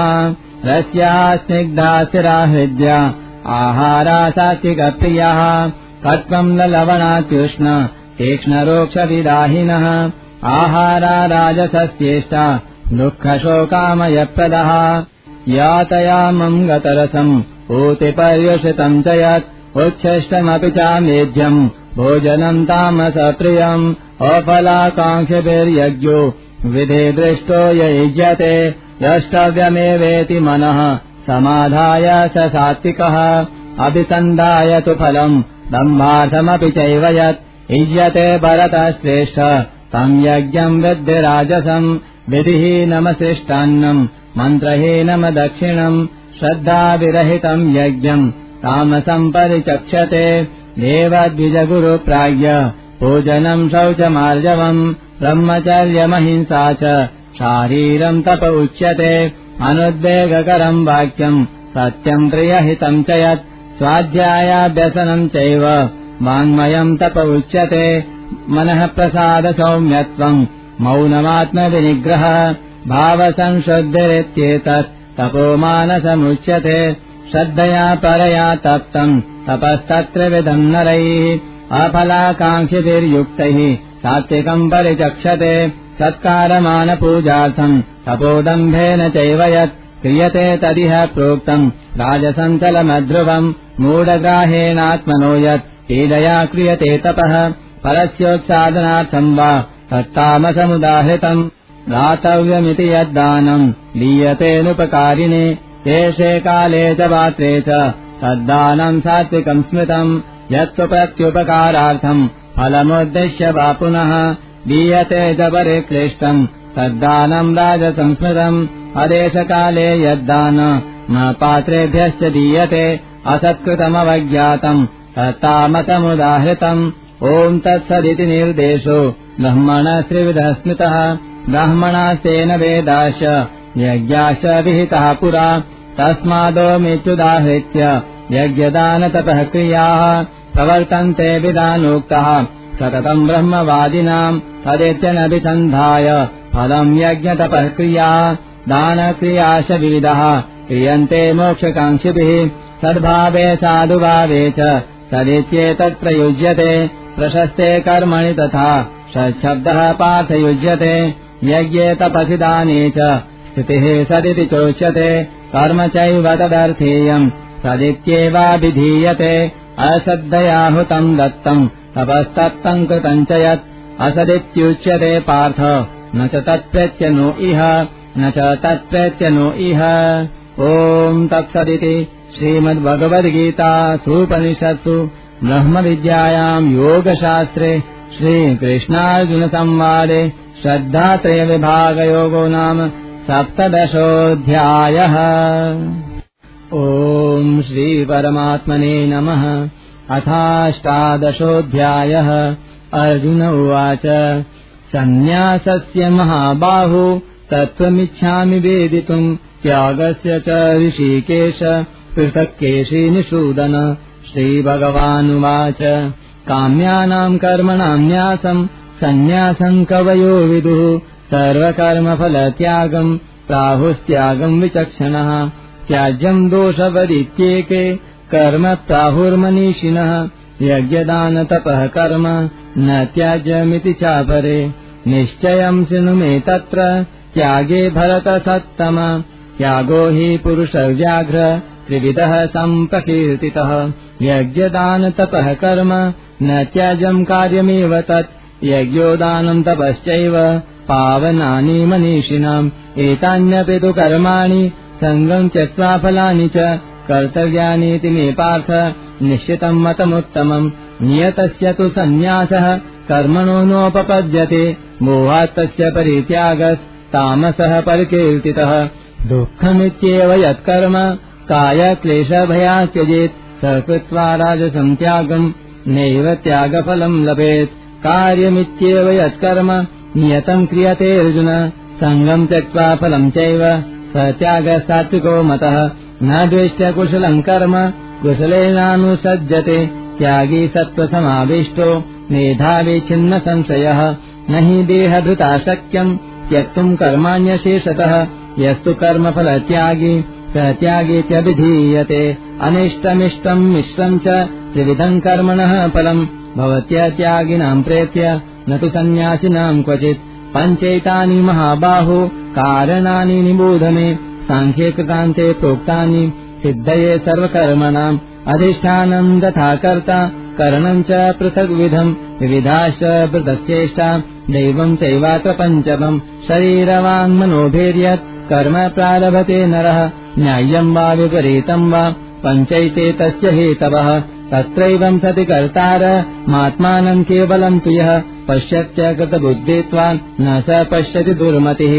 रस्याः स्निग्धा हृद्या आहारा सात्विकप्रियः। कट्वम् न लवणात्युष्ण तीक्ष्णरोक्षविदाहिनः। आहारा राजसस्येष्टा दुःखशोकामयप्रदः। यातयामम् गतरसम् ऊतिपर्युषितम् च यत् उच्छिष्टमपि चामेध्यम् भोजनम् तामसप्रियम्। अफलाकाङ्क्षभिर्यज्ञो विधे दृष्टो युज्यते द्रष्टव्यमेवेति मनः। समाधाय स सात्विकः। अभिसन्धाय तु फलम्। दम्भार्थमपि चैव यत्। युज्यते भरतः श्रेष्ठ। तम् यज्ञम् विद्धिराजसम् विधिहीनमशिष्टान्नम् मन्त्रहीनमदक्षिणम्। श्रद्धाविरहितम् यज्ञम्। तामसम् परिचक्षते। देवद्विजगुरुप्राज्ञ पूजनम् शौचमार्जवम्। ब्रह्मचर्यमहिंसा च शारीरम् तप उच्यते अनुद्वेगकरम् वाक्यम् सत्यम् प्रियहितम् च यत् स्वाध्यायाभ्यसनम् चैव वाङ्मयम् तप उच्यते मनः प्रसादसौम्यत्वम् मौनमात्मविनिग्रह भावसंशुद्धिरित्येतत् तपोमानसमुच्यते श्रद्धया परया तप्तम् तपस्तत्रिविधम् नरैः अफलाकाङ्क्षिभिर्युक्तैः सात्विकम् परिचक्षते सत्कारमानपूजार्थम् तपोदम्भेन चैव यत् क्रियते तदिह प्रोक्तम् राजसञ्चलमध्रुवम् मूढग्राहेणात्मनो यत् पीडया क्रियते तपः परस्योत्सादनार्थम् वा तत्तामसमुदाहृतम् दातव्यमिति यद्दानम् दीयतेऽनुपकारिणे देशे काले च पात्रे च तद्दानम् सात्विकम् स्मृतम् यत्तु प्रत्युपकारार्थम् फलमुद्दिश्य वा पुनः दीयते च परिक्लिष्टम् तद्दानम् राजसंस्मृतम्। अदेशकाले यद्दान। न पात्रेभ्यश्च दीयते। असत्कृतमवज्ञातम्। तत्तामसमुदाहृतम्। ॐ तत्सदिति निर्देशो। ब्रह्मणः त्रिविधः स्मृतः ब्राह्मणास्तेन वेदाश यज्ञाश्च विहितः पुरा। तस्मादोमित्युदाहृत्य यज्ञदानतपः क्रियाः। प्रवर्तन्ते विदानोक्तः सततम् ब्रह्मवादिनाम् तदित्यनभिसन्धाय फलम् यज्ञतपः क्रिया दानक्रियाश विविधः क्रियन्ते मोक्षकाङ्क्षिभिः सद्भावे साधुभावे च तदित्येतत् प्रयुज्यते प्रशस्ते कर्मणि तथा षट्शब्दः पार्थयुज्यते यज्ञे तपसि दाने च स्थितिः सदिति चोच्यते कर्म चैव तदर्थेयम् सदित्येवाभिधीयते अश्रद्धयाहुतम् दत्तम् तपस्तप्तम् कृतम् च यत् असदित्युच्यते पार्थ। न च तत्प्रेत्य इह न च तत्प्रेत्य नो इह। ॐ तत्सदिति श्रीमद्भगवद्गीतासूपनिषत्सु ब्रह्मविद्यायाम् योगशास्त्रे श्रीकृष्णार्जुनसंवादे श्रद्धात्रयविभागयोगो नाम सप्तदशोऽध्यायः। ॐ श्रीपरमात्मने नमः अथाष्टादशोऽध्यायः। अर्जुन उवाच सन्न्यासस्य महाबाहो तत्त्वमिच्छामि वेदितुम्। त्यागस्य च ऋषिकेश पृथक् केशिनिषूदन श्रीभगवानुवाच काम्यानाम् कर्मणाम् न्यासम् सन्न्यासम् कवयो विदुः। सर्वकर्मफलत्यागम् प्राहुस्त्यागम् विचक्षणः। त्याज्यम् दोषवदित्येके कर्म प्राहुर्मनीषिणः यज्ञदानतपः कर्म न त्याज्यमिति चापरे। निश्चयम् मे तत्र त्यागे भरतसत्तम। त्यागो हि पुरुषव्याघ्र त्रिविधः सम्प्रकीर्तितः। यज्ञदानतपः कर्म न त्याजम् कार्यमेव तत्। यज्ञोदानम् तपश्चैव पावनानि मनीषिणाम्। एतान्यपि तु कर्माणि सङ्गम् त्यक्त्वा फलानि च कर्तव्यानीति मे पार्थ निश्चितम् मतमुत्तमम्। नियतस्य तु सन्न्यासः कर्मणो नोपपद्यते। मोहात्तस्य परित्यागस्तामसः परिकीर्तितः। दुःखमित्येव यत्कर्म कायक्लेशभया त्यजेत् स कृत्वा राजसम् त्यागम् नैव त्यागफलम् लभेत्। कार्यमित्येव यत्कर्म नियतम् क्रियते अर्जुन। सङ्गम् त्यक्त्वा फलम् चैव। स त्यागसात्विको मतः न द्वेष्ट कुशलम् कर्म कुशलेनानुसज्जते त्यागी सत्त्वसमाविष्टो छिन्न संशयः न हि देहभृता शक्यम् त्यक्तुम् कर्माण्यशेषतः। यस्तु कर्मफलत्यागी स त्यागेत्यभिधीयते अनिष्टमिष्टम् मिश्रम् च त्रिविधम् कर्मणः फलम्। भवत्यत्यागिनाम् प्रेत्य न तु सन्न्यासिनाम् क्वचित्। पञ्चैतानि महाबाहो कारणानि निबोध मे साङ्ख्ये कृतान्ते प्रोक्तानि सिद्धये सर्वकर्मणाम् अधिष्ठानम् तथा कर्ता करणम् च पृथग्विधम् विविधाश्च पृथक्चेष्टा दैवम् चैवात्र पञ्चमम् शरीरवाङ्मनोभेर्यत् कर्म प्रारभते नरः न्याय्यम् वा विपरीतम् वा पञ्चैते तस्य हेतवः तत्रैवम् सति कर्तारमात्मानम् केवलम् तु यः पश्यत्य कृतबुद्धित्वान् न स पश्यति दुर्मतिः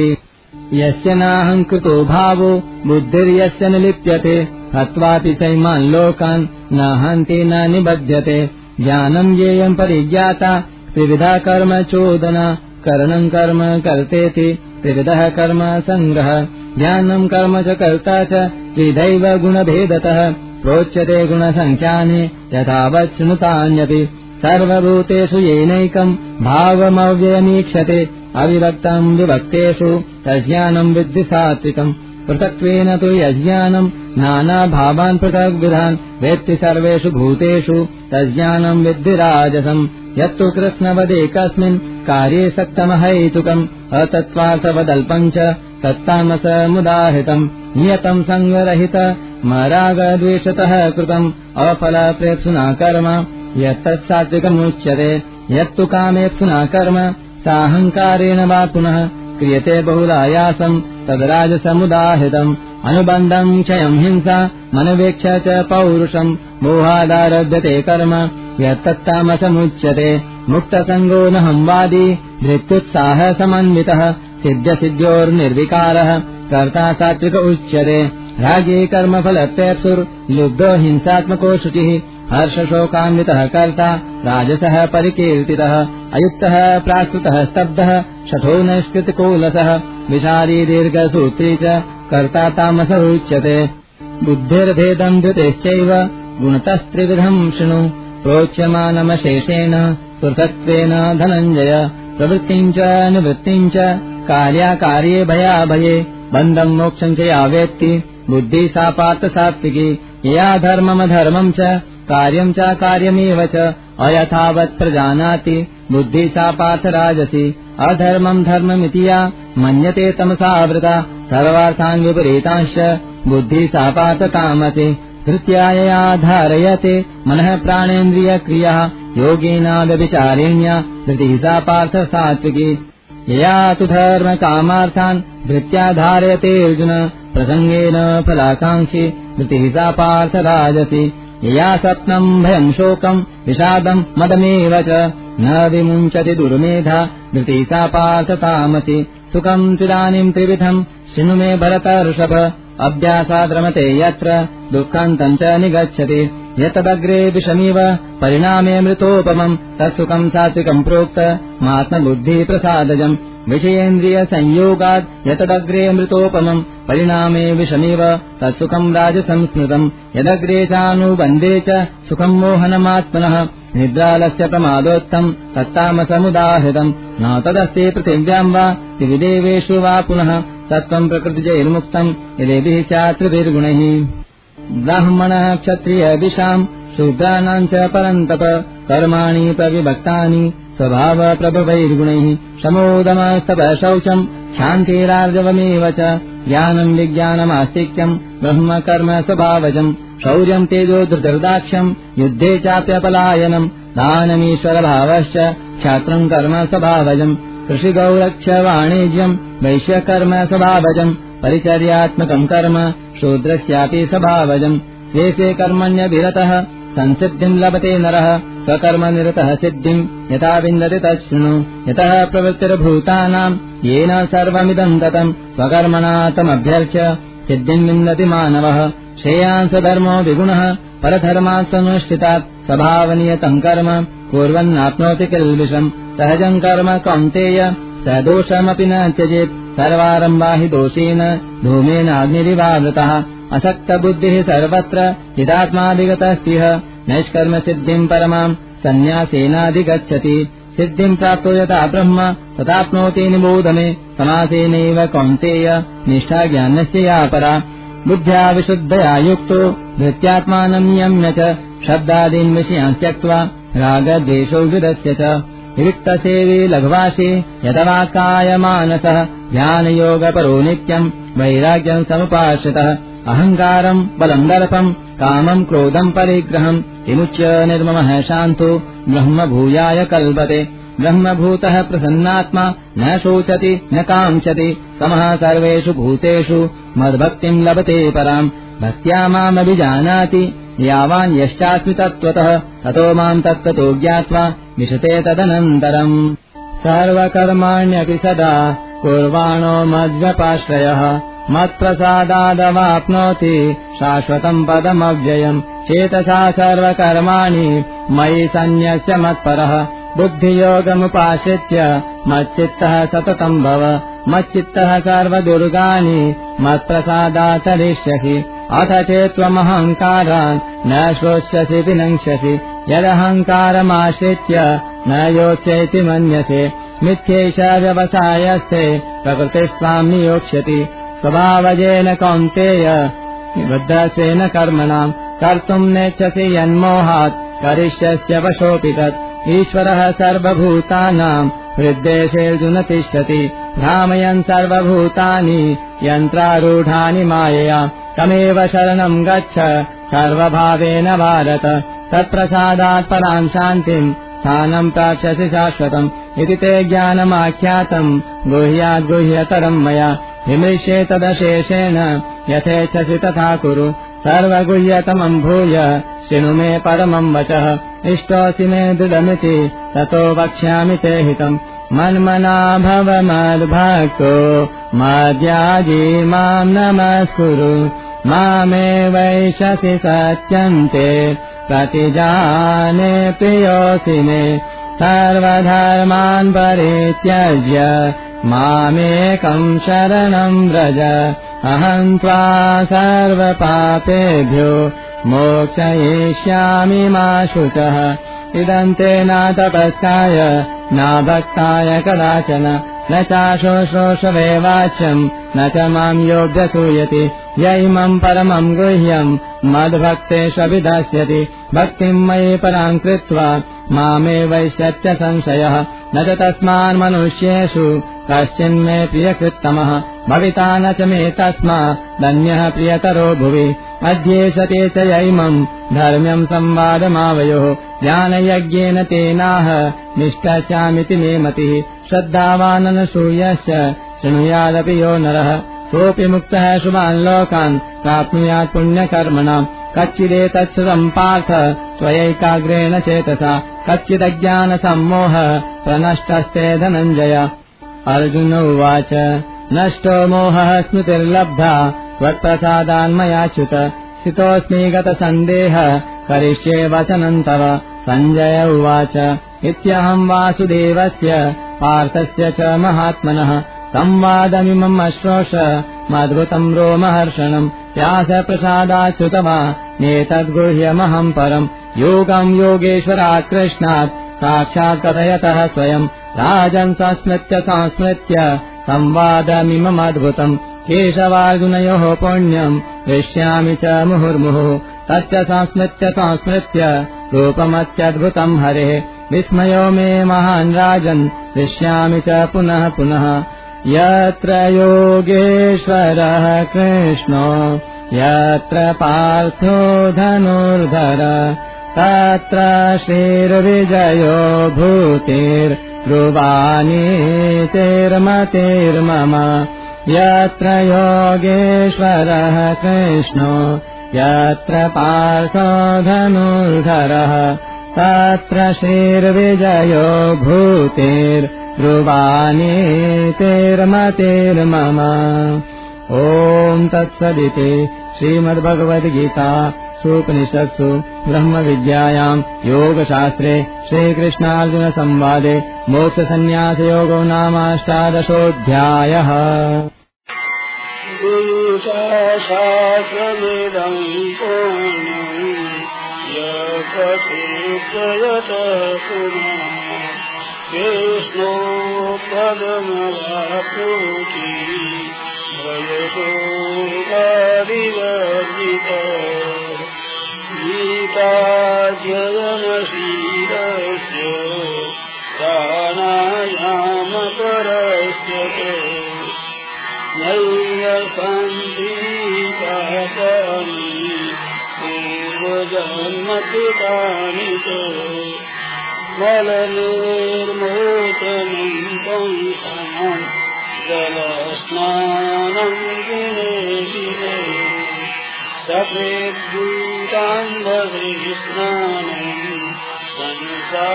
यस्य नाहङ्कृतो भावो बुद्धिर्यस्य न लिप्यते हत्वापि चैमान् लोकान् न हन्ति न निबध्यते। ज्ञानम् येयम् परिज्ञाता त्रिविधा कर्म चोदना करणम् कर्म कर्तेति त्रिविधः कर्म सङ्ग्रह ज्ञानम् कर्म च कर्ता च त्रिधैव गुणभेदतः। प्रोच्यते गुणसङ्ख्यानि यथावत् शृणुतान्यपि सर्वभूतेषु येनैकम् भावमव्ययमीक्षते अविभक्तम् विभक्तेषु तज्ज्ञानम् विद्धि सात्विकम्। पृथक्त्वेन तु यज्ञानम् नानाभावान् पृथग्विधान् वेत्ति सर्वेषु भूतेषु तज्ज्ञानम् विद्धि राजसम्। यत्तु कृष्णवदेकस्मिन् कार्ये सक्तमहैतुकम्। अतत्त्वार्थवदल्पम् च तत्तामसमुदाहृतम् नियतम् सङ्गरहित मरागद्वेषतः कृतम्। अफलप्रेप्सुना कर्म यत्तत्सात्विकमुच्यते यत्तु कामेप्सुना कर्म साहङ्कारेण वा पुनः क्रियते बहुलायासम् तद्राजसमुदाहृतम्। अनुबन्धम् क्षयम् हिंसा मनवेक्ष च पौरुषम्। मोहादारभ्यते कर्म यत्तत्तामसमुच्यते। मुक्तसङ्गो न संवादी धृत्युत्साहसमन्वितः सिद्ध्यसिद्ध्योर्निर्विकारः कर्ता सात्विक उच्यते। रागे कर्मफलप्रेप्सुर्लुब्धो हिंसात्मको शुचिः हर्षशोकान्वितः कर्ता राजसः परिकीर्तितः अयुक्तः प्राकृतः स्तब्धः शठो नैष्कृतिकोलसः विषादी दीर्घसूत्री च कर्ता तामस उच्यते बुद्धिर्भेदम् धृतेश्चैव गुणतस्त्रिविधम् शृणु प्रोच्यमानमशेषेण पृथक्त्वेन धनञ्जय प्रवृत्तिम् च निवृत्तिम् च कार्याकार्ये भयाभये बन्धम् मोक्षम् च या वेत्ति बुद्धिः सा पार्थसात्विकी यया धर्ममधर्मम् च कार्यम् कार्यमेव च अयथावत् प्रजानाति बुद्धिः सा पार्थराजसि। अधर्मम् धर्ममिति या मन्यते तमसावृता सर्वार्थान् विपरीतांश्च बुद्धिः सा पार्थकामति धृत्यायया धारयते मनः प्राणेन्द्रियक्रियः योगेनाव्यभिचारिण्या धृतिः सा पार्थसात्विकी यया तु धर्मकामार्थान् धृत्या अर्जुन प्रसङ्गेन फलाकाङ्क्षि धृतिः सा पार्थराजसि यया सप्नम् भयम् शोकम् विषादम् मदमेव च। न विमुञ्चति दुर्मेधा धृतिः सा पार्थतामसि सुखम् चिदानीम् त्रिविधम् शृणु मे भरतर्षभ अभ्यासाद्रमते यत्र दुःखन्तम् च निगच्छति यतदग्रे विषमिव परिणामे मृतोपमम् तत्सुखम् सात्विकम् प्रोक्त मात्मबुद्धिप्रसादजम् विषयेन्द्रियसंयोगात् यतदग्रे मृतोपमम् परिणामे विषमिव तत्सुखम् राजसंस्मृतम् यदग्रे चानुबन्धे च सुखम् मोहनमात्मनः निद्रालस्य प्रमादोत्तम् तत्तामसमुदाहृतम् न तदस्ति पृथिव्याम् वा त्रिविदेवेषु वा पुनः तत्त्वम् प्रकृतिजैर्मुक्तम् यदेभिः स्यात्रिभिर्गुणैः ब्राह्मणः क्षत्रियदिशाम् शूद्राणाम् च परन्तप कर्माणि प्रविभक्तानि स्वभावप्रभवैर्गुणैः शमोदमस्तपः शौचम् शान्तिरार्जवमेव च ज्ञानम् विज्ञानमास्तिक्यम् ब्रह्म कर्म स्वभावजम् शौर्यम् तेजो धृतर्दाक्ष्यम् युद्धे चाप्यपलायनम् दानमीश्वरभावश्च क्षात्रम् कर्म स्वभावजम् कृषिगौरक्ष्य वाणिज्यम् वैश्यकर्म स्वभावजम् परिचर्यात्मकम् कर्म शूद्रस्यापि स्वभावजम्। स्वे स्वे कर्मण्यभिरतः संसिद्धिम् लभते नरः स्वकर्मनिरतः सिद्धिम् यथा विन्दति तच्छृणु। यतः प्रवृत्तिर्भूतानाम् येन सर्वमिदम् दतम् स्वकर्मणा तमभ्यर्च्य सिद्धिम् विन्दति मानवः। श्रेयांसधर्मो विगुणः परधर्मात् सनुष्ठितात्। स्वभावनियतम् कर्म कुर्वन्नाप्नोति किल्बिषम्। सहजम् कर्म कौन्तेय स दोषमपि न त्यजेत् सर्वारम्भा हि दोषेण धूमेनाग्निरिवावृतः असक्तबुद्धिः सर्वत्र हितात्माधिगतस्तिह नैष्कर्मसिद्धिम् परमाम् सन्न्यासेनाधिगच्छति। सिद्धिम् प्राप्तो यथा ब्रह्म तथाप्नोति निबोधमे समासेनैव कौन्तेय निष्ठा ज्ञानस्य या परा बुद्ध्या विशुद्धया युक्तो धृत्यात्मानम् नियम्य च शब्दादीन् विषयान् त्यक्त्वा रागद्वेषौ विदस्य च विविक्तसेवी लघ्वासि यतवाकायमानसः ध्यानयोगपरो नित्यम् वैराग्यम् समुपाश्रितः। अहङ्कारम् बलम् दर्पम् कामम् क्रोधम् परिग्रहम्। विमुच्य निर्ममः शान्तो ब्रह्मभूयाय कल्पते। ब्रह्मभूतः प्रसन्नात्मा न शोचति न काङ्क्षति। समः सर्वेषु भूतेषु मद्भक्तिम् लभते पराम्। भक्त्या मामभिजानाति। यावान् यश्चास्मि तत्त्वतः। ततो माम् तत्त्वतो ज्ञात्वा विशते तदनन्तरम् सर्वकर्माण्यपि सदा कुर्वाणो मद्व्यपाश्रयः मत्प्रसादादवाप्नोति शाश्वतम् पदमव्ययम् चेतसा सर्वकर्माणि मयि सन्न्यस्य मत्परः बुद्धियोगमुपाश्रित्य मच्चित्तः सततम् भव मच्चित्तः सर्वदुर्गाणि मत्प्रसादाचरिष्यसि अथ चेत्त्वमहङ्कारान् न श्रोष्यसि विनङ्क्ष्यसि यदहङ्कारमाश्रित्य न योच्यैति मन्यसे मिथ्यैष व्यवसायस्ते प्रकृतिस्त्वाम् नियोक्ष्यति। स्वभावजेन कौन्तेय निबद्धस्वेन कर्मणाम् कर्तुम् नेच्छसि यन्मोहात् करिष्यस्य वशोऽपि तत्। ईश्वरः सर्वभूतानाम् हृद्देशेऽर्जुन तिष्ठति भ्रामयन् सर्वभूतानि यन्त्रारूढानि मायया। तमेव शरणम् गच्छ सर्वभावेन भारत तत्प्रसादात् पराम् शान्तिम् स्थानम् प्राप्स्यसि शाश्वतम् इति ते ज्ञानमाख्यातम् गुह्याद्गुह्यतरम् मया विमृश्येतदशेषेण यथेच्छसि तथा कुरु सर्वगुह्यतमम् भूय शृणु मे परमम् वचः इष्टोऽसि मे दृढमिति ततो वक्ष्यामि ते हितम् मन्मना भव मद्भक्तो मद्याजी माम् नमस्कुरु मामे वैशसि सत्यन्ते प्रतिजाने प्रियोऽसि मे सर्वधर्मान् परित्यज्य मामेकम् शरणम् व्रज। अहम् त्वा सर्वपापेभ्यो मोक्षयिष्यामि मा शुचः। इदम् ते न तपस्काय न भक्ताय कदाचन न चाशोश्रोषवे वाच्यम् न च माम् योऽभ्यसूयति य इमम् परमम् गुह्यम्। मद्भक्तेष्वभिधास्यति भक्तिम् मयि पराम् कृत्वा मामे वैश्यत्य संशयः। न च तस्मान्मनुष्येषु कश्चिन्मे प्रियकृत्तमः। भविता न च मे तस्मा। धन्यः प्रियतरो भुवि अध्येशते च यैमम् धर्म्यम् संवादमावयोः ज्ञानयज्ञेन तेनाह निष्ठस्यामिति मे मतिः श्रद्धावाननसूयश्च शृणुयादपि यो नरः सोऽपि मुक्तः शुभान् लोकान् प्राप्नुयात् पुण्यकर्मणाम् कच्चिदेतच्छ्रुतम् पार्थ त्वयैकाग्रेण चेतसा कच्चिदज्ञानसम्मोह प्रनष्टस्ते धनञ्जय। अर्जुन उवाच नष्टो मोहः स्मृतिर्लब्धा त्वत्प्रसादान्मयाच्युत। स्थितोऽस्मि गतसन्देह। करिष्ये वचनम् तव। सञ्जय उवाच। इत्यहम् वासुदेवस्य पार्थस्य च महात्मनः। संवादमिमम् अश्रोष। मद्भुतम् रोमहर्षणम्। व्यासप्रसादात् श्रुतवा नेतद्गुह्यमहम् परम्। योगम् योगेश्वरात् कृष्णात्। साक्षात् कथयतः स्वयम्। राजन् संस्मृत्य संस्मृत्य। संवादमिममद्भुतम् केशवार्जुनयोः पुण्यम् हृष्यामि च मुहुर्मुहुः। तच्च संस्मृत्य संस्मृत्य रूपमत्यद्भुतम् हरेः। विस्मयो मे महान् राजन् हृष्यामि च पुनः पुनः। यत्र योगेश्वरः कृष्णो यत्र पार्थो धनुर्धर तत्र श्रीर्विजयो भूतिर्ब्रुवाणीतिर्मतिर्मम यत्र योगेश्वरः कृष्णो यत्र पार्थधनुर्धरः तत्र श्रीर्विजयो भूतिर्ब्रुवाणीतिर्मतिर्मम ॐ तत्सदिति श्रीमद्भगवद्गीता सूपनिषत्सु ब्रह्मविद्यायाम् योगशास्त्रे श्रीकृष्णार्जुनसंवादे मोक्षसन्न्यासयोगो नामाष्टादशोऽध्यायः पुनः। कृष्णो पदमवाप्नोति वयसो गादिवर्जित गीताजयमशीरस्य प्राणायामपरस्य च नैव सन्धिकानि पूर्वजन्मकृतानि च मलनिर्मोचनं पुंसाम् जलस्नानं दिने दिने सफेद्भूताम्बरे स्नानम् संसारमलनाशनम्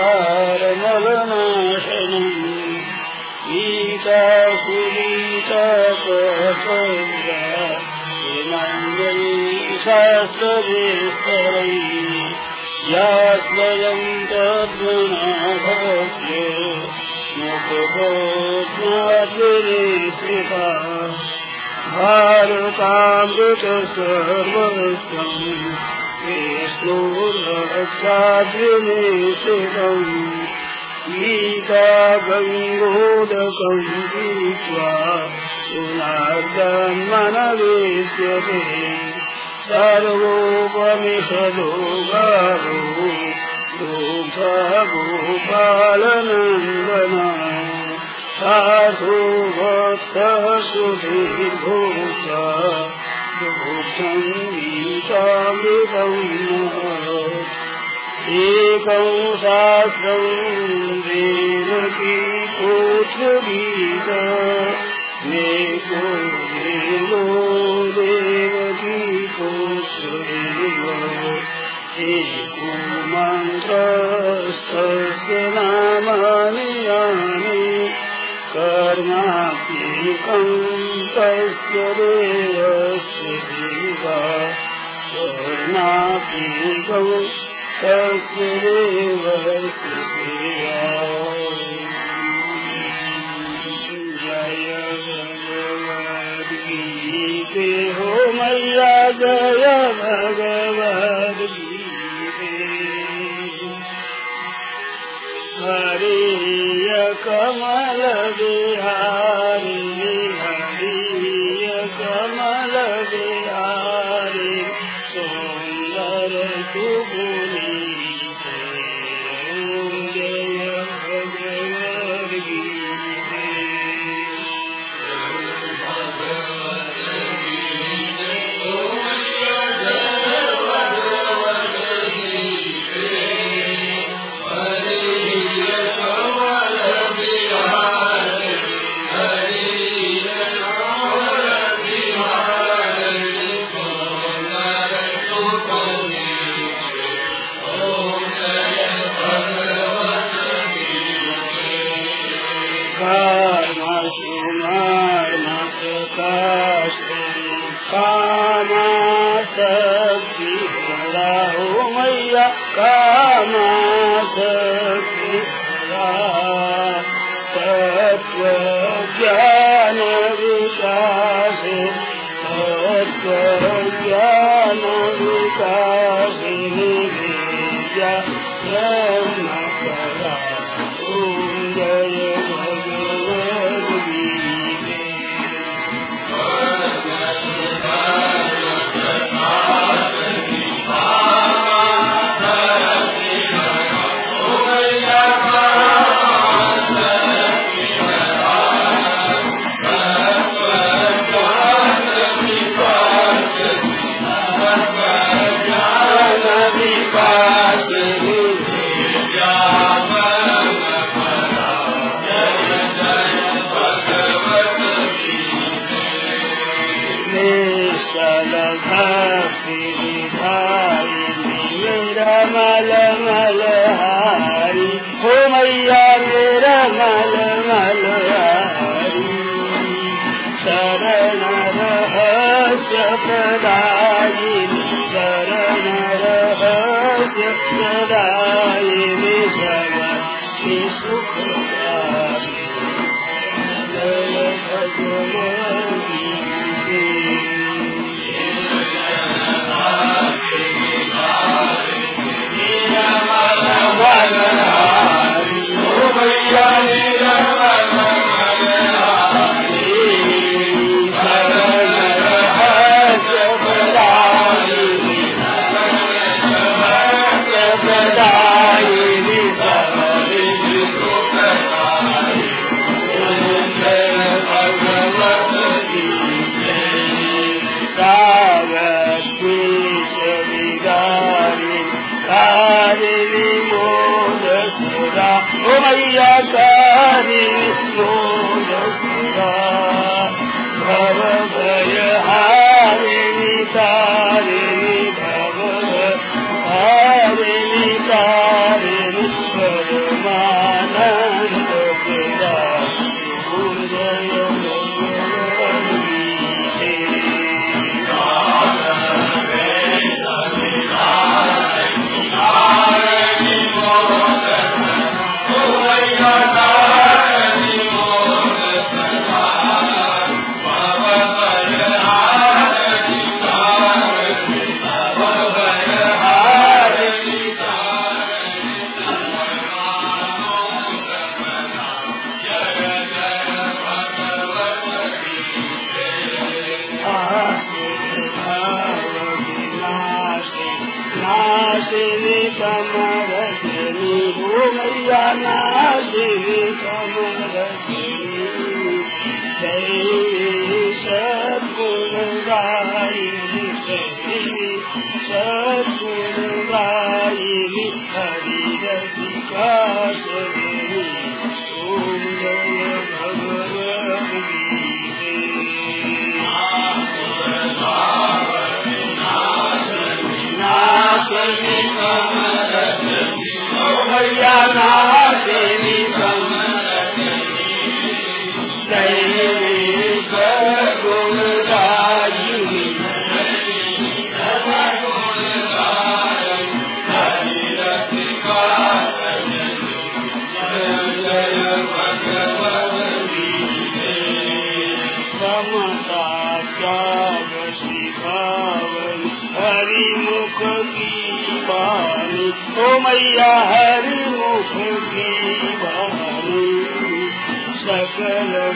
गीतासुगीताकर्तव्या शास्त्रजेस्तरै या स्वयं तद्गुणाभस्य मुखभोज्ञातिरेत्रिता भारतामृतसर्वस्वम् विष्णुरक्षाद्रिनिषितम् गीता गङ्गोदकम् गीत्वा पुनर्जन्मनवेद्यते सर्वोपनिषदो गावो गोपालनन्दना साधु भक्तः सुधीर्भूता दुःखम् गीतामृतम् एकं शास्त्रम् देवकी पुत्रगीत एको देवो देवकी पुत्रदेव एको मन्त्रस्तस्य नामानि यानि कर्मात्मिकम् तस्य देवस्य सेवा कर्मात्मिकम् तस्य देवस्य सेवा जय भगवद्गीते हो मैया जय भगवद्गीते कमल बिहारी Sir. Nada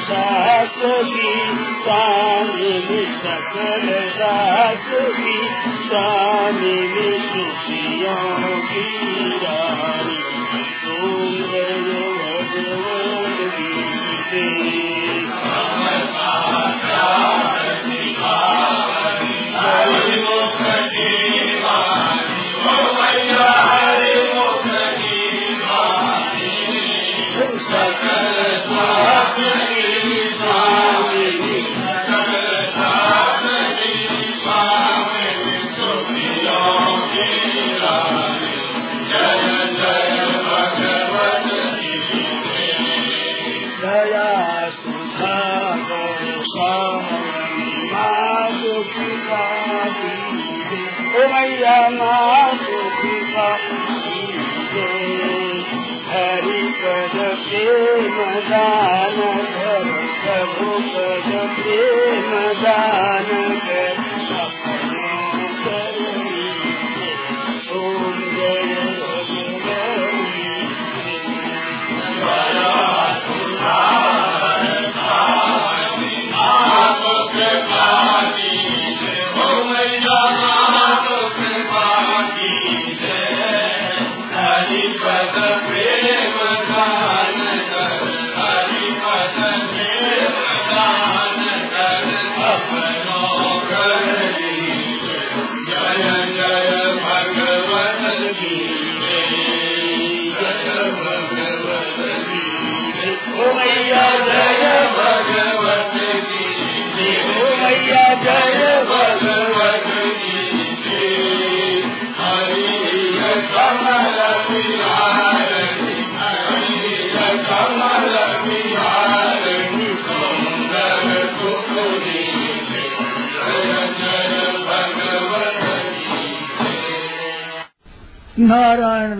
सकल शास्त्र की स्वामिनी सकल शास्त्र की स्वामिनी सुखियों की નારાયણ